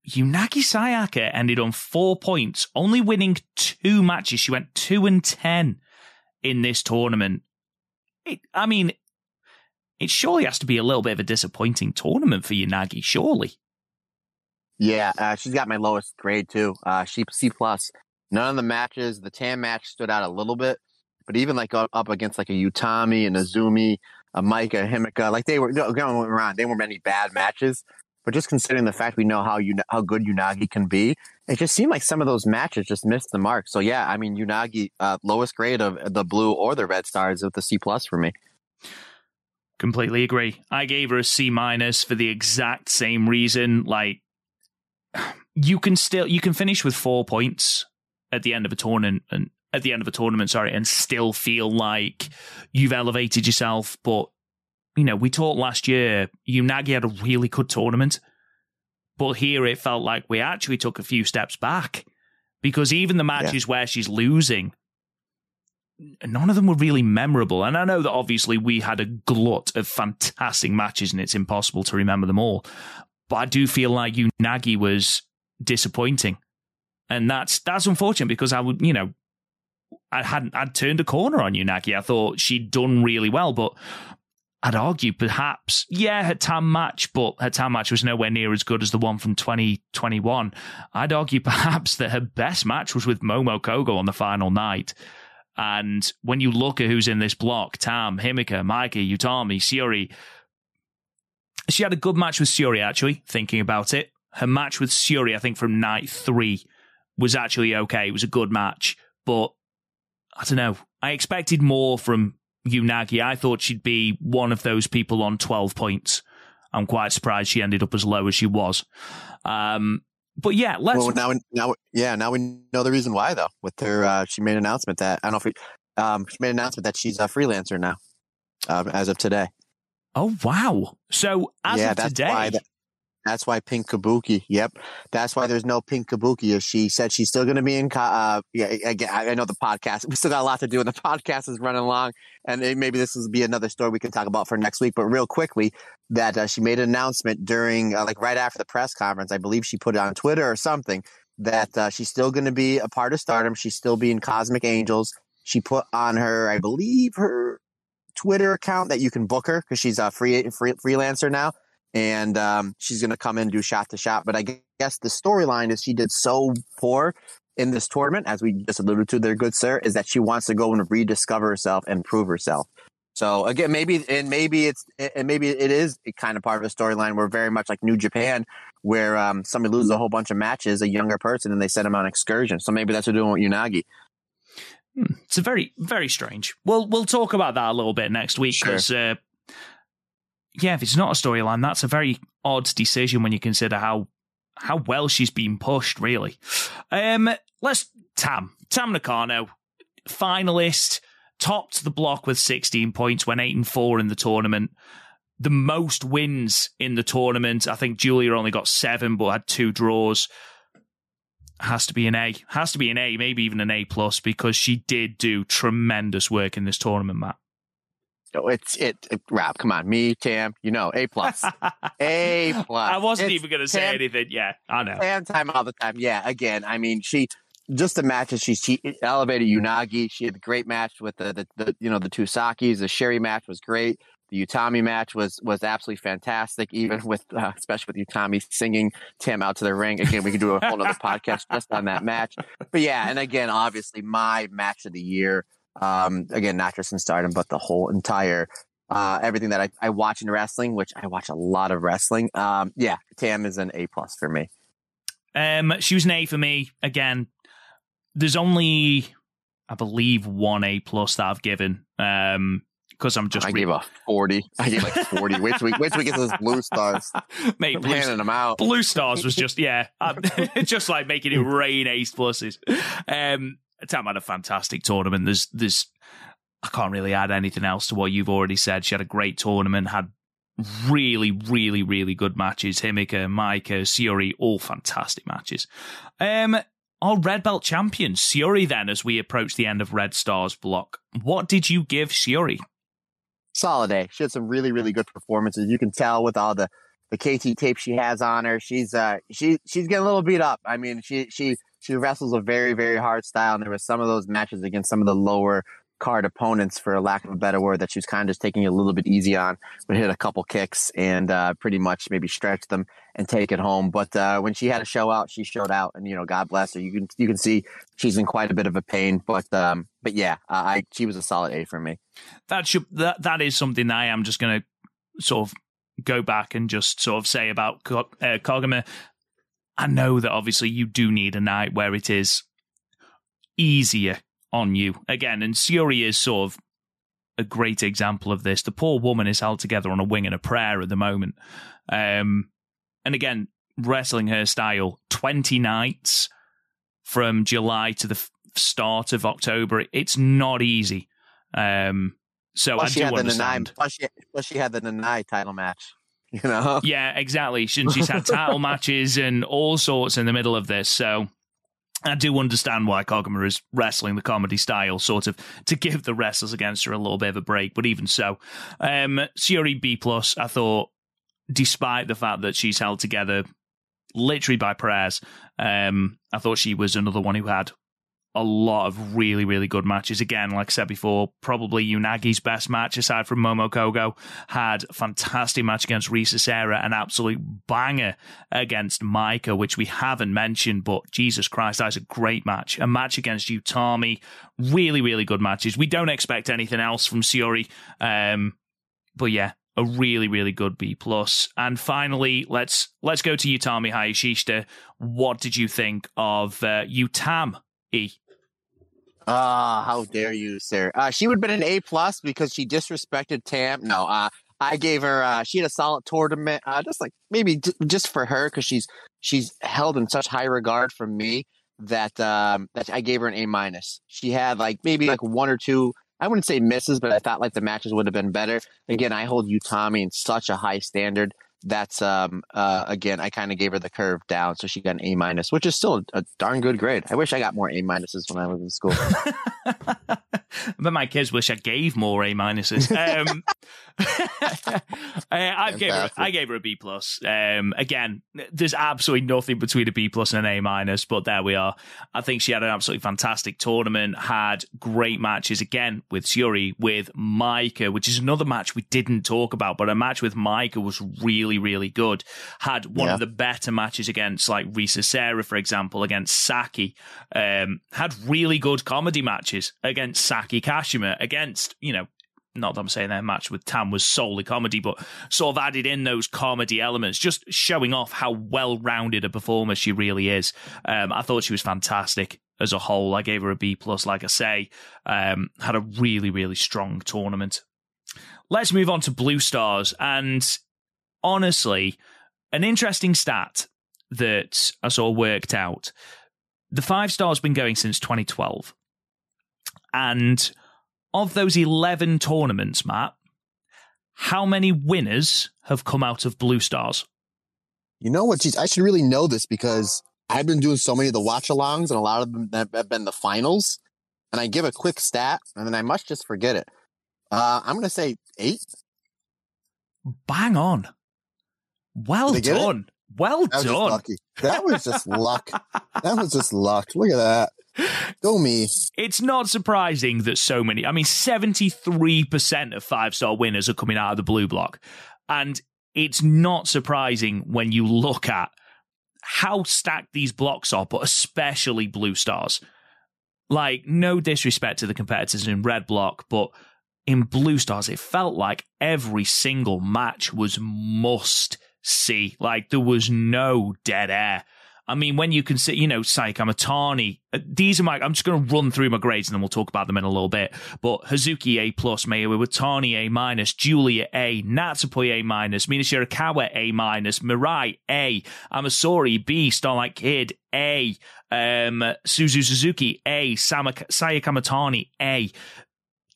Unagi Sayaka ended on four points, only winning two matches. She went two and ten in this tournament. It, I mean, it surely has to be a little bit of a disappointing tournament for Unagi, surely. Yeah, uh, she's got my lowest grade too. Uh, she C plus. None of the matches, the Tam match stood out a little bit, but even like up against like a Utami and a Zumi, a Maika, Himeka, like they were going around. They weren't many bad matches, but just considering the fact we know how you how good Unagi can be, it just seemed like some of those matches just missed the mark. So yeah, I mean Unagi, uh, lowest grade of the blue or the red stars with the C plus for me. Completely agree. I gave her a C minus for the exact same reason. Like, you can still you can finish with four points at the end of a tournament and at the end of a tournament, sorry, and still feel like you've elevated yourself. But you know, we talked last year. Unagi had a really good tournament, but here it felt like we actually took a few steps back because even the matches yeah. where she's losing, none of them were really memorable. And I know that obviously we had a glut of fantastic matches, and it's impossible to remember them all. But I do feel like Unagi was disappointing. And that's that's unfortunate because I would, you know, I hadn't I'd turned a corner on you, Unagi. I thought she'd done really well, but I'd argue perhaps, yeah, her TAM match, but her TAM match was nowhere near as good as the one from 2021. I'd argue perhaps that her best match was with Momo Kohgo on the final night. And when you look at who's in this block, Tam, Himeka, Maika, Utami, Syuri, she had a good match with Syuri, actually, thinking about it. Her match with Syuri, I think from night three, was actually okay. It was a good match, but I don't know. I expected more from Unagi. I thought she'd be one of those people on 12 points. I'm quite surprised she ended up as low as she was. Um, but yeah, let's. Well, now, now, yeah, now we know the reason why though. With her, uh, she made an announcement that I don't know if we, um, she made an announcement that she's a freelancer now, um, as of today. Oh wow! So as yeah, of today, that, that's why Pink Kabuki. Yep, that's why there's no Pink Kabuki. Is she said she's still going to be in? Uh, yeah, I know the podcast. We still got a lot to do, and the podcast is running long. And maybe this will be another story we can talk about for next week. But real quickly, that uh, she made an announcement during, uh, like, right after the press conference. I believe she put it on Twitter or something that uh, she's still going to be a part of Stardom. She's still being Cosmic Angels. She put on her, I believe, her Twitter account that you can book her because she's a free, free freelancer now and um, she's going to come in and do shot to shot. But I guess the storyline is she did so poor in this tournament, as we just alluded to there, good sir, is that she wants to go and rediscover herself and prove herself. So again, maybe and maybe it's and maybe it is kind of part of a storyline. We're very much like New Japan, where um, somebody loses a whole bunch of matches, a younger person, and they send them on excursion. So maybe that's what they're doing with Unagi. Hmm. It's a very very strange. We'll we'll talk about that a little bit next week because sure. uh, yeah, if it's not a storyline, that's a very odd decision when you consider how how well she's been pushed. Really, um, let's Tam Tam Nakano, finalist, topped the block with 16 points, went eight and four in the tournament. The most wins in the tournament. I think Giulia only got seven, but had two draws. Has to be an A. Has to be an A, maybe even an A plus, because she did do tremendous work in this tournament, Matt. Oh, it's it, it. Rob, come on, me, Tam, you know, A plus, A plus. I wasn't it's even going to say anything. Yeah, I know. Tam time all the time. Yeah, again, I mean, she just the matches she, she elevated Unagi. She had a great match with the, the, the you know the two Sakis. The Sherry match was great. The Utami match was was absolutely fantastic. Even with uh, especially with Utami singing Tam out to the ring. Again, we could do a whole other podcast just on that match. But yeah, and again, obviously my match of the year um, again, not just in stardom, but the whole entire uh, everything that I, I watch in wrestling, which I watch a lot of wrestling. Um, yeah, Tam is an A plus for me. Um, she was an A for me. Again, there's only, I believe, one A plus that I've given. Um, because I'm just. I re- gave a forty. I gave like forty. which week? Which week is those blue stars? Mate, blue, handing them out. Blue stars was just yeah, just like making it rain ace pluses. Um, Tam had a fantastic tournament. There's, there's, I can't really add anything else to what you've already said. She had a great tournament, had really, really, really good matches. Himika, Maika, Syuri, all fantastic matches. Um, our red belt champion, Syuri, then, as we approach the end of Red Stars block. What did you give Syuri? Solid A. She had some really, really good performances. You can tell with all the the KT tape she has on her. She's uh she she's getting a little beat up. I mean, she she she wrestles a very, very hard style. And there were some of those matches against some of the lower card opponents, for lack of a better word, that she was kind of just taking a little bit easy on, but hit a couple kicks and uh, pretty much maybe stretch them and take it home. But uh, when she had a show out, she showed out, and you know, God bless her. You can you can see she's in quite a bit of a pain, but um, but yeah, uh, I she was a solid A for me. That should that that is something that I am just to sort of go back and just sort of say about uh, Koguma. I know that obviously you do need a night where it is easier on you again, and Syuri is sort of a great example of this. The poor woman is held together on a wing and a prayer at the moment. Um, and again, wrestling her style, 20 nights from July to the f- start of October. It's not easy. Um, so Plus I she do understand. Nanae, plus she, plus she had the Nanae title match. You know, Yeah, exactly. She- She's had title matches and all sorts in the middle of this. So I do understand why Koguma is wrestling the comedy style, sort of to give the wrestlers against her a little bit of a break. But even so, um, Syuri B plus, I thought, despite the fact that she's held together literally by prayers, um, I thought she was another one who had a lot of really, really good matches. Again, like I said before, probably Unagi's best match aside from Momo Kohgo. Had a fantastic match against Risa Sera, an absolute banger against Maika, which we haven't mentioned, but Jesus Christ, that's a great match. A match against Utami. Really, really good matches. We don't expect anything else from Syuri. Um, but yeah, a really, really good B plus. And finally, let's let's go to Utami Hayashishita. What did you think of uh, Utam E? Ah, how dare you, sir? Uh, she would have been an A plus because she disrespected Tam. No, uh, I gave her. Uh, she had a solid tournament, uh, just like maybe j- just for her because she's she's held in such high regard from me that um, that I gave her an A minus. She had like maybe like one or two. I wouldn't say misses, but I thought like the matches would have been better. Again, I hold Utami in such a high standard. That's um uh again I kind of gave her the curve down, so she got an A minus, which is still a, darn good grade. I wish I got more A minuses when I was in school. but my kids wish I gave more A minuses. Um, I, I gave her, I gave her a B plus. Um, again, there's absolutely nothing between a B plus and an A minus, but there we are. I think she had an absolutely fantastic tournament. Had great matches again with Syuri, with Maika, which is another match we didn't talk about, but a match with Maika was really, really good. Had one Yeah. of the better matches against like Risa Sera, for example, against Saki. Um, had really good comedy matches against Saki Kashima, against, you know, not that I'm saying their match with Tam was solely comedy, but sort of added in those comedy elements, just showing off how well rounded a performer she really is. Um, I thought she was fantastic as a whole. I gave her a B plus, like I say. Um, had a really, really strong tournament. Let's move on to Blue Stars. And honestly, an interesting stat that I saw worked out. The five stars been going since 2012. And of those 11 tournaments, Matt, how many winners have come out of Blue Stars? You know what? Geez, I should really know this because I've been doing so many of the watch alongs and a lot of them have been the finals. And I give a quick stat and then I must just forget it. Uh, I'm going to say eight. Bang on. Well it? done. Well That done. That was just luck. That was just luck. Look at that. Go me. It's not surprising that so many, I mean, 73% of five star winners are coming out of the blue block. And it's not surprising when you look at how stacked these blocks are, but especially blue stars. Like, no disrespect to the competitors in red block, but in blue stars, it felt like every single match was must see. Like, there was no dead air. I mean, when you consider, you know, Saya Kamitani, uh, these are my, I'm just going to run through my grades and then we'll talk about them in a little bit. But Hazuki A plus, Mayu Iwatani A minus, Giulia A, Natsupoi A minus, Mina Shirakawa A minus, Mirai A, Ami Sohrei B, Starlight Kid A, um, Suzu Suzuki A, Sama, Saya Kamitani A.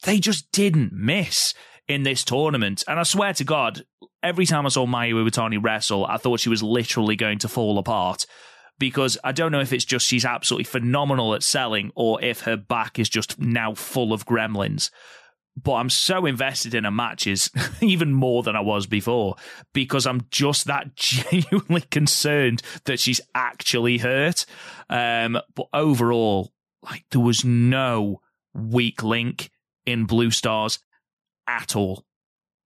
They just didn't miss in this tournament. And I swear to God, every time I saw Mayu Iwatani wrestle, I thought she was literally going to fall apart because I don't know if it's just she's absolutely phenomenal at selling or if her back is just now full of gremlins. But I'm so invested in her matches, even more than I was before, because I'm just that genuinely concerned that she's actually hurt. Um, but overall, like there was no weak link in Blue Stars at all.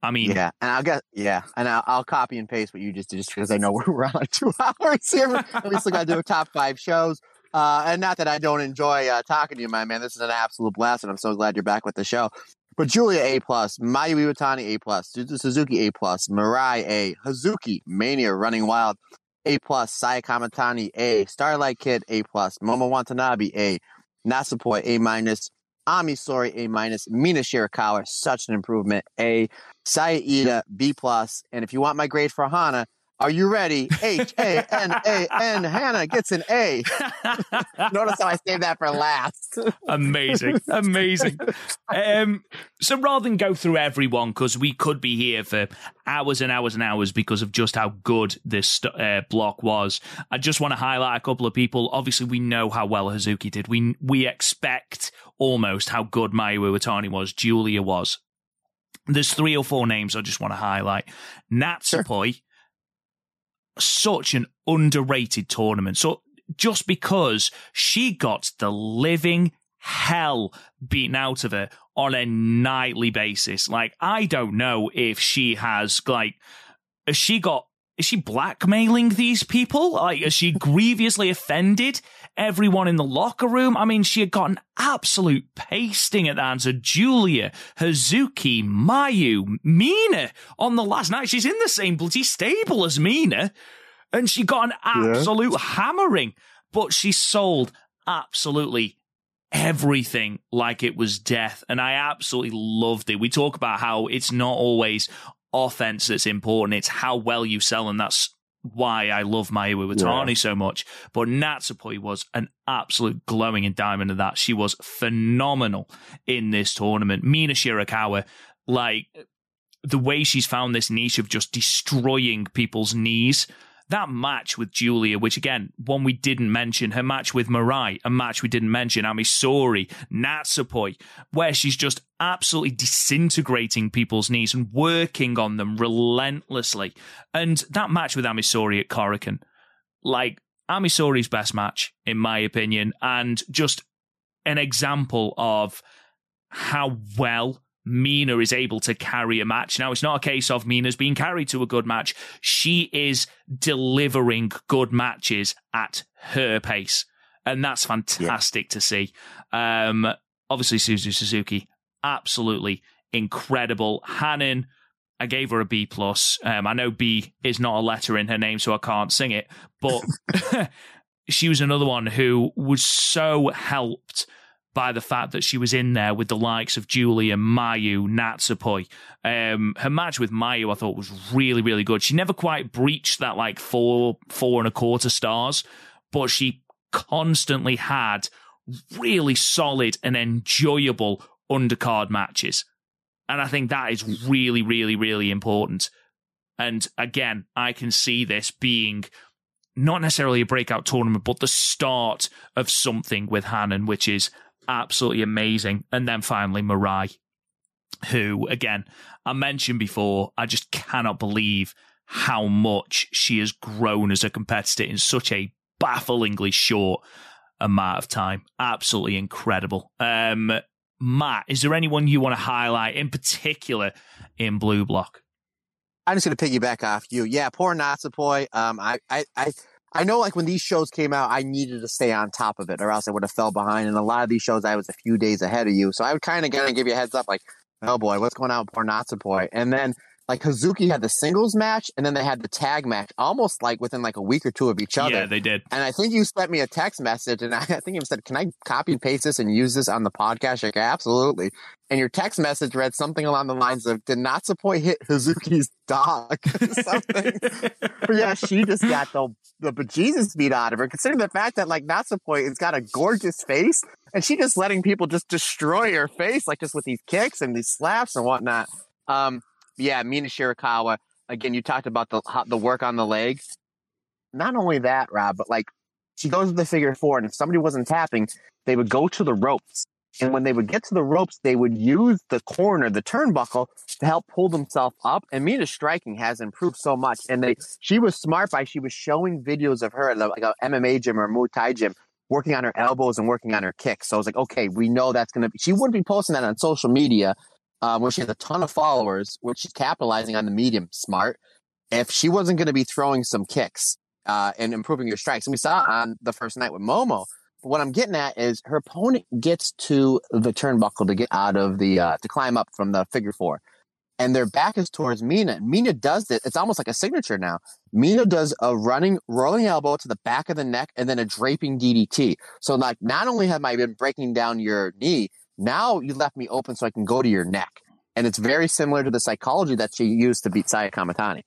I mean, Yeah, and I'll get yeah, and I'll, I'll copy and paste what you just did, just because I know we're around like two hours here. we still got to do a top five shows. Uh, and not that I don't enjoy uh, talking to you, my man. This is an absolute blast, and I'm so glad you're back with the show. But Giulia A plus, Mayu Iwatani A plus, Suzuki A plus, Mirai A, Hazuki Mania Running Wild A plus, Saya Kamitani A, Starlight Kid A plus, Momo Watanabe A, Natsupoi A minus, Ami Sohrei A minus, Mina Shirakawa such an improvement A, Saya Iida B plus, and if you want my grade for Hana, are you ready? H A N A N. Hanan gets an A. Notice how I saved that for last. amazing, amazing. Um, so rather than go through everyone, because we could be here for hours and hours and hours because of just how good this uh, block was, I just want to highlight a couple of people. Obviously, we know how well Hazuki did. We we expect almost how good Mayu Iwatani was, Julia was. There's three or four names I just want to highlight. Natsupoi. Sure such an underrated tournament. So just because she got the living hell beaten out of her on a nightly basis. Like, I don't know if she has, like, has she got, is she blackmailing these people? Like, is she grievously offended everyone in the locker room? I mean, she had got an absolute pasting at the hands of Giulia, Hazuki, Mayu, Mina on the last night. She's in the same bloody stable as Mina and she got an absolute yeah. hammering, but she sold absolutely everything like it was death. And I absolutely loved it. We talk about how it's not always offense that's important, it's how well you sell. And that's why I love Mayu Iwatani yeah. so much. But Natsupoi was an absolute glowing in diamond of that. She was phenomenal in this tournament. Mina Shirakawa, like the way she's found this niche of just destroying people's knees that match with Giulia, which again, one we didn't mention, her match with Mirai, a match we didn't mention, Ami Sohrei, Natsupoi, where she's just absolutely disintegrating people's knees and working on them relentlessly. And that match with Ami Sohrei at Korakuen, like Ami Sohrei's best match, in my opinion, and just an example of how well Mina is able to carry a match. Now, it's not a case of Mina's being carried to a good match. She is delivering good matches at her pace. And that's fantastic yeah. to see. Um, obviously, Suzu Suzuki, absolutely incredible. Hanan, I gave her a B plus. Um, I know B is not a letter in her name, so I can't sing it, but she was another one who was so helped by the fact that she was in there with the likes of Giulia, Mayu, Natsupoi. Um, her match with Mayu, I thought, was really, really good. She never quite breached that like four, four and a quarter stars, but she constantly had really solid and enjoyable undercard matches. And I think that is really, really, really important. And again, I can see this being not necessarily a breakout tournament, but the start of something with Hanan, which is absolutely amazing. And then finally, Mirai, who, again, I mentioned before, I just cannot believe how much she has grown as a competitor in such a bafflingly short amount of time. Absolutely incredible. Um, Matt, is there anyone you want to highlight in particular in Blue Block? I'm just going to piggyback off you. Yeah, poor Natsupoi. Um, I, I, I I know like when these shows came out, I needed to stay on top of it or else I would have fell behind. And a lot of these shows, I was a few days ahead of you. So I would kind of kind of give you a heads up like, oh boy, what's going on with poor Natsupoi? And then like Hazuki had the singles match and then they had the tag match almost like within like a week or two of each other. Yeah, they did. And I think you sent me a text message and I, I think you said, Can I copy and paste this and use this on the podcast? Like, absolutely. And your text message read something along the lines of, Did not support hit Hazuki's dog? something. but yeah, she just got the the bejesus beat out of her, considering the fact that like Natsupoi has got a gorgeous face and she just letting people just destroy her face, like just with these kicks and these slaps and whatnot. Um, yeah, Mina Shirakawa. Again, you talked about the the work on the leg. Not only that, Rob, but like she goes to the figure four, and if somebody wasn't tapping, they would go to the ropes. And when they would get to the ropes, they would use the corner, the turnbuckle, to help pull themselves up. And Mina's striking has improved so much. And they, she was smart by she was showing videos of her at like a MMA gym or a Muay Thai gym, working on her elbows and working on her kicks. So I was like, okay, we know that's to be. She wouldn't be posting that on social media, um, where she has a ton of followers, where she's capitalizing on the medium smart. If she wasn't going to be throwing some kicks uh, and improving your strikes, and we saw on the first night with Momo. But what I'm getting at is her opponent gets to the turnbuckle to get out of the uh, to climb up from the figure four, and their back is towards Mina. Mina does it; it's almost like a signature now. Mina does a running rolling elbow to the back of the neck and then a draping DDT. So like, not only have I been breaking down your knee, Now you left me open so I can go to your neck. And it's very similar to the psychology that she used to beat Saya Kamitani.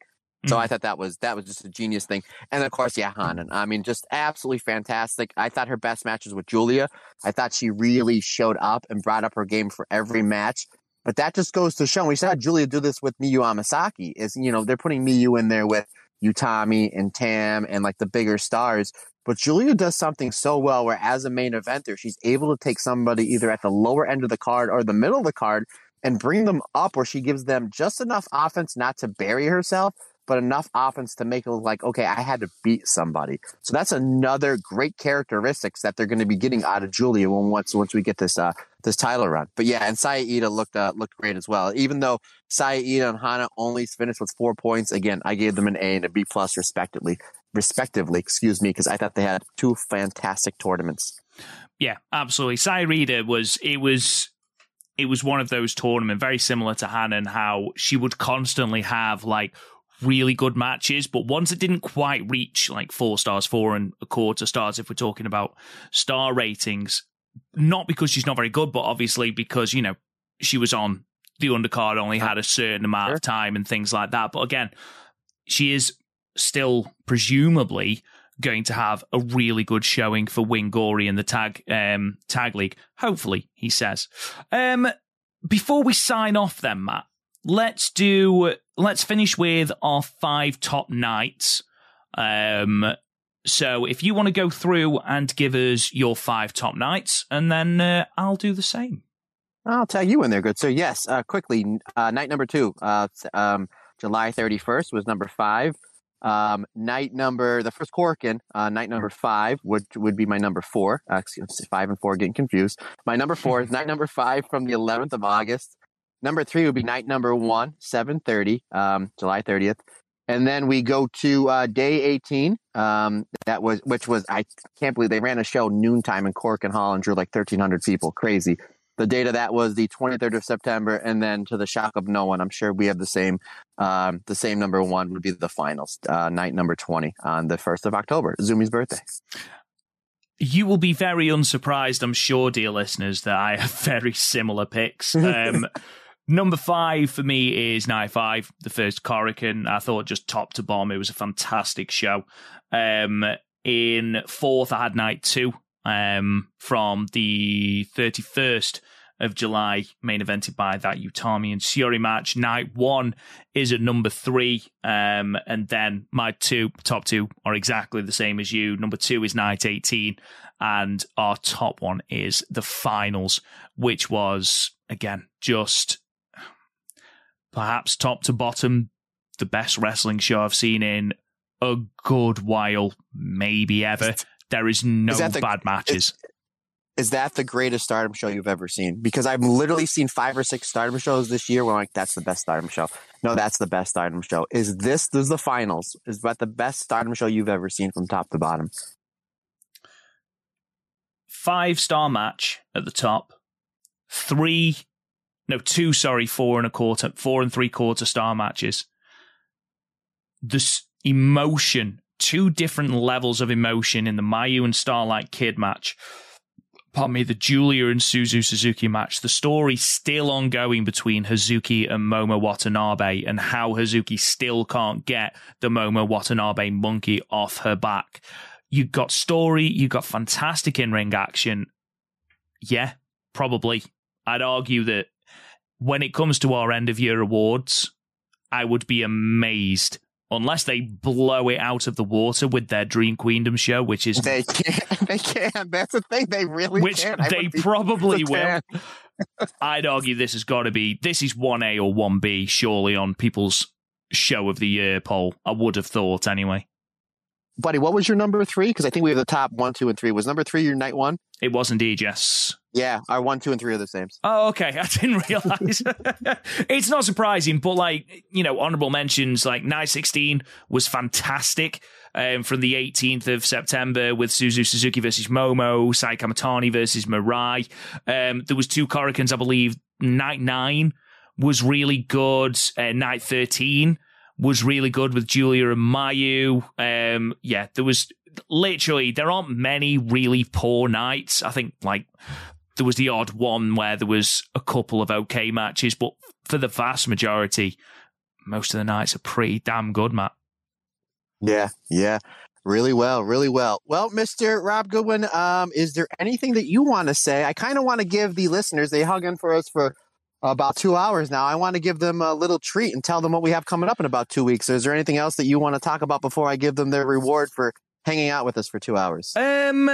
So. I mm-hmm. thought that was that was just a genius thing. And of course, yeah, Hanan. I mean, just absolutely fantastic. I thought her best matches with Giulia. I thought she really showed up and brought up her game for every match. But that just goes to show. We saw Giulia do this with Miyu Amasaki. Is you know they're putting Miyu in there with Utami and Tam and like the bigger stars. But Giulia does something so well where as a main eventer, she's able to take somebody either at the lower end of the card or the middle of the card and bring them up where she gives them just enough offense not to bury herself, but enough offense to make it look like, okay, I had to beat somebody. So that's another great characteristics that they're going to be getting out of Giulia when once once we get this uh this title run. But yeah, and Saya Iida looked uh, looked great as well. Even though Saya Iida and Hana only finished with four points, again, I gave them an A and a B plus respectively, respectively. Excuse me, because I thought they had two fantastic tournaments. Yeah, absolutely. Cyrida was it was it was one of those tournaments very similar to Hanan how she would constantly have like really good matches, but ones that didn't quite reach like four stars, four and a quarter stars if we're talking about star ratings. Not because she's not very good, but obviously because, you know, she was on the undercard, only had a certain amount Sure. of time and things like that. But again, she is still presumably going to have a really good showing for Wingori in the tag um, tag league. Hopefully, he says. Um, before we sign off, then Matt, let's do let's finish with our five top nights. Um, so if you want to go through and give us your five top nights, and then uh, I'll do the same. I'll tag you in there, good So Yes, uh, quickly. Uh, night number two, uh, um, July 31st was number five. Um, night number, the first Korakuen, uh, night number five would would be my number four. Uh, excuse me, five and four getting confused. My number four is night number five from the 11th of August. Number three would be night number one, 7:30, um, July 30th. And then we go to uh, day 18. Um, that was which was I can't believe they ran a show noontime in Korakuen Hall and drew like 1,300 people. Crazy the date of that was the 23rd of September, and then to the shock of no one, I'm sure we have the same, um, the same number one would be the finals, uh, night number 20 on the 1st of October, Zumi's birthday. You will be very unsurprised, I'm sure, dear listeners, that I have very similar picks. Um, number five for me is Night Five, the first Korakuen. I thought just top to bottom, it was a fantastic show. Um, in fourth, I had Night Two um, from the 31st of July, main evented by that Utami and Syuri match. Night one is at number three, um, and then my two top two are exactly the same as you. Number two is night eighteen, and our top one is the finals, which was again just perhaps top to bottom the best wrestling show I've seen in a good while, maybe ever. There is no Is the- bad matches. Is that the greatest stardom show you've ever seen? Because I've literally seen five or six stardom shows this year where I'm like, that's the best stardom show. No, that's the best stardom show. Is this, this is the finals? Is that the best stardom show you've ever seen from top to bottom? five star match at the top, three, no, two, sorry, four and a quarter, four and three quarter star matches. This emotion, two different levels of emotion in the Mayu and Starlight Kid match. Pardon me, the Giulia and Suzu Suzuki match. The story still ongoing between Hazuki and Momo Watanabe and how Hazuki still can't get the Momo Watanabe monkey off her back. You've got story, You've got fantastic in ring action. Yeah, probably. I'd argue that when it comes to our end of year awards, I would be amazed unless they blow it out of the water with their Dream Queendom show, which is They can't. They can't. That's the thing. They really which can't. They probably will. I'd argue this has got to be this is one A or one B surely on people's show of the year poll. I would have thought anyway. Buddy, what was your number three? Because I think we have the top one, two, and three. Was number three your night one? It was indeed yes. Yeah, our one, two, and three are the same. Oh, okay. I didn't realize. it's not surprising, but like, you know, honorable mentions like Night 16 was fantastic um, from the 18th of September with Suzu Suzuki versus Momo, Sai Kamitani versus Mirai. Um, there was two Korakuens, I believe. Night 9 was really good. Uh, Night 13 was really good with Giulia and Mayu. Um, yeah, there was literally, there aren't many really poor nights. I think like there was the odd one where there was a couple of okay matches, but for the vast majority, most of the nights are pretty damn good, Matt. Yeah, yeah. Really well, really well. Well, Mr. Rob Goodwin, um, is there anything that you want to say? I kind of want to give the listeners, they hug in for us for about two hours now. I want to give them a little treat and tell them what we have coming up in about two weeks. Is there anything else that you want to talk about before I give them their reward for hanging out with us for two hours? Um,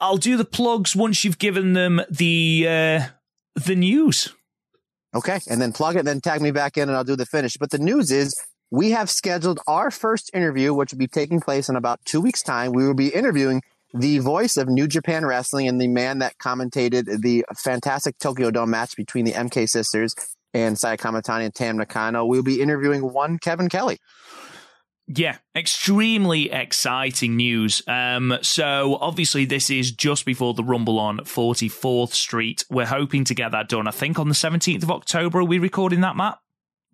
I'll do the plugs once you've given them the uh, the news. Okay, and then plug it, then tag me back in, and I'll do the finish. But the news is we have scheduled our first interview, which will be taking place in about two weeks' time. We will be interviewing the voice of New Japan Wrestling and the man that commentated the fantastic Tokyo Dome match between the MK sisters and Saya Kamitani and Tam Nakano. We'll be interviewing one Kevin Kelly. Yeah, extremely exciting news. Um, so obviously this is just before the Rumble on 44th Street. We're hoping to get that done. I think on the 17th of October. Are we recording that, Matt?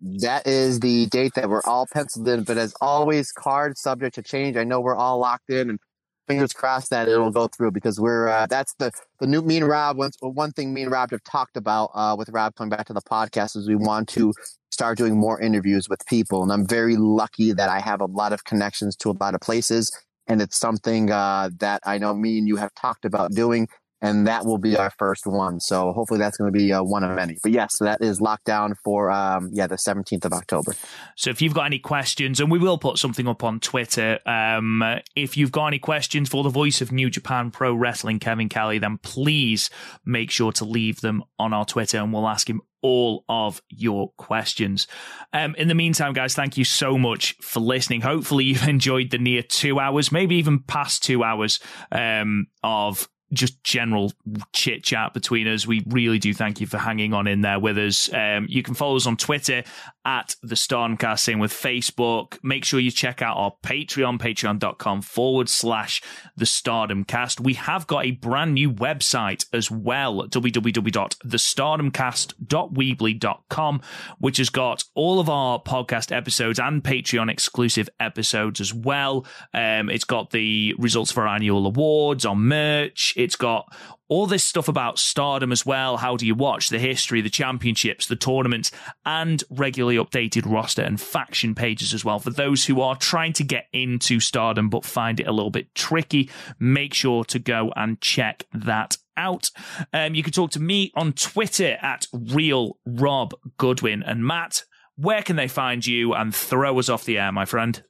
That is the date that we're all penciled in, but as always, card subject to change. I know we're all locked in and fingers crossed that it'll go through because we're uh, that's the the new me and Rob. One, one thing me and Rob have talked about uh, with Rob coming back to the podcast is we want to start doing more interviews with people. And I'm very lucky that I have a lot of connections to a lot of places. And it's something uh, that I know me and you have talked about doing. And that will be our first one. So hopefully that's going to be uh, one of many. But yes, that is locked down for, um, yeah, the 17th of October. So if you've got any questions, and we will put something up on Twitter, um, if you've got any questions for the voice of New Japan Pro Wrestling, Kevin Kelly, then please make sure to leave them on our Twitter and we'll ask him all of your questions. Um, in the meantime, guys, thank you so much for listening. Hopefully, you've enjoyed the near two hours, maybe even past two hours um, of just general chit chat between us. We really do thank you for hanging on in there with us. Um, you can follow us on Twitter at the Stardomcast, same with Facebook. Make sure you check out our Patreon, patreon.com forward slash the Stardomcast. We have got a brand new website as well, www.thestardomcast.weebly.com, which has got all of our podcast episodes and Patreon exclusive episodes as well. Um, it's got the results for our annual awards, our merch. It's got all this stuff about stardom as well. How do you watch the history, the championships, the tournaments, and regularly updated roster and faction pages as well. For those who are trying to get into stardom but find it a little bit tricky, make sure to go and check that out. Um, you can talk to me on Twitter at real Rob Goodwin and Matt. Where can they find you and throw us off the air, my friend?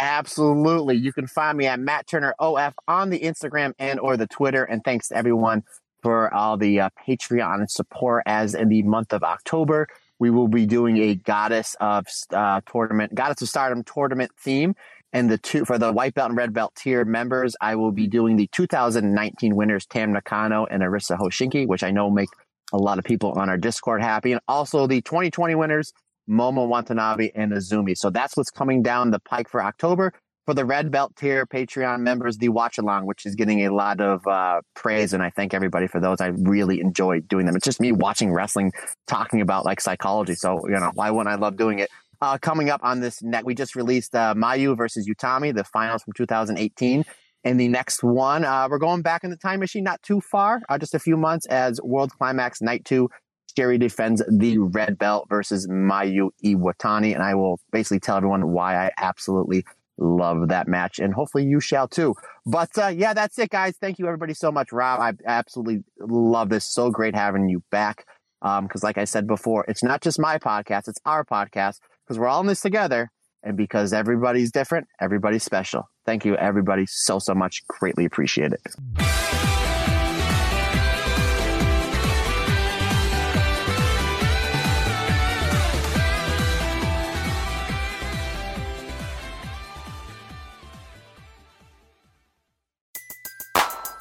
Absolutely. You can find me at Matt Turner OF on the Instagram and or the Twitter. And thanks to everyone for all the uh, Patreon support as in the month of October. We will be doing a Goddess of uh, Tournament, Goddess of Stardom tournament theme. And the two for the white belt and red belt tier members, I will be doing the 2019 winners, Tam Nakano and Arisa Hoshiki, which I know make a lot of people on our Discord happy. And also the 2020 winners, Momo Watanabe, and Azumi. So that's what's coming down the pike for October. For the Red Belt tier Patreon members, the watch along, which is getting a lot of uh, praise, and I thank everybody for those. I really enjoy doing them. It's just me watching wrestling, talking about like psychology. So you know, why wouldn't I love doing it? Uh, coming up on this net, we just released uh, Mayu versus Utami, the finals from 2018. And the next one, uh, we're going back in the time machine, not too far, uh, just a few months, as World Climax Night 2 Syuri defends the red belt versus Mayu Iwatani. And I will basically tell everyone why I absolutely love that match. And hopefully you shall too. But uh, yeah, that's it, guys. Thank you, everybody, so much. Rob, I absolutely love this. So great having you back. Because, um, like I said before, it's not just my podcast, it's our podcast because we're all in this together. And because everybody's different, everybody's special. Thank you, everybody, so, so much. Greatly appreciate it.